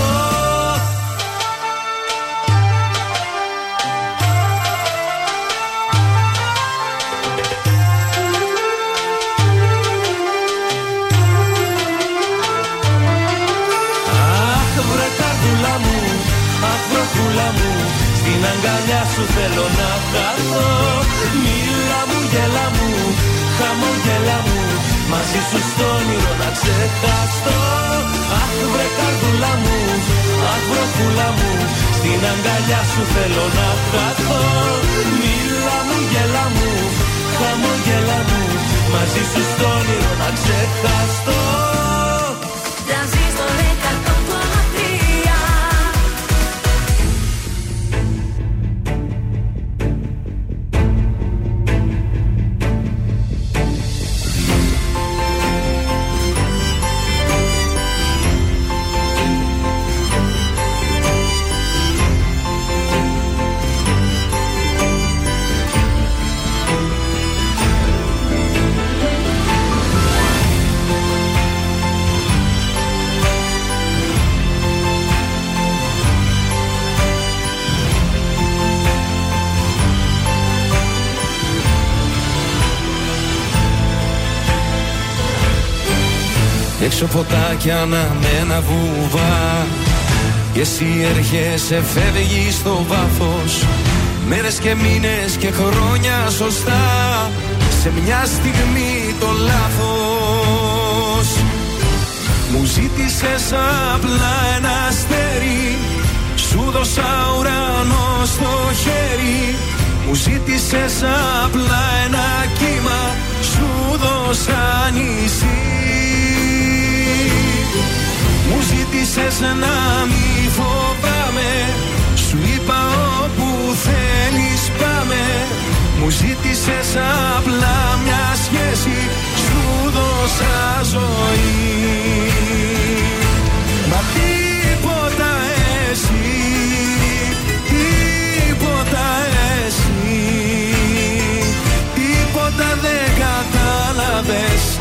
[SPEAKER 10] αγκαλιά σου θέλω να χαθώ. Μίλα μου, γέλα μου, χαμογέλα μου. Μαζί σου στο όνειρο να ξεχαστώ. Αχ βρε καρδούλα μου, αχ βροχούλα μου. Στην αγκαλιά σου θέλω να χαθώ. Μίλα μου, γέλα μου, χαμογέλα μου. Μαζί σου στο όνειρο να ξεχαστώ Έξω φωτάκια αναμένα βουβά Και εσύ έρχεσαι φεύγει στο βάθος. Μέρες και μήνες και χρόνια σωστά. Σε μια στιγμή το λάθος. Μου ζήτησες απλά ένα αστέρι. Σου δώσα ουρανό στο χέρι. Μου ζήτησες απλά ένα κύμα. Σου δώσα νησί μου ζήτησες να μη φοβάμαι. Σου είπα όπου θέλεις πάμε. Μου ζήτησες απλά μια σχέση. Σου δώσα ζωή. Μα τίποτα εσύ Τίποτα εσύ Τίποτα δεν κατάλαβες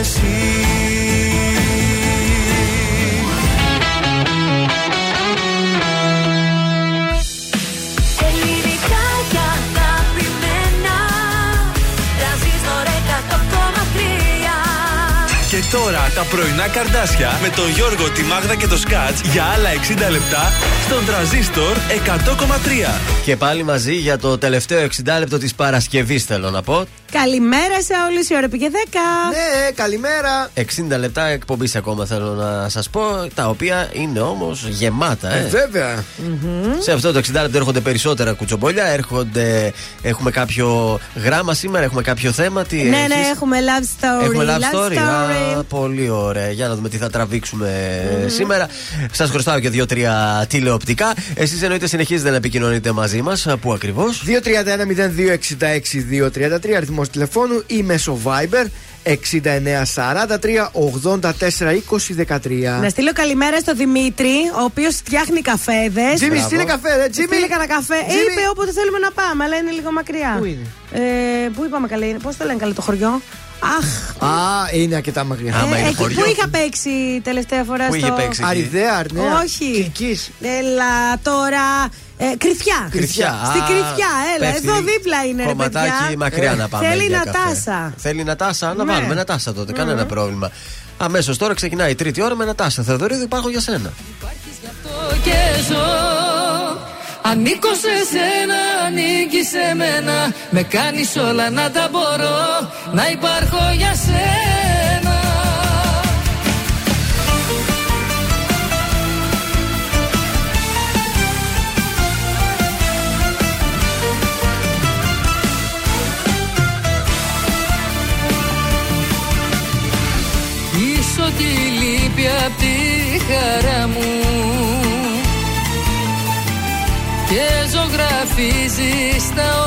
[SPEAKER 10] εσύ
[SPEAKER 1] Και τώρα τα πρωινά καρδάσια με τον Γιώργο, τη Μάγδα και το Σκάτς για άλλα 60 λεπτά στον τραζίστορ 100,3.
[SPEAKER 2] Και πάλι μαζί για το τελευταίο 60 λεπτό της Παρασκευής, θέλω να πω.
[SPEAKER 3] Καλημέρα σε όλους, η ώρα πήγε 10.
[SPEAKER 4] Ναι, καλημέρα.
[SPEAKER 2] 60 λεπτά εκπομπής ακόμα θέλω να σας πω, τα οποία είναι όμως γεμάτα. Ε.
[SPEAKER 4] Ε, βέβαια.
[SPEAKER 2] Σε αυτό το 60 λεπτό έρχονται περισσότερα κουτσομπολιά, έρχονται. Έχουμε κάποιο γράμμα σήμερα, έχουμε κάποιο θέμα. Τι
[SPEAKER 3] Ναι,
[SPEAKER 2] έχεις;
[SPEAKER 3] ναι, έχουμε love story.
[SPEAKER 2] Έχουμε love story.
[SPEAKER 3] story.
[SPEAKER 2] Α, πολύ ωραία. Για να δούμε τι θα τραβήξουμε σήμερα. Σας χρωστάω και δύο-τρία τηλεοπτικά. Εσείς εννοείται συνεχίζετε να επικοινωνείτε μαζί μας. Πού ακριβώς;
[SPEAKER 4] 231-0266-233 αριθμό τηλεφώνου ή μέσω Viber 6943 84 20 13.
[SPEAKER 3] Να στείλω καλημέρα στο Δημήτρη, ο οποίος φτιάχνει καφέδες.
[SPEAKER 4] Τζίμι, στείλε καφέ, ρε, Τζίμι.
[SPEAKER 3] Στείλε κανένα καφέ. Ε,
[SPEAKER 4] Τζίμι.
[SPEAKER 3] είπε όποτε θέλουμε να πάμε, αλλά είναι λίγο μακριά.
[SPEAKER 4] Πού είναι;
[SPEAKER 3] Ε, πού είπαμε καλέ, πώς το λένε καλέ το χωριό; Αχ,
[SPEAKER 4] Α, είναι αρκετά μακριά.
[SPEAKER 3] ε, εκεί που είχα παίξει τελευταία φορά
[SPEAKER 2] Πού
[SPEAKER 3] στο.
[SPEAKER 2] είχε παίξει εκεί;
[SPEAKER 4] Αριδέα, Αρνέα.
[SPEAKER 3] Όχι.
[SPEAKER 4] Κυρκής.
[SPEAKER 3] Έλα τώρα. Ε, κρυφιά.
[SPEAKER 2] Κρυφιά.
[SPEAKER 3] Στην
[SPEAKER 2] Α,
[SPEAKER 3] κρυφιά, έλα.
[SPEAKER 2] πέφτει
[SPEAKER 3] Εδώ δίπλα είναι, ρε
[SPEAKER 2] Κομματάκι
[SPEAKER 3] παιδιά.
[SPEAKER 2] μακριά να πάμε.
[SPEAKER 3] Θέλει
[SPEAKER 2] για
[SPEAKER 3] να
[SPEAKER 2] καφέ.
[SPEAKER 3] τάσα.
[SPEAKER 2] Θέλει να τάσα, να
[SPEAKER 3] Ναι.
[SPEAKER 2] βάλουμε ένα τάσα τότε. Κανένα πρόβλημα. Αμέσως τώρα ξεκινάει η τρίτη ώρα με ένα τάσα. Θεοδωρίδη, υπάρχω για σένα.
[SPEAKER 12] και ζω Ανήκω σε σένα, ανήκει σε μένα Με κάνεις όλα να τα μπορώ Να υπάρχω για σένα ζωγραφίζεις τα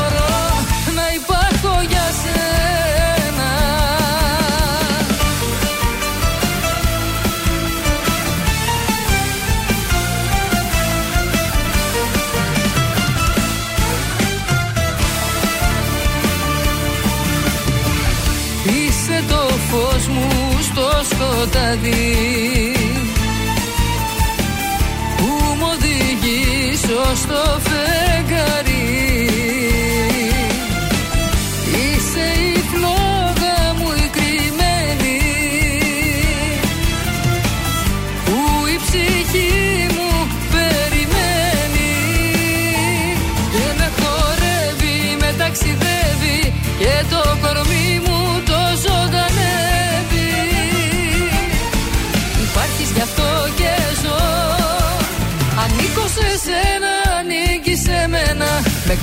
[SPEAKER 12] σκοτάδι Που μου οδηγείς ως το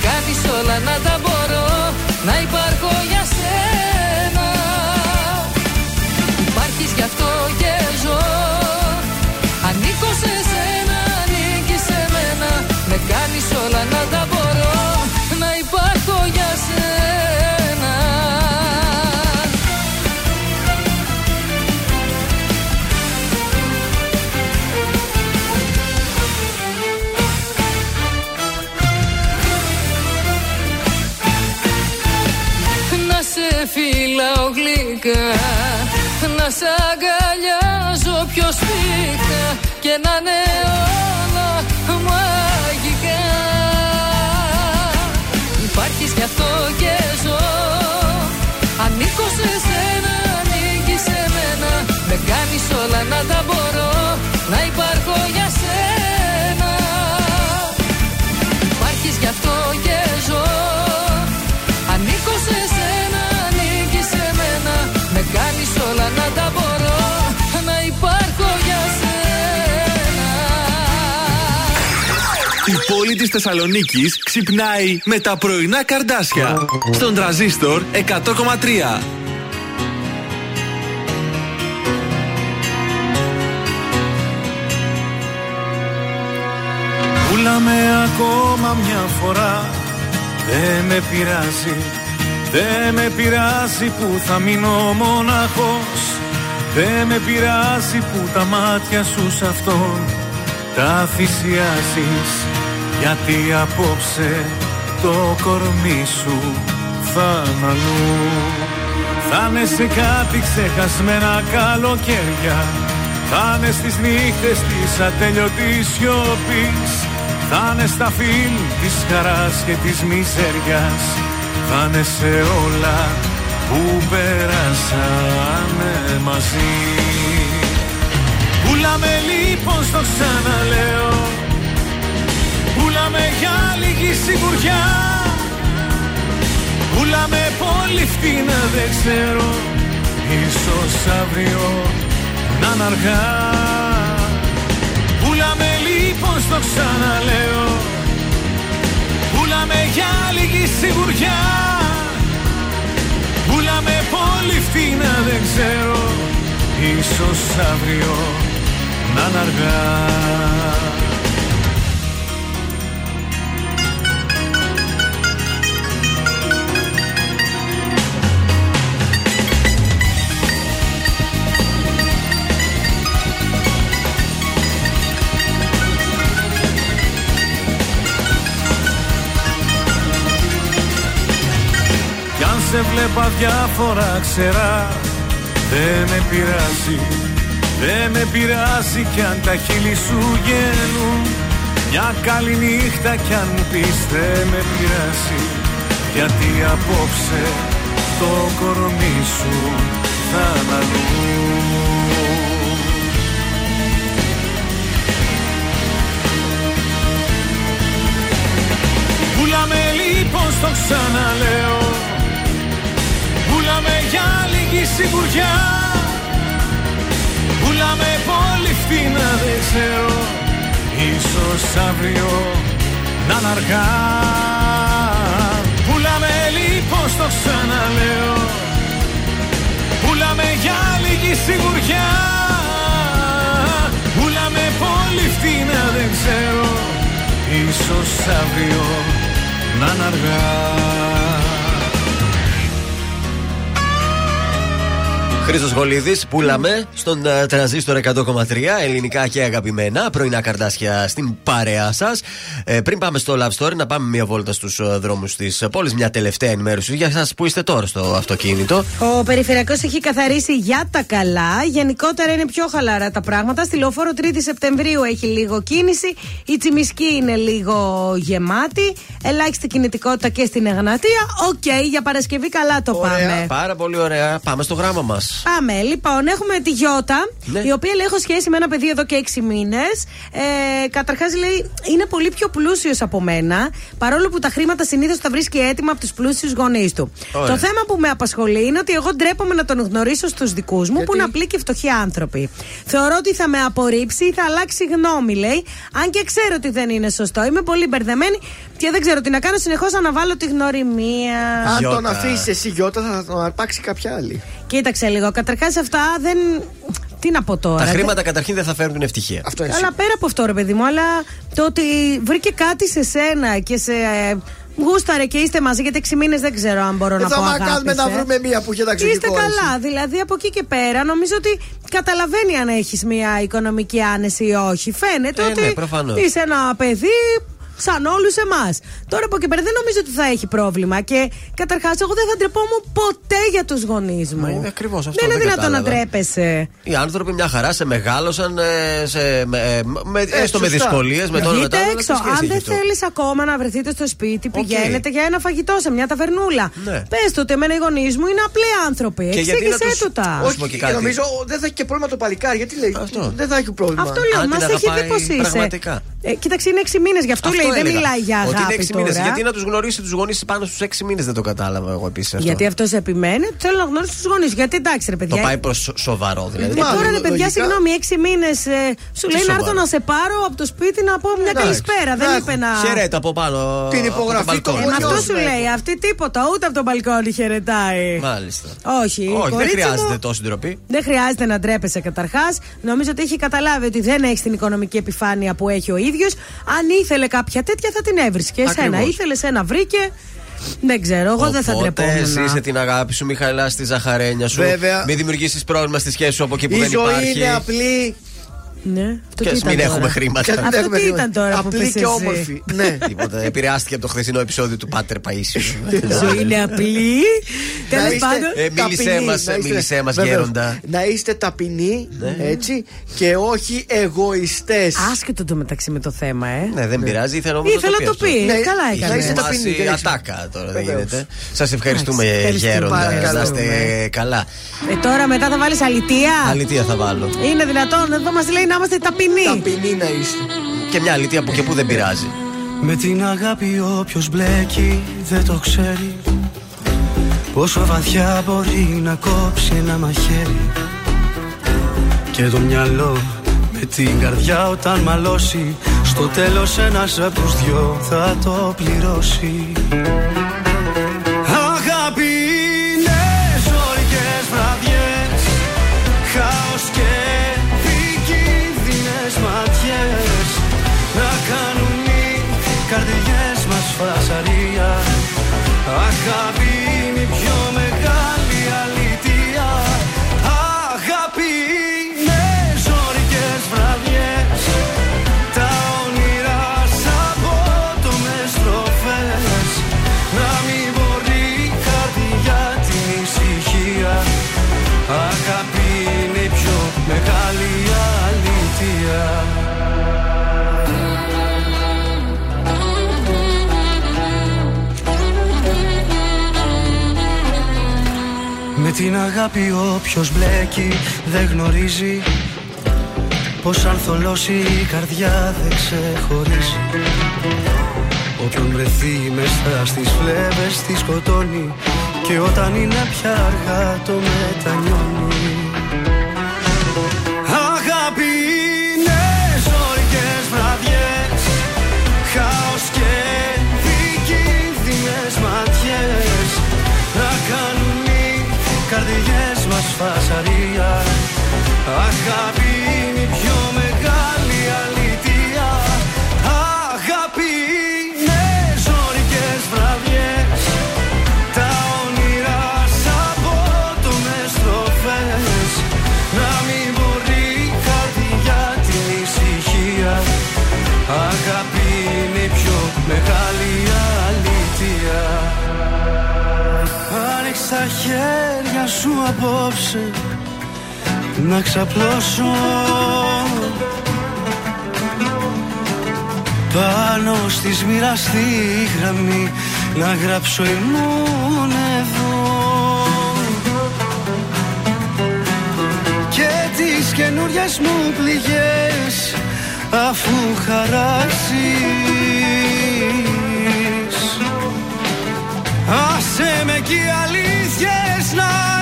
[SPEAKER 12] Με κάνεις όλα να τα μπορώ Να υπάρχω για σένα. Υπάρχεις γι' αυτό και ζω φυλάω γλυκά. Να σ' αγκαλιάζω πιο σπίχτα Και να είναι όλα μαγικά. Υπάρχεις γι' αυτό και ζω. Ανήκω σε σένα, ανήκεις σε μένα. Με κάνεις όλα να τα μπορώ
[SPEAKER 1] Μιχάλης ξυπνάει με τα πρωινά καρδάσια. Στον τραζίστορ 100,3.
[SPEAKER 13] Πούλαμε ακόμα μια φορά. Δεν με πειράζει Δεν με πειράζει που θα μείνω μοναχός Δεν με πειράζει που τα μάτια σου σ' αυτόν Τα θυσιάζεις. Γιατί απόψε το κορμί σου θα είναι αλλού Θα είναι σε κάτι ξεχασμένα καλοκαίρια. Θα είναι στις νύχτες της ατέλειωτης σιωπής. Θα είναι στα φιλ της χαράς και της μιζέριας. Θα είναι σε όλα που περάσανε μαζί. Πουλάμε λοιπόν στο ξαναλέω Πουλάμε για λίγη σιγουριά. Πουλάμε πολύ φτηνά δεν ξέρω. Ίσως αύριο να είναι αργά. Πουλάμε λοιπόν στο ξαναλέω. Πουλάμε για λίγη σιγουριά. Πουλάμε πολύ φτηνά δεν ξέρω. Ίσως αύριο να είναι αργά σε βλέπα διάφορα ξερά Δεν με πειράζει Δεν με πειράζει κι αν τα χείλη σου γέλουν Μια καλή νύχτα κι αν μου πεις δεν με πειράζει Γιατί απόψε το κορμί σου θα είναι αλλού Πουλάμε λοιπόν στο ξαναλέω σιγουριά Πουλάμε πολύ φτηνά δεν ξέρω. Ίσως αύριο να είναι αργά. Πουλάμε λοιπόν στο ξαναλέω. Πουλάμε για λίγη σιγουριά Πουλάμε πολύ φτηνά δεν ξέρω. Ίσως αύριο να είναι
[SPEAKER 2] Χρήστος Γολίδης, πουλάμε στον uh, τρανζίστορ 100,3 ελληνικά και αγαπημένα. Πρωινά καρτάσια στην παρέα σας. Ε, πριν πάμε στο Love Story, να πάμε μια βόλτα στους uh, δρόμους της πόλης. Μια τελευταία ενημέρωση για εσά που είστε τώρα στο αυτοκίνητο;
[SPEAKER 3] Ο περιφερειακός έχει καθαρίσει για τα καλά. Γενικότερα είναι πιο χαλαρά τα πράγματα. Στη λεωφόρο 3η Σεπτεμβρίου έχει λίγο κίνηση. Η Τσιμισκή είναι λίγο γεμάτη. Ελάχιστη κινητικότητα και στην Εγνατία. Οκ, για Παρασκευή καλά το πάμε.
[SPEAKER 2] Πάρα πολύ ωραία. Πάμε στο γράμμα μας.
[SPEAKER 3] Πάμε. Λοιπόν, έχουμε τη Γιώτα,
[SPEAKER 2] Ναι.
[SPEAKER 3] η οποία λέει: Έχω σχέση με ένα παιδί εδώ και 6 μήνες. Ε, Καταρχάς, λέει: Είναι πολύ πιο πλούσιος από μένα, παρόλο που τα χρήματα συνήθως τα βρίσκει έτοιμα από τους πλούσιους γονείς του.
[SPEAKER 12] Ωραία.
[SPEAKER 3] Το θέμα που με απασχολεί είναι ότι εγώ ντρέπομαι να τον γνωρίσω στους δικούς μου, που είναι απλοί και φτωχοί άνθρωποι. Θεωρώ ότι θα με απορρίψει ή θα αλλάξει γνώμη, λέει. Αν και ξέρω ότι δεν είναι σωστό. Είμαι πολύ μπερδεμένη και δεν ξέρω τι να κάνω. Συνεχώς αναβάλω τη γνωριμία.
[SPEAKER 4] Αν τον αφήσεις εσύ Γιώτα, θα τον αρπάξει κάποια άλλη.
[SPEAKER 3] Κοίταξε λίγο. Καταρχάς αυτά δεν. Τι να πω τώρα.
[SPEAKER 2] Τα χρήματα καταρχήν δεν θα φέρουν την ευτυχία.
[SPEAKER 4] Αυτό
[SPEAKER 3] Αλλά πέρα από αυτό, ρε παιδί μου, αλλά το ότι βρήκε κάτι σε σένα και σε. ε, Γούσταρε και είστε μαζί γιατί 6 μήνες δεν ξέρω αν μπορώ να
[SPEAKER 4] Εδώ
[SPEAKER 3] πω.
[SPEAKER 4] μα κάνουμε να
[SPEAKER 3] αγάπησε.
[SPEAKER 4] βρούμε μία που είχε ταξιδικό.
[SPEAKER 3] Είστε καλά. Δηλαδή από εκεί και πέρα νομίζω ότι καταλαβαίνει αν έχεις μια οικονομική άνεση ή όχι. Φαίνεται
[SPEAKER 2] Ε,
[SPEAKER 3] ότι
[SPEAKER 2] ναι, προφανώς.
[SPEAKER 3] είσαι ένα παιδί σαν όλους εμάς. Τώρα από εκεί και πέρα δεν νομίζω ότι θα έχει πρόβλημα. Και καταρχάς, εγώ δεν θα ντρεπόμουν ποτέ για τους γονείς μου.
[SPEAKER 2] Μα είναι ακριβώς αυτό,
[SPEAKER 3] Δεν είναι
[SPEAKER 2] δεν
[SPEAKER 3] δυνατόν να
[SPEAKER 2] κατάλαβα.
[SPEAKER 3] ντρέπεσαι.
[SPEAKER 2] Οι άνθρωποι μια χαρά σε μεγάλωσαν, ε, σε, με, ε, με,
[SPEAKER 3] Ε,
[SPEAKER 2] έστω με
[SPEAKER 3] σωστά.
[SPEAKER 2] δυσκολίες, με τον
[SPEAKER 3] Βγείτε
[SPEAKER 2] μετά.
[SPEAKER 3] έξω. Αν δεν θέλεις ακόμα να βρεθείτε στο σπίτι, πηγαίνετε για ένα φαγητό σε μια ταβερνούλα.
[SPEAKER 2] Ναι.
[SPEAKER 3] Πες του ότι εμένα οι γονείς μου είναι απλοί άνθρωποι.
[SPEAKER 2] Και γιατί να
[SPEAKER 3] Εξήγησέ
[SPEAKER 2] τους-
[SPEAKER 3] του τα.
[SPEAKER 2] Όχι, και κάτι.
[SPEAKER 4] Νομίζω δεν θα έχει και πρόβλημα το παλικάρι. Γιατί λέει. Δεν θα έχει πρόβλημα.
[SPEAKER 3] Αυτό λέω, μας έχει δει πώς είσαι.
[SPEAKER 2] Πραγματικά.
[SPEAKER 3] Ε, κοίταξε, είναι 6 μήνες, γι' αυτό, λέει δεν
[SPEAKER 2] έλεγα.
[SPEAKER 3] μιλάει για
[SPEAKER 2] Ότι είναι
[SPEAKER 3] αγάπη.
[SPEAKER 2] έξι μήνες.
[SPEAKER 3] τώρα.
[SPEAKER 2] Γιατί να τους γνωρίσει τους γονείς πάνω στους 6 μήνες δεν το κατάλαβα εγώ επίσης αυτό.
[SPEAKER 3] Γιατί αυτός επιμένει, ότι θέλω να γνωρίσω τους γονείς. Γιατί εντάξει, ρε
[SPEAKER 2] Το
[SPEAKER 3] παιδιά.
[SPEAKER 2] πάει προς σοβαρό δηλαδή.
[SPEAKER 3] Ε, τώρα ρε παιδιά, συγγνώμη, έξι μήνες σου λέει να έρθω
[SPEAKER 2] σοβαρό.
[SPEAKER 3] να σε πάρω από το σπίτι να πω μια
[SPEAKER 2] Εντάξει.
[SPEAKER 3] καλησπέρα. Δεν είπε να.
[SPEAKER 2] Χαιρέτα από πάνω.
[SPEAKER 4] Την
[SPEAKER 2] από το
[SPEAKER 4] υπογραφή
[SPEAKER 2] μπαλκόνι.
[SPEAKER 3] Ε, με αυτό σου λέει, αυτή τίποτα, ούτε από τον μπαλκόνι χαιρετάει.
[SPEAKER 2] Μάλιστα.
[SPEAKER 3] Όχι,
[SPEAKER 2] Όχι, δεν
[SPEAKER 3] κορίτσι
[SPEAKER 2] χρειάζεται
[SPEAKER 3] μου,
[SPEAKER 2] τόση ντροπή.
[SPEAKER 3] Δεν χρειάζεται να ντρέπεσαι καταρχάς. Νομίζω ότι έχει καταλάβει ότι δεν έχει την οικονομική επιφάνεια που έχει ο ίδιος. Αν ήθελε κάποια κάποια τέτοια θα την έβρισκε. Εσένα
[SPEAKER 2] Ακριβώς.
[SPEAKER 3] ήθελες, ένα βρήκε. Δεν ξέρω, εγώ δεν θα
[SPEAKER 2] Οπότε
[SPEAKER 3] τρεπόμουν.
[SPEAKER 2] ζήσε την αγάπη σου, Μιχαηλά, στη ζαχαρένια σου.
[SPEAKER 4] Βέβαια.
[SPEAKER 2] Μην δημιουργήσεις πρόβλημα στη σχέση σου από εκεί που
[SPEAKER 4] Η
[SPEAKER 2] δεν
[SPEAKER 4] ζωή
[SPEAKER 2] υπάρχει.
[SPEAKER 4] είναι απλή.
[SPEAKER 3] Ναι. Αυτό
[SPEAKER 2] Και
[SPEAKER 3] τι
[SPEAKER 2] ας
[SPEAKER 3] ήταν
[SPEAKER 2] μην
[SPEAKER 3] τώρα;
[SPEAKER 2] έχουμε χρήματα.
[SPEAKER 4] Και ας μην
[SPEAKER 3] Αυτό
[SPEAKER 4] έχουμε
[SPEAKER 3] τι
[SPEAKER 4] χρήματα.
[SPEAKER 3] ήταν τώρα που
[SPEAKER 4] Απλή
[SPEAKER 3] πες
[SPEAKER 4] και
[SPEAKER 3] εσύ;
[SPEAKER 4] όμορφη. *laughs* Ναι.
[SPEAKER 2] Τίποτα. Επηρεάστηκε από το χθεσινό επεισόδιο του Πάτερ Παΐσιου.
[SPEAKER 3] Η ζωή είναι απλή.
[SPEAKER 4] Να
[SPEAKER 3] Τέλος
[SPEAKER 4] είστε
[SPEAKER 3] πάντων.
[SPEAKER 2] Ε, μίλησέ
[SPEAKER 4] ταπεινοί,
[SPEAKER 2] μας,
[SPEAKER 4] να είστε-
[SPEAKER 2] μίλησέ μας,
[SPEAKER 4] Βεβαίως.
[SPEAKER 2] γέροντα.
[SPEAKER 4] Να είστε ταπεινοί,
[SPEAKER 2] Ναι.
[SPEAKER 4] έτσι, και όχι εγωιστές.
[SPEAKER 3] Άσχετο το μεταξύ με το θέμα, ε.
[SPEAKER 2] Ναι, δεν πειράζει, ήθελα όμως
[SPEAKER 3] Ήθελα να το
[SPEAKER 2] αυτό.
[SPEAKER 3] πεις.
[SPEAKER 4] Ναι,
[SPEAKER 3] Καλά
[SPEAKER 4] να
[SPEAKER 3] έκανες.
[SPEAKER 4] είστε
[SPEAKER 2] Μας
[SPEAKER 4] ταπεινοί,
[SPEAKER 2] η
[SPEAKER 4] δεν έχεις-
[SPEAKER 2] ατάκα τώρα δεν
[SPEAKER 4] Βεβαίως.
[SPEAKER 2] γίνεται. Σας ευχαριστούμε
[SPEAKER 3] Εντάξει, ευχαριστούμε.
[SPEAKER 2] γέροντα.
[SPEAKER 4] Παρακαλώ.
[SPEAKER 2] Να είστε καλά.
[SPEAKER 3] Ε, τώρα μετά θα βάλεις αλητία.
[SPEAKER 2] Αλήθεια θα βάλω.
[SPEAKER 3] Είναι δυνατόν, εδώ μας λέει να είμαστε ταπεινοί.
[SPEAKER 4] Ταπεινοί να είστε.
[SPEAKER 2] Και μια αλήθεια που και που δεν πειράζει.
[SPEAKER 10] Με την αγάπη όποιος μπλέκει δεν το ξέρει Πόσο βαθιά μπορεί να κόψει ένα μαχαίρι Και το μυαλό με την καρδιά όταν μαλώσει Στο τέλος ένας από τους δυο θα το πληρώσει φασαρία. Αγάπη την αγάπη όποιος μπλέκει δεν γνωρίζει Πως αν θολώσει η καρδιά δεν ξεχωρίζει. Όποιον βρεθεί μέσα στις φλέβες τη σκοτώνει Και όταν είναι πια αργά το μετανιώνει να ξαπλώσω. Πάνω στη μοιραστή γραμμή να γράψω ήμουν εδώ. Και τις καινούριες μου πληγές αφού χαράξεις Άσε με κι οι αλήθειες να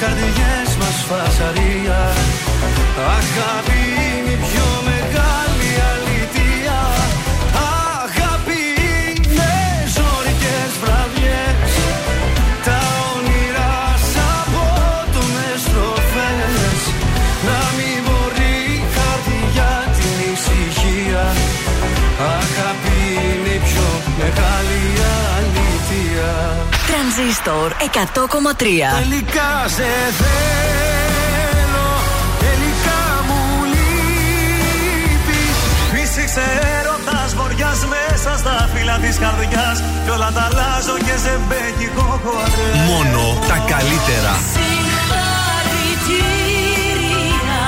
[SPEAKER 10] καρδιές μας φασαρία
[SPEAKER 18] Τρανζίστορ 100,3
[SPEAKER 10] Τελικά σε θέλω, τελικά μου λείπεις. Φύσηξε έρωτας βοριάς μέσα στα φύλλα της καρδιάς. Κι όλα τα αλλάζω και σε μπέκικο χορεύω
[SPEAKER 1] Μόνο τα καλύτερα.
[SPEAKER 12] Συγχαρητήρια.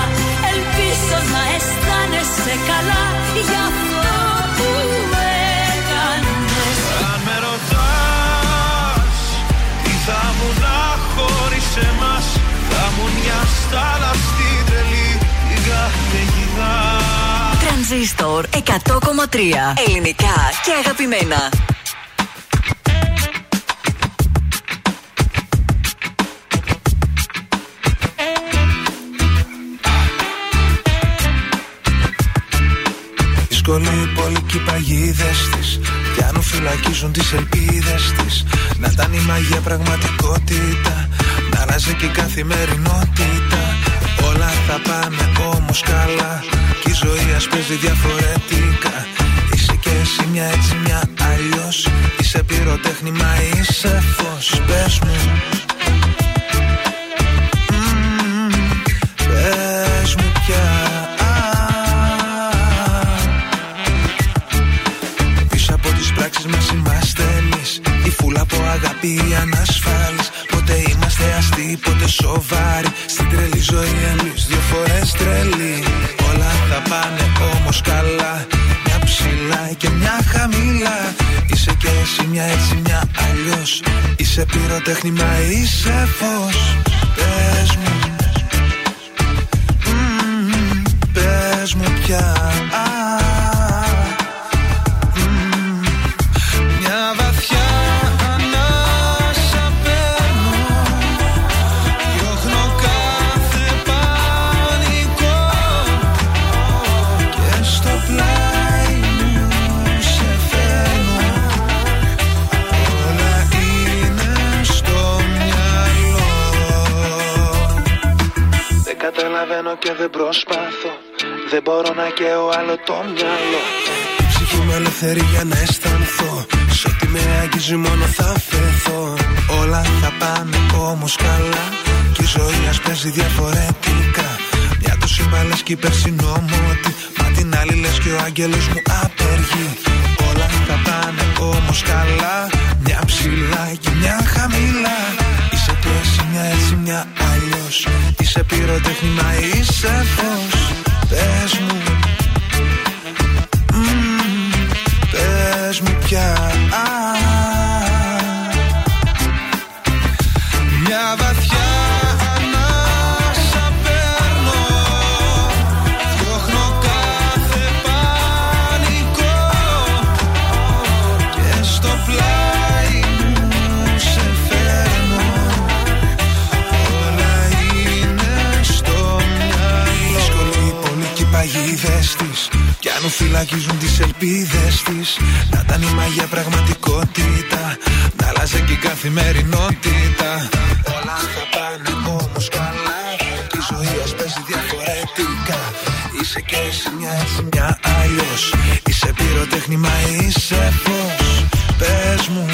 [SPEAKER 12] Ελπίζω να αισθάνεσαι καλά. Για αυτό
[SPEAKER 11] τι θα μου να χωρίς εμάς Θα μου μια στάλα στην τρελή την καταιγίδα
[SPEAKER 18] Τρανζίστορ 100,3 Ελληνικά και αγαπημένα. Φυλακίζουν τις ελπίδες της. Να ήταν η μαγεία πραγματικότητα. Να αλλάζει και η καθημερινότητα. Όλα θα πάνε όμως καλά. Κι η ζωή ας παίζει διαφορετικά. Είσαι και εσύ μια έτσι μια αλλιώς. Είσαι πυροτέχνημα, είσαι φως. Πες μου. Αγάπη η ανασφάλεις Πότε είμαστε αστεί, πότε σοβαροί. Στην τρελή ζωή εμείς δύο φορές τρελοί. Όλα θα πάνε όμως καλά. Μια ψηλά και μια χαμηλά. Είσαι και εσύ μια έτσι μια αλλιώς. Είσαι πυροτέχνημα, είσαι φως. Πες μου δεν προσπάθω. Δεν μπορώ να καίω άλλο το μυαλό. Η ψυχή μου ελευθερή για να αισθανθώ. Σ' ό,τι με αγγίζει μόνο θα φεθώ. Όλα θα πάνε όμως καλά. Κι η ζωή ας παίζει διαφορετικά. Μια του συμπάλες κι η περσινό μότι Μα την άλλη λες κι ο άγγελος μου απεργεί. Όλα θα πάνε όμως καλά. Μια ψηλά και μια χαμηλά. Είσαι και εσύ μια έτσι μια αλλιώς Είσαι πυροτέχνημα, είσαι φως Πες μου φυλακίζουν τις ελπίδες της. Να ήταν η μαγεία πραγματικότητα. Να αλλάζει και η καθημερινότητα. Όλα θα πάνε όμως καλά. Και η ζωή ας παίζει διαφορετικά. Είσαι και εσύ μια έτσι μια αλλιώς. Είσαι πυροτέχνημα, είσαι φως. Πες μου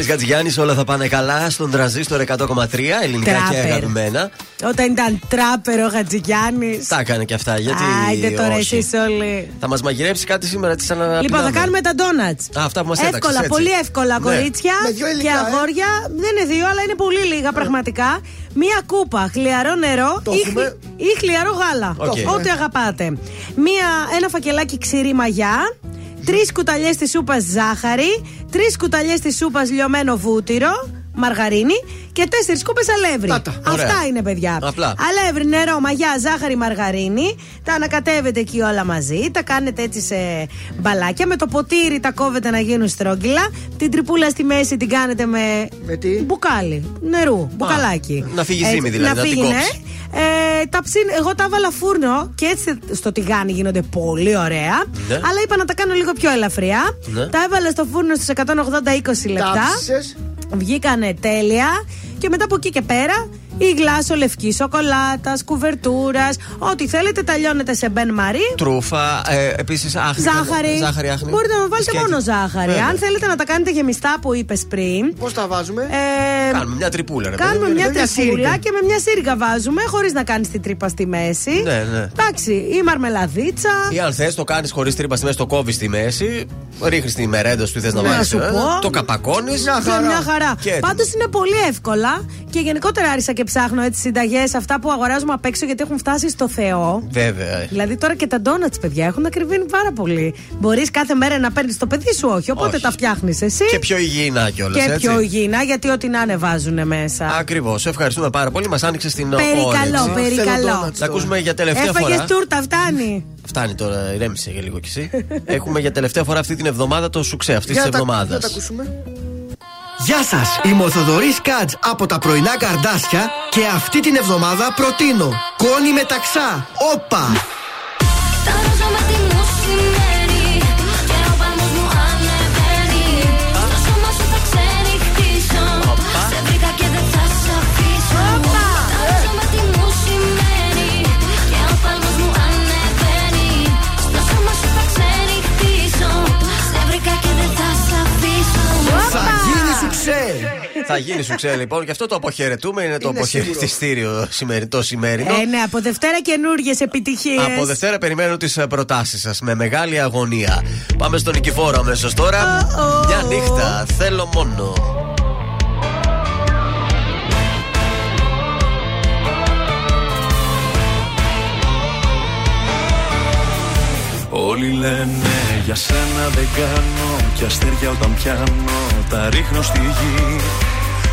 [SPEAKER 2] Μιχάλης Χατζηγιάννης, όλα θα πάνε καλά στον Τρανζίστορ 100,3 ελληνικά και
[SPEAKER 3] Τράπερ.
[SPEAKER 2] αγαπημένα.
[SPEAKER 3] Όταν ήταν τράπερ ο Χατζηγιάννης.
[SPEAKER 2] Τα έκανε και αυτά, γιατί.
[SPEAKER 3] Άιντε τώρα
[SPEAKER 2] όχι.
[SPEAKER 3] εσείς όλοι.
[SPEAKER 2] Θα μας μαγειρέψει κάτι σήμερα, τι σαν
[SPEAKER 3] Λοιπόν, θα κάνουμε τα ντόνατς.
[SPEAKER 2] αυτά που μας έταξες,
[SPEAKER 3] Εύκολα,
[SPEAKER 2] έτσι.
[SPEAKER 3] πολύ εύκολα,
[SPEAKER 2] Ναι.
[SPEAKER 3] κορίτσια
[SPEAKER 4] Με δυο
[SPEAKER 3] και
[SPEAKER 4] υλικά, ε.
[SPEAKER 3] αγόρια. Δεν είναι δύο, αλλά είναι πολύ λίγα πραγματικά. Μία κούπα χλιαρό νερό
[SPEAKER 4] Το
[SPEAKER 3] ή,
[SPEAKER 4] έχουμε.
[SPEAKER 3] χλι- ή χλιαρό γάλα.
[SPEAKER 2] Οκ.
[SPEAKER 3] Ό,τι αγαπάτε. Μία, ένα φακελάκι ξηρή μαγιά. Τρεις κουταλιές της σούπας ζάχαρη. Τρεις κουταλιές της σούπας λιωμένο βούτυρο. Μαργαρίνη και τέσσερις κούπες αλεύρι.
[SPEAKER 4] Να τα.
[SPEAKER 2] Ωραία.
[SPEAKER 3] Αυτά είναι, παιδιά.
[SPEAKER 2] Απλά.
[SPEAKER 3] Αλεύρι, νερό, μαγιά, ζάχαρη, μαργαρίνη. Τα ανακατεύετε εκεί όλα μαζί. Τα κάνετε έτσι σε μπαλάκια. Με το ποτήρι τα κόβετε να γίνουν στρόγγυλα. Την τρυπούλα στη μέση την κάνετε με,
[SPEAKER 4] Με τι;
[SPEAKER 3] μπουκάλι νερού. Μπουκαλάκι.
[SPEAKER 2] να φύγει ζύμη δηλαδή,
[SPEAKER 3] Να
[SPEAKER 2] να την
[SPEAKER 3] φύγει, ναι.
[SPEAKER 2] κόψεις.
[SPEAKER 3] Ε, τα ψήν, εγώ τα έβαλα φούρνο και έτσι στο τηγάνι γίνονται πολύ ωραία.
[SPEAKER 2] Ναι.
[SPEAKER 3] Αλλά είπα να τα κάνω λίγο πιο ελαφριά.
[SPEAKER 2] Ναι.
[SPEAKER 3] Τα έβαλα στο φούρνο στου 180-20 λεπτά.
[SPEAKER 4] Τάψισες.
[SPEAKER 3] Βγήκανε τέλεια. Και μετά από εκεί και πέρα ή γλάσο λευκή σοκολάτας, κουβερτούρας. Ό,τι θέλετε, τα λιώνετε σε μπεν μαρί.
[SPEAKER 2] Τρούφα, ε, επίσης άχνη.
[SPEAKER 3] Ζάχαρη.
[SPEAKER 2] Ζάχαρη άχνη.
[SPEAKER 3] Μπορείτε να βάλετε
[SPEAKER 2] Μπισκέκι.
[SPEAKER 3] μόνο ζάχαρη.
[SPEAKER 2] Βέβαια.
[SPEAKER 3] Αν θέλετε να τα κάνετε γεμιστά που είπες πριν.
[SPEAKER 4] Πώς τα βάζουμε;
[SPEAKER 3] Ε,
[SPEAKER 2] Κάνουμε μια τρυπούλα, ρε
[SPEAKER 3] Κάνουμε
[SPEAKER 2] παιδί μου.
[SPEAKER 3] μια
[SPEAKER 4] μια
[SPEAKER 3] τρυπούλα
[SPEAKER 4] σύριγγα.
[SPEAKER 3] και με μια σύριγγα βάζουμε, χωρίς να κάνεις την τρύπα στη μέση.
[SPEAKER 2] Ναι, ναι.
[SPEAKER 3] Εντάξει, ή μαρμελαδίτσα.
[SPEAKER 2] Ή αν θες, το κάνεις χωρίς τρύπα στη μέση, το κόβεις στη μέση. Ρίχνεις τη μερέντα σου, θες να
[SPEAKER 3] Να
[SPEAKER 2] βάλεις.
[SPEAKER 3] σου πω.
[SPEAKER 2] Το καπακώνεις.
[SPEAKER 3] Και μια χαρά.
[SPEAKER 2] Και έτοιμο.
[SPEAKER 3] Πάντως είναι πολύ εύκολα και γενικότερα άρχισα και ψάχνω έτσι συνταγές αυτά που αγοράζουμε απ' έξω γιατί έχουν φτάσει στο Θεό.
[SPEAKER 2] Βέβαια.
[SPEAKER 3] Δηλαδή τώρα και τα ντόνατς, παιδιά, έχουν ακριβήνει πάρα πολύ. Μπορείς κάθε μέρα να παίρνεις το παιδί σου, όχι. Οπότε
[SPEAKER 2] Όχι.
[SPEAKER 3] τα φτιάχνεις εσύ.
[SPEAKER 2] Και πιο υγιεινά κιόλας.
[SPEAKER 3] Και πιο υγιεινά, γιατί ό,τι να ανεβάζουν μέσα.
[SPEAKER 2] Ακριβώς. Ευχαριστούμε πάρα πολύ. Μας άνοιξε την όρεξη.
[SPEAKER 3] Περικαλό, περικαλό.
[SPEAKER 2] Να ακούσουμε για τελευταία
[SPEAKER 3] Έφαγες
[SPEAKER 2] φορά.
[SPEAKER 3] τούρτα, φτάνει.
[SPEAKER 2] Φτάνει τώρα, ηρέμησε για λίγο κι εσύ. Έχουμε για τελευταία φορά αυτή την εβδομάδα το σουξέ αυτή της
[SPEAKER 4] Για να τα-
[SPEAKER 2] εβδομάδα.
[SPEAKER 23] Γεια σας, είμαι ο Θοδωρής Κάτζ από τα πρωινά καρδάσια και αυτή την εβδομάδα προτείνω κόνη μεταξά. Όπα!
[SPEAKER 12] Θα
[SPEAKER 23] γίνει σουξέ
[SPEAKER 2] λοιπόν και αυτό το αποχαιρετούμε. Είναι το
[SPEAKER 4] Είναι
[SPEAKER 2] αποχαιρετιστήριο σημερι- το σημερινό.
[SPEAKER 3] Ε, ναι, από Δευτέρα καινούργιες επιτυχίες.
[SPEAKER 2] Από Δευτέρα περιμένω τις προτάσεις σας με μεγάλη αγωνία. Πάμε στον Νικηφόρο αμέσως τώρα. Μια νύχτα θέλω μόνο.
[SPEAKER 13] Όλοι λένε για σένα δεν κάνω Κι αστέρια όταν πιάνω τα ρίχνω στη γη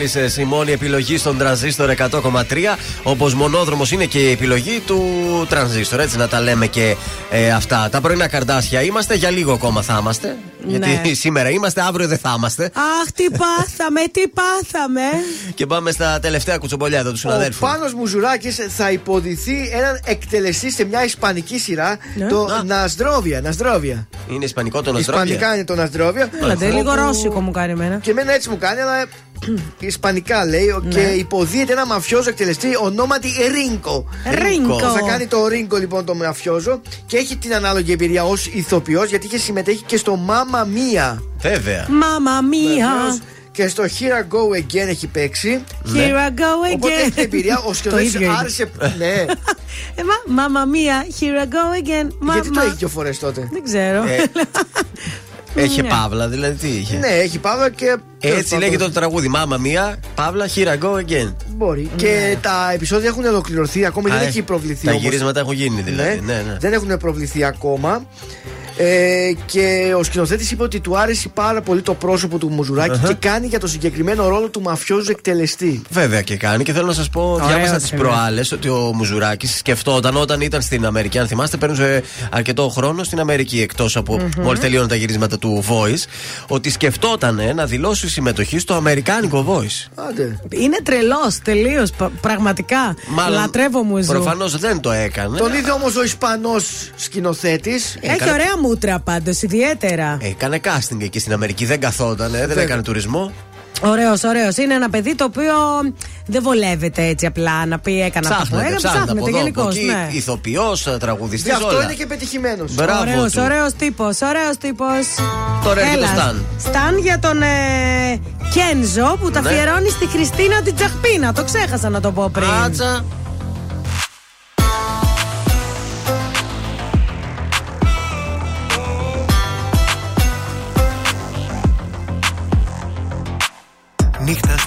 [SPEAKER 2] Μέλισσε η μόνη επιλογή στον τρανζίστορ 100,3. Όπως μονόδρομος είναι και η επιλογή του τρανζίστορ. Έτσι να τα λέμε και ε, αυτά. Τα πρωινά καρδάσια είμαστε. Για λίγο ακόμα θα είμαστε. Γιατί
[SPEAKER 3] Ναι. *laughs*
[SPEAKER 2] σήμερα είμαστε, αύριο δεν θα είμαστε.
[SPEAKER 3] Αχ, τι *laughs* πάθαμε, τι πάθαμε.
[SPEAKER 2] Και πάμε στα τελευταία κουτσομπολιά εδώ του
[SPEAKER 4] Ο
[SPEAKER 2] συναδέλφου.
[SPEAKER 4] Πάνος Μουζουράκης θα υποδηθεί έναν εκτελεστή σε μια ισπανική σειρά, το Νασδρόβια. Νασδρόβια.
[SPEAKER 2] Είναι ισπανικό το Ναστρόβια.
[SPEAKER 4] Ισπανικά είναι το Νασδρόβια.
[SPEAKER 3] Έλατε, λίγο ρώσικο μου κάνει εμένα.
[SPEAKER 4] Και εμένα έτσι μου κάνει, αλλά *clears throat* Ισπανικά λέει
[SPEAKER 3] Ναι.
[SPEAKER 4] και υποδίεται ένα μαφιόζο εκτελεστή ονόματι Ρίνκο.
[SPEAKER 3] Ρίνκο.
[SPEAKER 4] Θα κάνει το Ρίνκο λοιπόν το μαφιόζο και έχει την ανάλογη εμπειρία ως ηθοποιός γιατί είχε συμμετέχει και στο Μάμα Μία.
[SPEAKER 2] Βέβαια.
[SPEAKER 3] Μάμα μία.
[SPEAKER 4] Και στο Here I Go Again έχει παίξει.
[SPEAKER 3] Here I go
[SPEAKER 4] Οπότε
[SPEAKER 3] again.
[SPEAKER 4] έχει εμπειρία. Ο *laughs*
[SPEAKER 3] Το
[SPEAKER 4] σκηνοθέτης
[SPEAKER 3] ίδιο είναι.
[SPEAKER 4] άρεσε. ναι.
[SPEAKER 3] Ε, μα- Μάμα μία, here I go again. Μα-
[SPEAKER 4] Γιατί το
[SPEAKER 3] μα-
[SPEAKER 4] έχει δύο φορές τότε.
[SPEAKER 3] Δεν ξέρω.
[SPEAKER 2] Ε, *laughs* Έχει
[SPEAKER 3] Ναι.
[SPEAKER 2] παύλα, δηλαδή τι είχε;
[SPEAKER 4] Ναι, έχει παύλα και.
[SPEAKER 2] Έτσι λέγεται το τραγούδι. Μάμα μία, παύλα, here I go again.
[SPEAKER 4] Μπορεί. Και τα επεισόδια έχουν ολοκληρωθεί. Ακόμη
[SPEAKER 2] Α,
[SPEAKER 4] δεν
[SPEAKER 2] ε,
[SPEAKER 4] έχει προβληθεί.
[SPEAKER 2] Τα
[SPEAKER 4] όμως.
[SPEAKER 2] γυρίσματα έχουν γίνει δηλαδή. Ναι, ναι.
[SPEAKER 4] Δεν έχουν προβληθεί ακόμα. Ε, και ο σκηνοθέτης είπε ότι του άρεσε πάρα πολύ το πρόσωπο του μουζουρακη
[SPEAKER 2] Αχα.
[SPEAKER 4] και κάνει για το συγκεκριμένο ρόλο του μαφιόζου εκτελεστή.
[SPEAKER 2] Βέβαια και κάνει και θέλω να σας πω, διάβασα τις
[SPEAKER 4] είναι.
[SPEAKER 2] προάλλες ότι ο Μουζουράκης σκεφτόταν όταν ήταν στην Αμερική. Αν θυμάστε, παίρνουν αρκετό χρόνο στην Αμερική εκτός από
[SPEAKER 3] Μμμ.
[SPEAKER 2] μόλις τελείωναν τα γυρίσματα του Voice. Ότι σκεφτόταν να δηλώσει συμμετοχή στο Αμερικάνικο Voice.
[SPEAKER 4] Άντε.
[SPEAKER 3] Είναι τρελός, τελείως. Πραγματικά. Λατρεύω μου ζου.
[SPEAKER 2] Προφανώς δεν το έκανε.
[SPEAKER 4] Τον είδε όμως ο Ισπανός σκηνοθέτης.
[SPEAKER 3] Έχει ωραία μούτρα πάντως, ιδιαίτερα.
[SPEAKER 2] Έκανε casting εκεί στην Αμερική, δεν καθόταν, δεν
[SPEAKER 4] Βέβαια.
[SPEAKER 2] έκανε τουρισμό.
[SPEAKER 3] Ωραίος, ωραίος. Είναι ένα παιδί το οποίο δεν βολεύεται έτσι απλά να πει έκανα αυτό που
[SPEAKER 2] Ψάχνεται,
[SPEAKER 3] έκανα.
[SPEAKER 2] ψάχνεται από εδώ,
[SPEAKER 3] γενικώ.
[SPEAKER 2] από εκεί,
[SPEAKER 3] Ναι.
[SPEAKER 2] ηθοποιός, τραγουδιστής.
[SPEAKER 4] Γι' αυτό είναι και πετυχημένος.
[SPEAKER 2] Μπράβο
[SPEAKER 3] Ωραίος,
[SPEAKER 2] του.
[SPEAKER 3] ωραίος τύπος, ωραίος τύπος.
[SPEAKER 2] Τώρα έρχεται ο Σταν.
[SPEAKER 3] Σταν για τον ε, Κένζο που τα
[SPEAKER 2] Ναι.
[SPEAKER 3] αφιερώνει στη Χριστίνα την Τσαχπίνα. Το ξέχασα να το πω πριν.
[SPEAKER 2] Άτσα.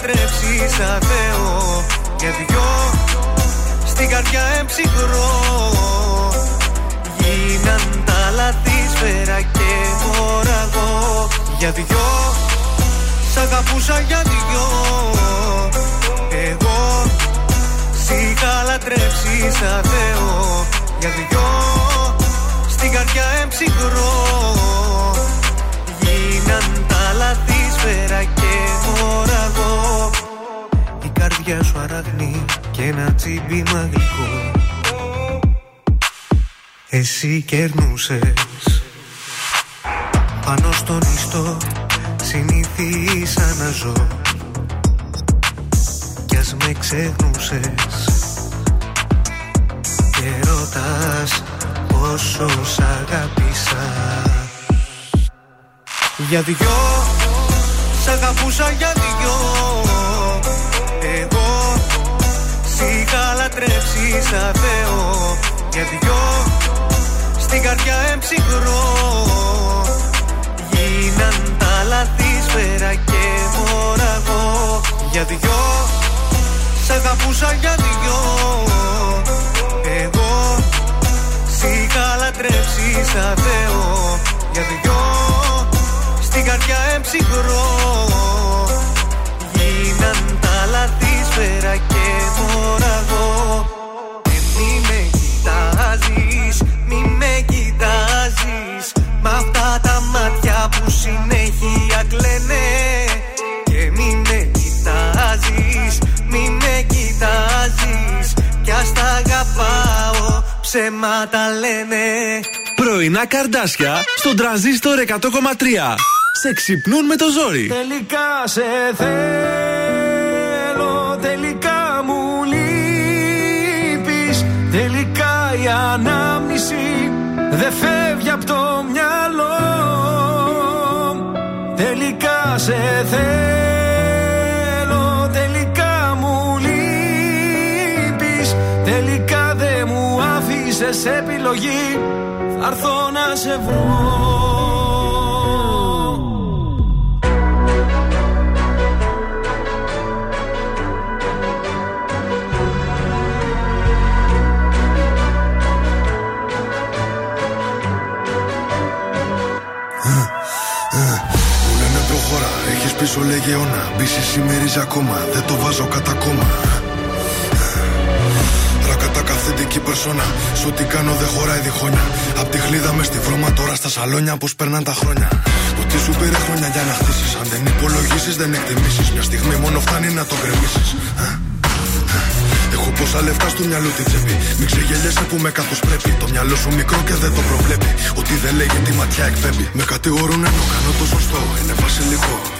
[SPEAKER 10] λατρέψει σαν Θεό Για δυο Στην καρδιά εμψυχρό. Γίναν τα λαθή σφαίρα και μοραγό Για δυο Σ' αγαπούσα για δυο. Εγώ Σ' είχα λατρέψεις σαν Θεό Για δυο Στην καρδιά εμψυχρό. Γίναν τα λαθή σφαίρα και μοραγό Η καρδιά σου αραγνή και ένα τσίμπημα γλυκό εσύ κερνούσες. Πάνω στον ιστό συνήθισα να ζω Κι ας με ξεχνούσες. Και ρωτάς πόσο σ' αγάπησα Για δυο Σ' αγαπούσα για δυο. Εγώ Σ' είχα λατρέψει σαν Θεό. Για δυο Στην καρδιά εμψυχρό Γίναν τα λαθή σφαίρα και μοραγό Για δυο Σ' αγαπούσα για δυο. Εγώ Σ' είχα λατρέψει σαν Θεό. Για δυο Στην καρδιά εμψυχρό. Γίναν τα λαθή σφαίρα και μοραγό Και μη με κοιτάζεις, μη με κοιτάζεις. Μ' αυτά τα μάτια που συνέχεια κλαίνε. Και μη με κοιτάζεις, μη με κοιτάζεις. Κι ας τα αγαπάω, ψέματα λένε
[SPEAKER 1] Πρωινά καρδάσια στον τραζίστορ 100,3. Σε ξυπνούν με το ζόρι.
[SPEAKER 9] Τελικά σε θέλω, τελικά μου λείπεις Τελικά η ανάμνηση δεν φεύγει από το μυαλό Τελικά σε θέλω, τελικά μου λείπεις Τελικά δεν μου άφησες επιλογή Θα έρθω να σε βρω.
[SPEAKER 24] Μου λένε προχώρα, έχεις πίσω λεγεώνα. Μπίση σημερίζει ακόμα, δεν το βάζω κατά κόμμα Ρακατά καθεντική περσόνα Σ' ό,τι κάνω δεν χωράει διχόνια Απ' τη χλίδα μες στη βρώμα τώρα στα σαλόνια Πώς περνάνε τα χρόνια Ότι σου πήρε χρόνια για να χτίσεις Αν δεν υπολογίσεις δεν εκτιμήσεις Μια στιγμή μόνο φτάνει να το γκρεμίσεις Έχω πόσα λεφτά στο μυαλό την τσέπη. Μην ξεγελιέσαι που με κάθος πρέπει. Το μυαλό σου μικρό και δεν το προβλέπει. Ότι δεν λέγει τη ματιά εκπέμπει. Με κατηγορούν ενώ κάνω το σωστό. Είναι βασιλικό.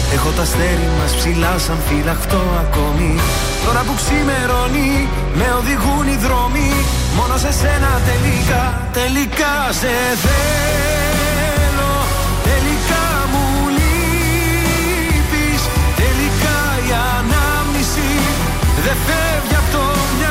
[SPEAKER 10] Έχω τα αστέρι μας ψηλά σαν φυλαχτό ακόμη. Τώρα που ξημερώνει, με οδηγούν οι δρόμοι. Μόνο σε σένα τελικά, τελικά σε θέλω. Τελικά μου λείπεις Τελικά η ανάμνηση. Δεν φεύγει από το μυαλό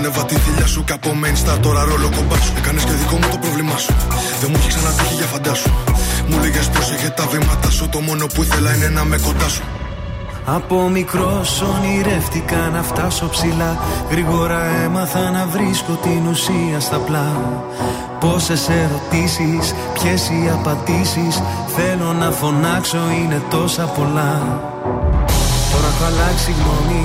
[SPEAKER 24] μου λάθος την έβα τη θηλιά σου Και από main star τώρα ρόλο κομπάς σου. Έκανες και δικό μου το πρόβλημά σου. Δεν μου έχει ξανατύχει για φαντάσου Μου λέγες πρόσεχε τα βήματα σου. Το μόνο που ήθελα είναι να με κοντά σου.
[SPEAKER 10] Από μικρός ονειρεύτηκα να φτάσω ψηλά. Γρήγορα έμαθα να βρίσκω την ουσία στα πλά. Πόσες ερωτήσεις, ποιες οι απαντήσεις. Θέλω να φωνάξω είναι τόσα πολλά. Τώρα έχω αλλάξει γνώμη,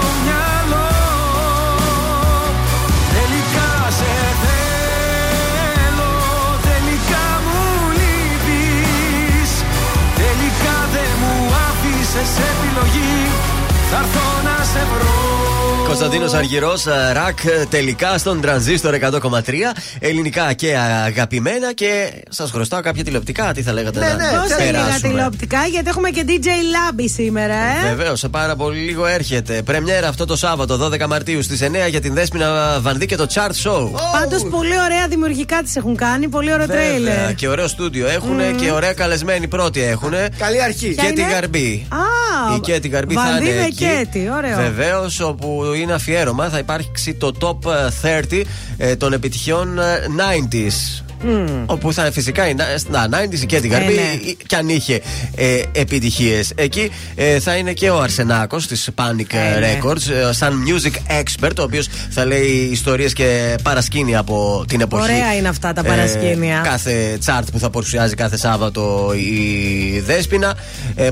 [SPEAKER 10] άφησες επιλογή Θα έρθω να σε βρω
[SPEAKER 2] Κωνσταντίνος Αργυρός, ρακ τελικά στον τρανζίστορ 100,3. Ελληνικά και αγαπημένα. Και σας χρωστάω κάποια τηλεοπτικά. Τι θα λέγατε
[SPEAKER 3] Ναι,
[SPEAKER 2] να
[SPEAKER 3] ναι, δώσε λίγα
[SPEAKER 2] περάσουμε.
[SPEAKER 3] τηλεοπτικά γιατί έχουμε και DJ Λάμπη σήμερα, ε.
[SPEAKER 2] Βεβαίως, σε πάρα πολύ λίγο έρχεται. Πρεμιέρα αυτό το Σάββατο, 12 Μαρτίου στις 9 για την Δέσποινα Βανδί και το Chart Show.
[SPEAKER 3] Πάντως πολύ ωραία δημιουργικά τη έχουν κάνει. Πολύ ωραίο
[SPEAKER 2] Βέβαια,
[SPEAKER 3] τρέιλερ.
[SPEAKER 2] και ωραίο στούντιο έχουν και ωραία καλεσμένοι πρώτοι έχουν.
[SPEAKER 4] Καλή αρχή.
[SPEAKER 2] Και
[SPEAKER 3] Ποια
[SPEAKER 2] την
[SPEAKER 3] είναι;
[SPEAKER 2] Γαρμπή.
[SPEAKER 3] Α,
[SPEAKER 2] Η Κέτη Γαρμπή θα
[SPEAKER 3] Βανδί
[SPEAKER 2] είναι
[SPEAKER 3] με
[SPEAKER 2] εκεί.
[SPEAKER 3] Ωραίο.
[SPEAKER 2] Βεβαίως, όπου είναι αφιέρωμα, θα υπάρξει το top ε, 30 ε, των επιτυχιών ε, 90s. Mm. Όπου θα φυσικά η Νάιντι και την Καρμπή, ε,
[SPEAKER 3] και
[SPEAKER 2] ε, αν είχε ε, επιτυχίες εκεί, ε, θα είναι και ο Αρσενάκος της Panic
[SPEAKER 3] ε, ναι.
[SPEAKER 2] Records, ε, σαν music expert, ο οποίος θα λέει ιστορίες και παρασκήνια από την εποχή.
[SPEAKER 3] Ωραία είναι αυτά τα παρασκήνια.
[SPEAKER 2] Κάθε chart που θα παρουσιάζει κάθε Σάββατο η Δέσπινα.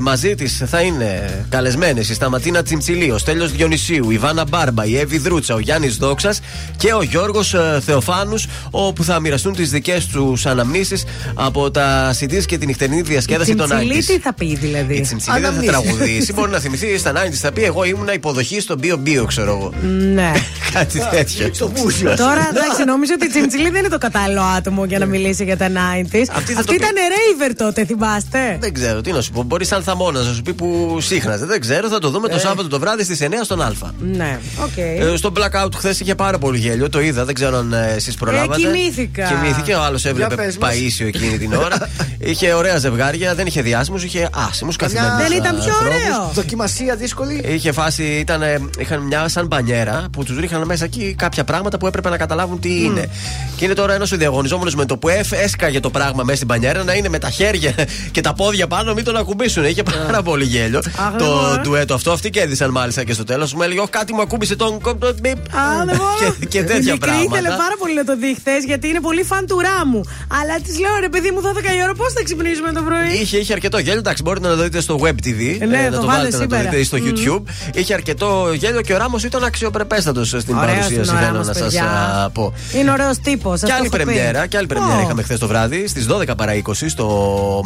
[SPEAKER 2] Μαζί της θα είναι καλεσμένες η Σταματίνα Τσιμτσιλή, ο Στέλιος Διονυσίου, η Βάνα Μπάρμπα, η Εύη Δρούτσα, ο Γιάννης Δόξας και ο Γιώργος Θεοφάνους, όπου θα μοιραστούν τις δικές του αναμνήσεις από τα CDs και την νυχτερινή διασκέδαση των
[SPEAKER 3] Τσιμτσιλή
[SPEAKER 2] 90s.
[SPEAKER 3] τι θα πει δηλαδή.
[SPEAKER 2] Η Τσιμτσιλή δεν θα τραγουδήσει. Μπορεί να θυμηθεί στα 90s. Θα πει: Εγώ ήμουν υποδοχή στο Bio Bio, ξέρω εγώ.
[SPEAKER 3] Ναι. *laughs*
[SPEAKER 2] Κάτι τέτοιο.
[SPEAKER 4] Στο πούσιο.
[SPEAKER 3] Τώρα εντάξει, νομίζω ότι η Τσιμτσιλή δεν είναι το κατάλληλο άτομο για να μιλήσει για τα 90s.
[SPEAKER 2] Αυτή θα
[SPEAKER 3] Αυτή
[SPEAKER 2] το πει.
[SPEAKER 3] ήταν raver τότε, θυμάστε.
[SPEAKER 2] Δεν ξέρω, τι να σου πω. Μπορεί σαν θαμώνας να σου πει που σύχναζε. Δεν ξέρω, θα το δούμε το Σάββατο το βράδυ στις 9 στον Α.
[SPEAKER 3] Ναι, οκ.
[SPEAKER 2] Ε, στο blackout χθες είχε πάρα πολύ γέλιο, το είδα, δεν ξέρω αν ε, εσείς προλάβατε.
[SPEAKER 3] κοιμήθηκα.
[SPEAKER 2] Κοιμήθηκε, ο άλλος έβλεπε
[SPEAKER 4] πες μας.
[SPEAKER 2] Παΐσιο εκείνη την ώρα. *laughs* είχε ωραία ζευγάρια, δεν είχε διάσημους, είχε άσημους καθημερινούς.
[SPEAKER 3] Δεν ήταν πιο ωραίο.
[SPEAKER 4] Δοκιμασία δύσκολη.
[SPEAKER 2] Είχε φάση, ήταν, ε, είχαν μια σαν μπανιέρα που τους ρίχναν μέσα εκεί κάποια πράγματα που έπρεπε να καταλάβουν τι είναι. Και είναι τώρα ένας ο διαγωνιζόμενος με το που έφ- έσκαγε το πράγμα μέσα στην μπανιέρα να είναι με τα χέρια *laughs* και τα πόδια πάνω, μην τον ακουμπήσουν. Είχε πάρα πολύ γέλιο
[SPEAKER 3] Αχ,
[SPEAKER 2] το
[SPEAKER 3] δεν μπορώ.
[SPEAKER 2] ντουέτο αυτό. Αυτοί κέρδισαν μάλιστα και στο τέλος. Μου έλεγε: Όχι, κάτι μου ακούμπησε τον κομπ- τον μπιπ».
[SPEAKER 3] Α, δεν μπορώ. *laughs*
[SPEAKER 2] και, και τέτοια
[SPEAKER 3] Η μικρή
[SPEAKER 2] πράγματα.
[SPEAKER 3] ήθελε πάρα πολύ να το δει χθες γιατί είναι πολύ φαν του ράμου. Αλλά της λέω ρε παιδί μου 12 η ώρα πώς θα ξυπνήσουμε το πρωί;
[SPEAKER 2] Είχε, είχε αρκετό γέλιο. Εντάξει, μπορείτε να το δείτε στο web TV.
[SPEAKER 3] Ε, ναι,
[SPEAKER 2] να
[SPEAKER 3] το
[SPEAKER 2] το
[SPEAKER 3] βάλε
[SPEAKER 2] βάλετε να το
[SPEAKER 3] σήμερα.
[SPEAKER 2] δείτε στο YouTube. Είχε αρκετό γέλιο και ο Ράμος ήταν αξιοπρεπέστατος στην
[SPEAKER 3] Ωραίος
[SPEAKER 2] παρουσίαση.
[SPEAKER 3] είναι ο
[SPEAKER 2] Θέλω
[SPEAKER 3] Ράμος,
[SPEAKER 2] να σας
[SPEAKER 3] παιδιά.
[SPEAKER 2] πω.
[SPEAKER 3] Είναι ωραίος τύπος.
[SPEAKER 2] Και άλλη πρεμιέρα, και άλλη πρεμιέρα είχαμε χθες το βράδυ στις 12 παρα 20 στο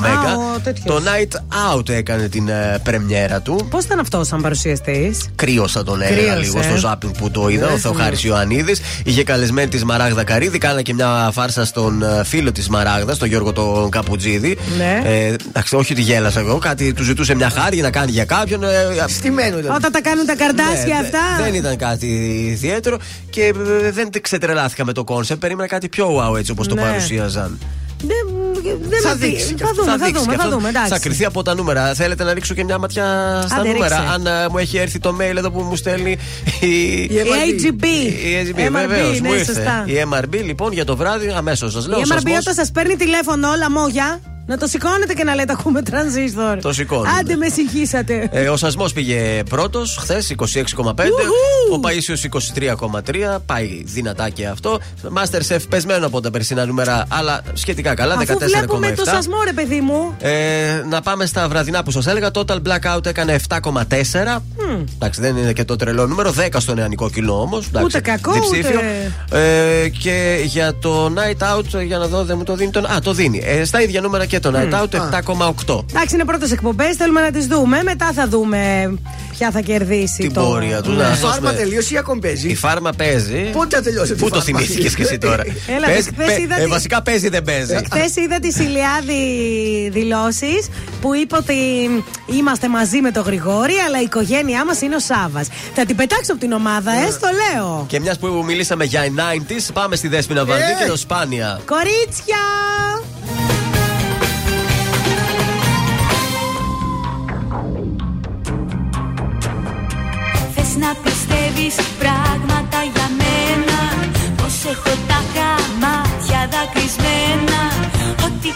[SPEAKER 2] Μέγα.
[SPEAKER 3] ο τέτοιος.
[SPEAKER 2] Το Night Out έκανε την ε, πρεμιέρα του.
[SPEAKER 3] Πώς ήταν αυτός σαν παρουσιαστή.
[SPEAKER 2] Κρύωσα τον έλεγα
[SPEAKER 3] Κρύωσε.
[SPEAKER 2] λίγο στο ζάπινγκ που το είδα.
[SPEAKER 3] Ναι,
[SPEAKER 2] ο Θεοχάρη Ιωαννίδης. Είχε καλεσμένη της Μαράγδα Καρίδη. Κάνα και μια φάρσα στον ε, φίλο της Μαράγδας, τον Γιώργο τον Καπουτζίδη.
[SPEAKER 3] Ναι.
[SPEAKER 2] Ε, εντάξει, όχι ότι γέλασα εγώ. Κάτι του ζητούσε μια χάρη να κάνει για κάποιον. Ε,
[SPEAKER 4] Στημένο ήταν.
[SPEAKER 3] Όταν τα κάνουν τα καρτάσια
[SPEAKER 2] ναι,
[SPEAKER 3] αυτά.
[SPEAKER 2] δε- Δεν ήταν κάτι ιδιαίτερο και ε, δεν ξετρελάθηκα με το concept. Περίμενα κάτι πιο wow έτσι όπως το
[SPEAKER 3] Ναι.
[SPEAKER 2] παρουσίαζαν.
[SPEAKER 3] Δεν, δεν
[SPEAKER 4] Θα
[SPEAKER 3] με πει-
[SPEAKER 4] δείξει και
[SPEAKER 3] Θα δούμε, θα
[SPEAKER 2] δείξει
[SPEAKER 3] δούμε,
[SPEAKER 2] και
[SPEAKER 3] θα
[SPEAKER 2] αυτό.
[SPEAKER 3] δούμε. Εντάξει.
[SPEAKER 2] Θα κρυθεί από τα νούμερα. Θέλετε να ρίξω και μια ματιά στα
[SPEAKER 3] Άντε,
[SPEAKER 2] νούμερα.
[SPEAKER 3] ρίξε.
[SPEAKER 2] Αν ε, μου έχει έρθει το mail εδώ που μου στέλνει η.
[SPEAKER 4] Η
[SPEAKER 3] Η AGB.
[SPEAKER 2] Η AGB,
[SPEAKER 3] MRB,
[SPEAKER 2] βεβαίως,
[SPEAKER 3] ναι,
[SPEAKER 2] μου ήρθε.
[SPEAKER 3] σωστά.
[SPEAKER 2] Η MRB λοιπόν για το βράδυ αμέσως σας λέω.
[SPEAKER 3] Η MRB
[SPEAKER 2] σασμός.
[SPEAKER 3] όταν σας παίρνει τηλέφωνο όλα μόγια, να το σηκώνετε και να λέτε ακούμε τρανζίστορ.
[SPEAKER 2] Το σηκώνουμε.
[SPEAKER 3] Άντε με συγχύσατε.
[SPEAKER 2] Ε, ο Σασμός πήγε πρώτος χθες, 26,5. Ο Παίσιο 23,3. Πάει δυνατά και αυτό. Masterchef πεσμένο από τα περσινά νούμερα, αλλά σχετικά καλά, 14,7.
[SPEAKER 3] Αφού βλέπουμε το σασμό, ρε παιδί μου.
[SPEAKER 2] Ε, να πάμε στα βραδινά που σας έλεγα. Total Blackout έκανε 7,4. Εντάξει, δεν είναι και το τρελό νούμερο. 10 στο νεανικό κοινό όμως.
[SPEAKER 3] Ούτε κακό,
[SPEAKER 2] Ε, και για το Night Out, για να δω, δεν μου το δίνει. Τον... Α, το δίνει. Ε, στα ίδια νούμερα και και το Night Out 7,8.
[SPEAKER 3] Εντάξει, είναι πρώτες εκπομπές, θέλουμε να τις δούμε. Μετά θα δούμε ποια θα κερδίσει
[SPEAKER 2] Την
[SPEAKER 3] το.
[SPEAKER 2] πορεία του.
[SPEAKER 3] Ναι.
[SPEAKER 2] Να
[SPEAKER 4] Η
[SPEAKER 2] δώσουμε-
[SPEAKER 4] φάρμα τελείωσε ή ακόμη παίζει;
[SPEAKER 2] Η φάρμα παίζει.
[SPEAKER 4] Πότε θα τελειώσει
[SPEAKER 2] Πού το θυμήθηκες και εσύ τώρα;
[SPEAKER 3] Έλα,
[SPEAKER 2] Παίζει-
[SPEAKER 3] χθες
[SPEAKER 2] παι-
[SPEAKER 3] είδα
[SPEAKER 2] ε,
[SPEAKER 3] τη-
[SPEAKER 2] Βασικά παίζει δεν παίζει;
[SPEAKER 3] Χθες είδα τι Ηλιάδη δηλώσεις που είπε ότι είμαστε μαζί με τον Γρηγόρη, αλλά η οικογένειά μας είναι ο Σάβα. Θα την πετάξω από την ομάδα, ε, στο λέω.
[SPEAKER 2] Και μιας που μιλήσαμε για 90s, πάμε στη Δέσποινα Βανδύ
[SPEAKER 3] Ε.
[SPEAKER 2] και το Σπάνια.
[SPEAKER 3] Κορίτσια!
[SPEAKER 1] Να πιστεύεις πράγματα για μένα. Πως έχω τα μάτια δακρυσμένα. Ότι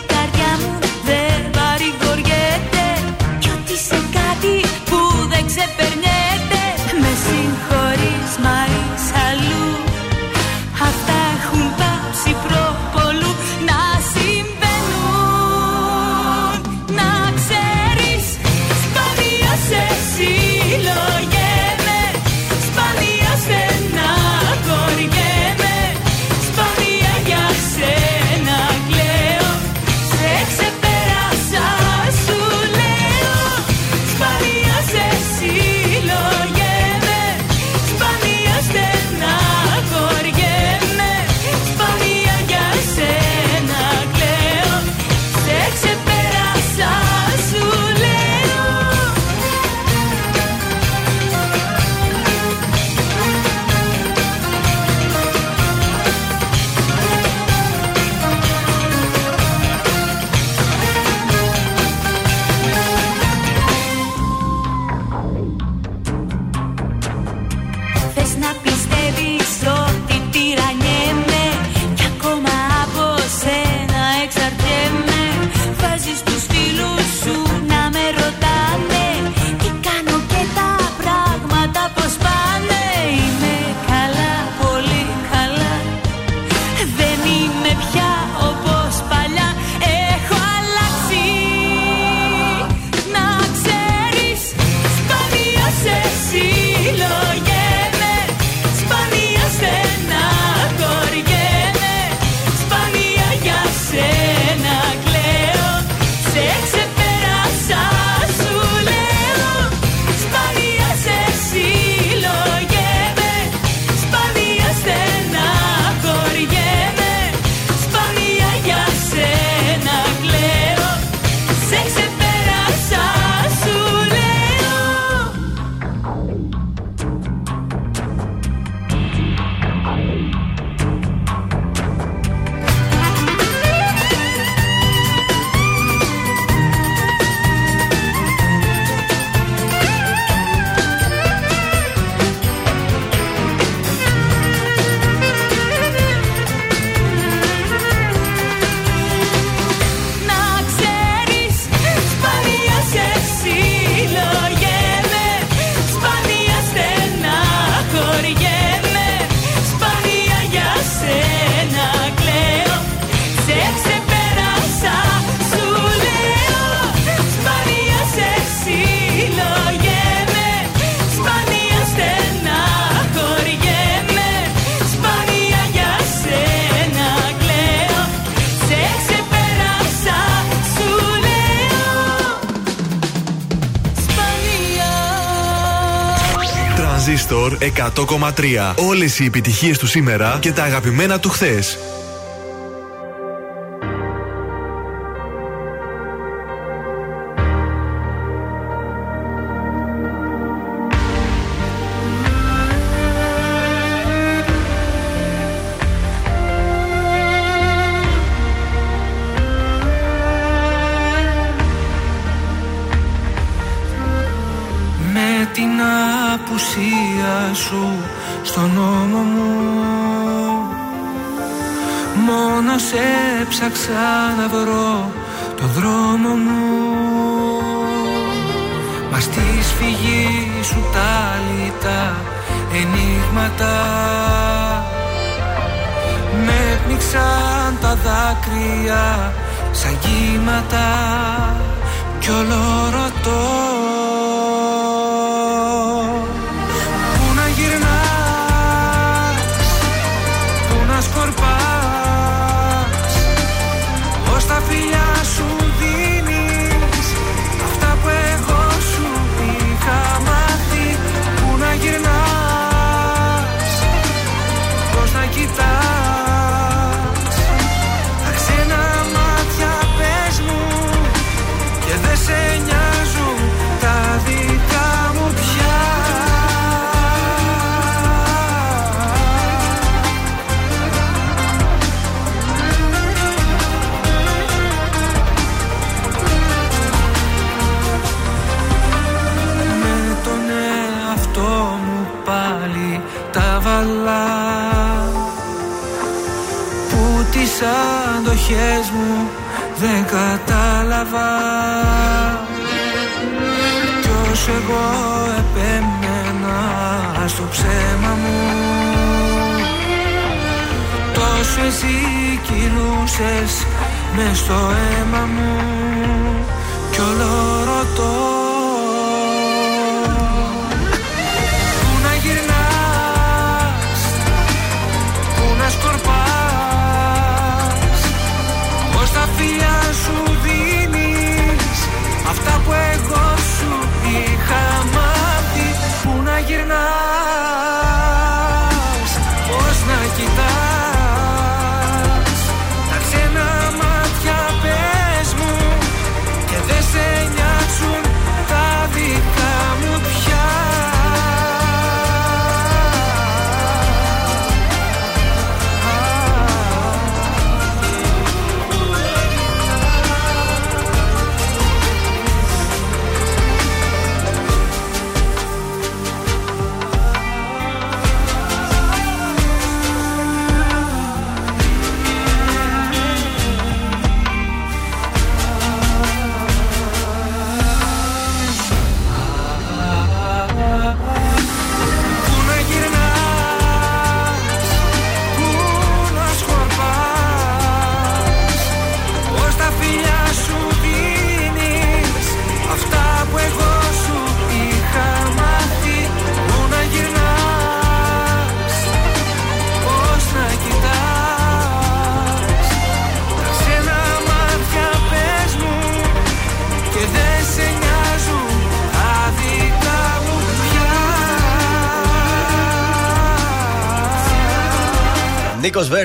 [SPEAKER 10] Όλες οι επιτυχίες του σήμερα και τα αγαπημένα του χθες.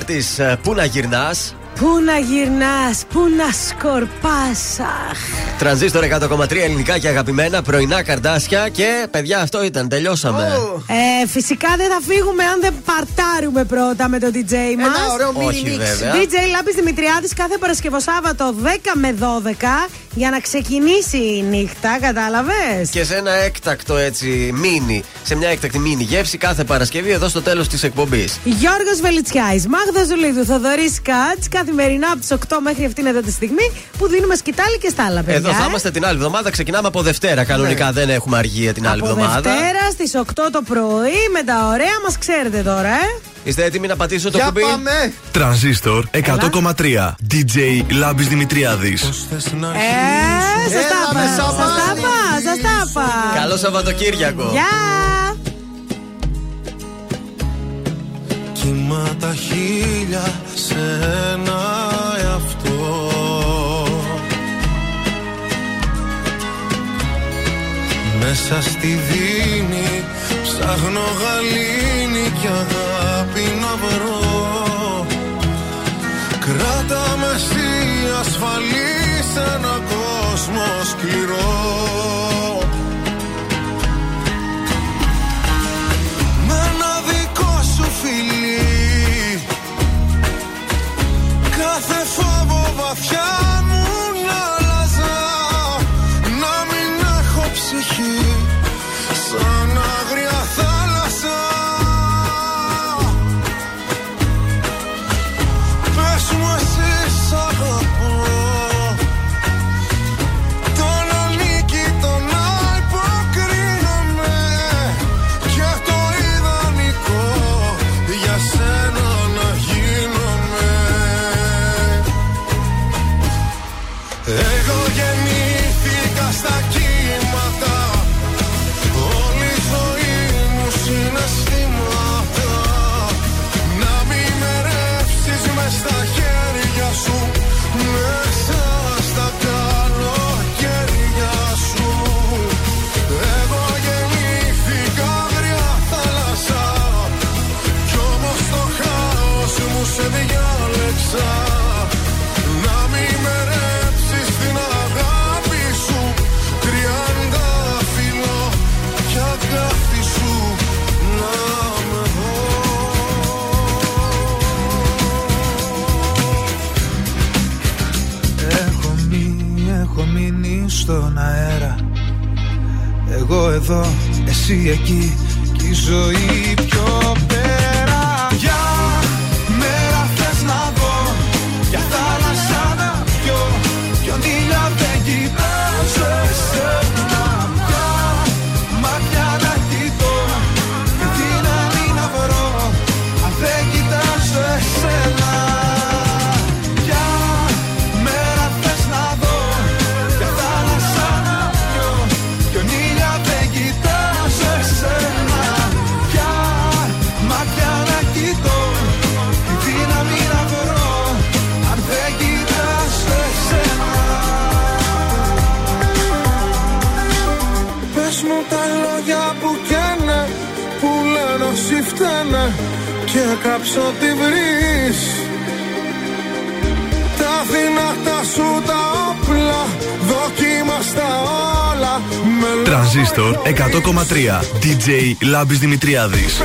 [SPEAKER 2] Νίκο Βέρτη, πού να γυρνάς.
[SPEAKER 3] Πού να γυρνάς, πού να σκορπάς Αχ.
[SPEAKER 2] Τρανζίστορ 100,3 ελληνικά και αγαπημένα πρωινά καρδάσια και παιδιά αυτό ήταν, τελειώσαμε.
[SPEAKER 3] Ε, φυσικά δεν θα φύγουμε αν δεν παρτάρουμε πρώτα με τον DJ μα.
[SPEAKER 4] Ένα ωραίο mini
[SPEAKER 2] Όχι,
[SPEAKER 4] mix.
[SPEAKER 2] βέβαια.
[SPEAKER 3] DJ Λάμπης Δημητριάδης κάθε Παρασκευό Σάββατο 10 με 12 για να ξεκινήσει η νύχτα, κατάλαβες;
[SPEAKER 2] Και σε ένα έκτακτο έτσι μίνι, σε μια έκτακτη μίνι γεύση κάθε Παρασκευή εδώ στο τέλος της εκπομπής.
[SPEAKER 3] Γιώργος Βελιτσιάης, Μάγδα Ζουλίδου, Θοδωρής Κάτς, καθημερινά από τις 8 μέχρι αυτήν εδώ τη στιγμή που δίνουμε σκητάλη και στάλα, παιδιά.
[SPEAKER 2] Εδώ θα
[SPEAKER 3] ε.
[SPEAKER 2] είμαστε την άλλη εβδομάδα. Ξεκινάμε από Δευτέρα. Κανονικά δεν έχουμε αργία την άλλη
[SPEAKER 3] Από
[SPEAKER 2] εβδομάδα.
[SPEAKER 3] Δευτέρα στις 8 το πρωί με τα ωραία μας, ξέρετε τώρα, ε.
[SPEAKER 2] Είστε έτοιμοι να πατήσω το
[SPEAKER 4] Για
[SPEAKER 2] κουμπί;
[SPEAKER 4] πάμε.
[SPEAKER 1] Τρανζίστορ 100,3. DJ Λάμπης Δημητριάδης.
[SPEAKER 3] Ε, σας τα
[SPEAKER 4] Έλα,
[SPEAKER 3] είπα.
[SPEAKER 4] με
[SPEAKER 3] Σας τα
[SPEAKER 4] σαμπάνι.
[SPEAKER 3] είπα, σας τα είπα.
[SPEAKER 2] Καλό Σαββατοκύριακο.
[SPEAKER 3] Γεια!
[SPEAKER 11] Χίλια σε ένα εαυτό. Μέσα στη δίνη ψάχνω γαλήνη και αγάπη να βρω. Κράτα με εσύ ασφαλή σε ένα κόσμο σκληρό Κάθε φόβο βαθιά μου να άλλαζα Να μην έχω ψυχή
[SPEAKER 10] εδώ, εσύ εκεί Κι η ζωή πιο
[SPEAKER 1] Δημητρία. DJ Λάμπης Δημητριάδης.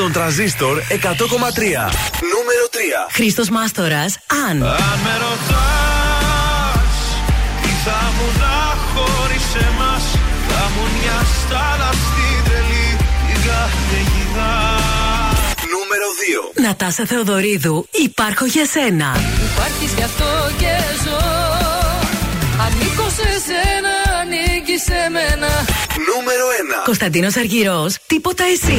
[SPEAKER 1] στον τραζίστορ 100,3. Νούμερο 3.
[SPEAKER 19] Χρήστος Μάστορας, αν.
[SPEAKER 13] Αν με ρωτάς, τι θα μου να χωρί εμάς. Θα μου μια στάλα στη τρελή.
[SPEAKER 1] Νούμερο 2.
[SPEAKER 19] Νατάσα Θεοδωρίδου, υπάρχω για σένα.
[SPEAKER 12] Υπάρχεις γι' αυτό και ζω. Ανήκω σε σένα, ανήκει σε μένα.
[SPEAKER 25] Νούμερο 1.
[SPEAKER 1] Κωνσταντίνος Αργυρός, τίποτα
[SPEAKER 26] εσύ.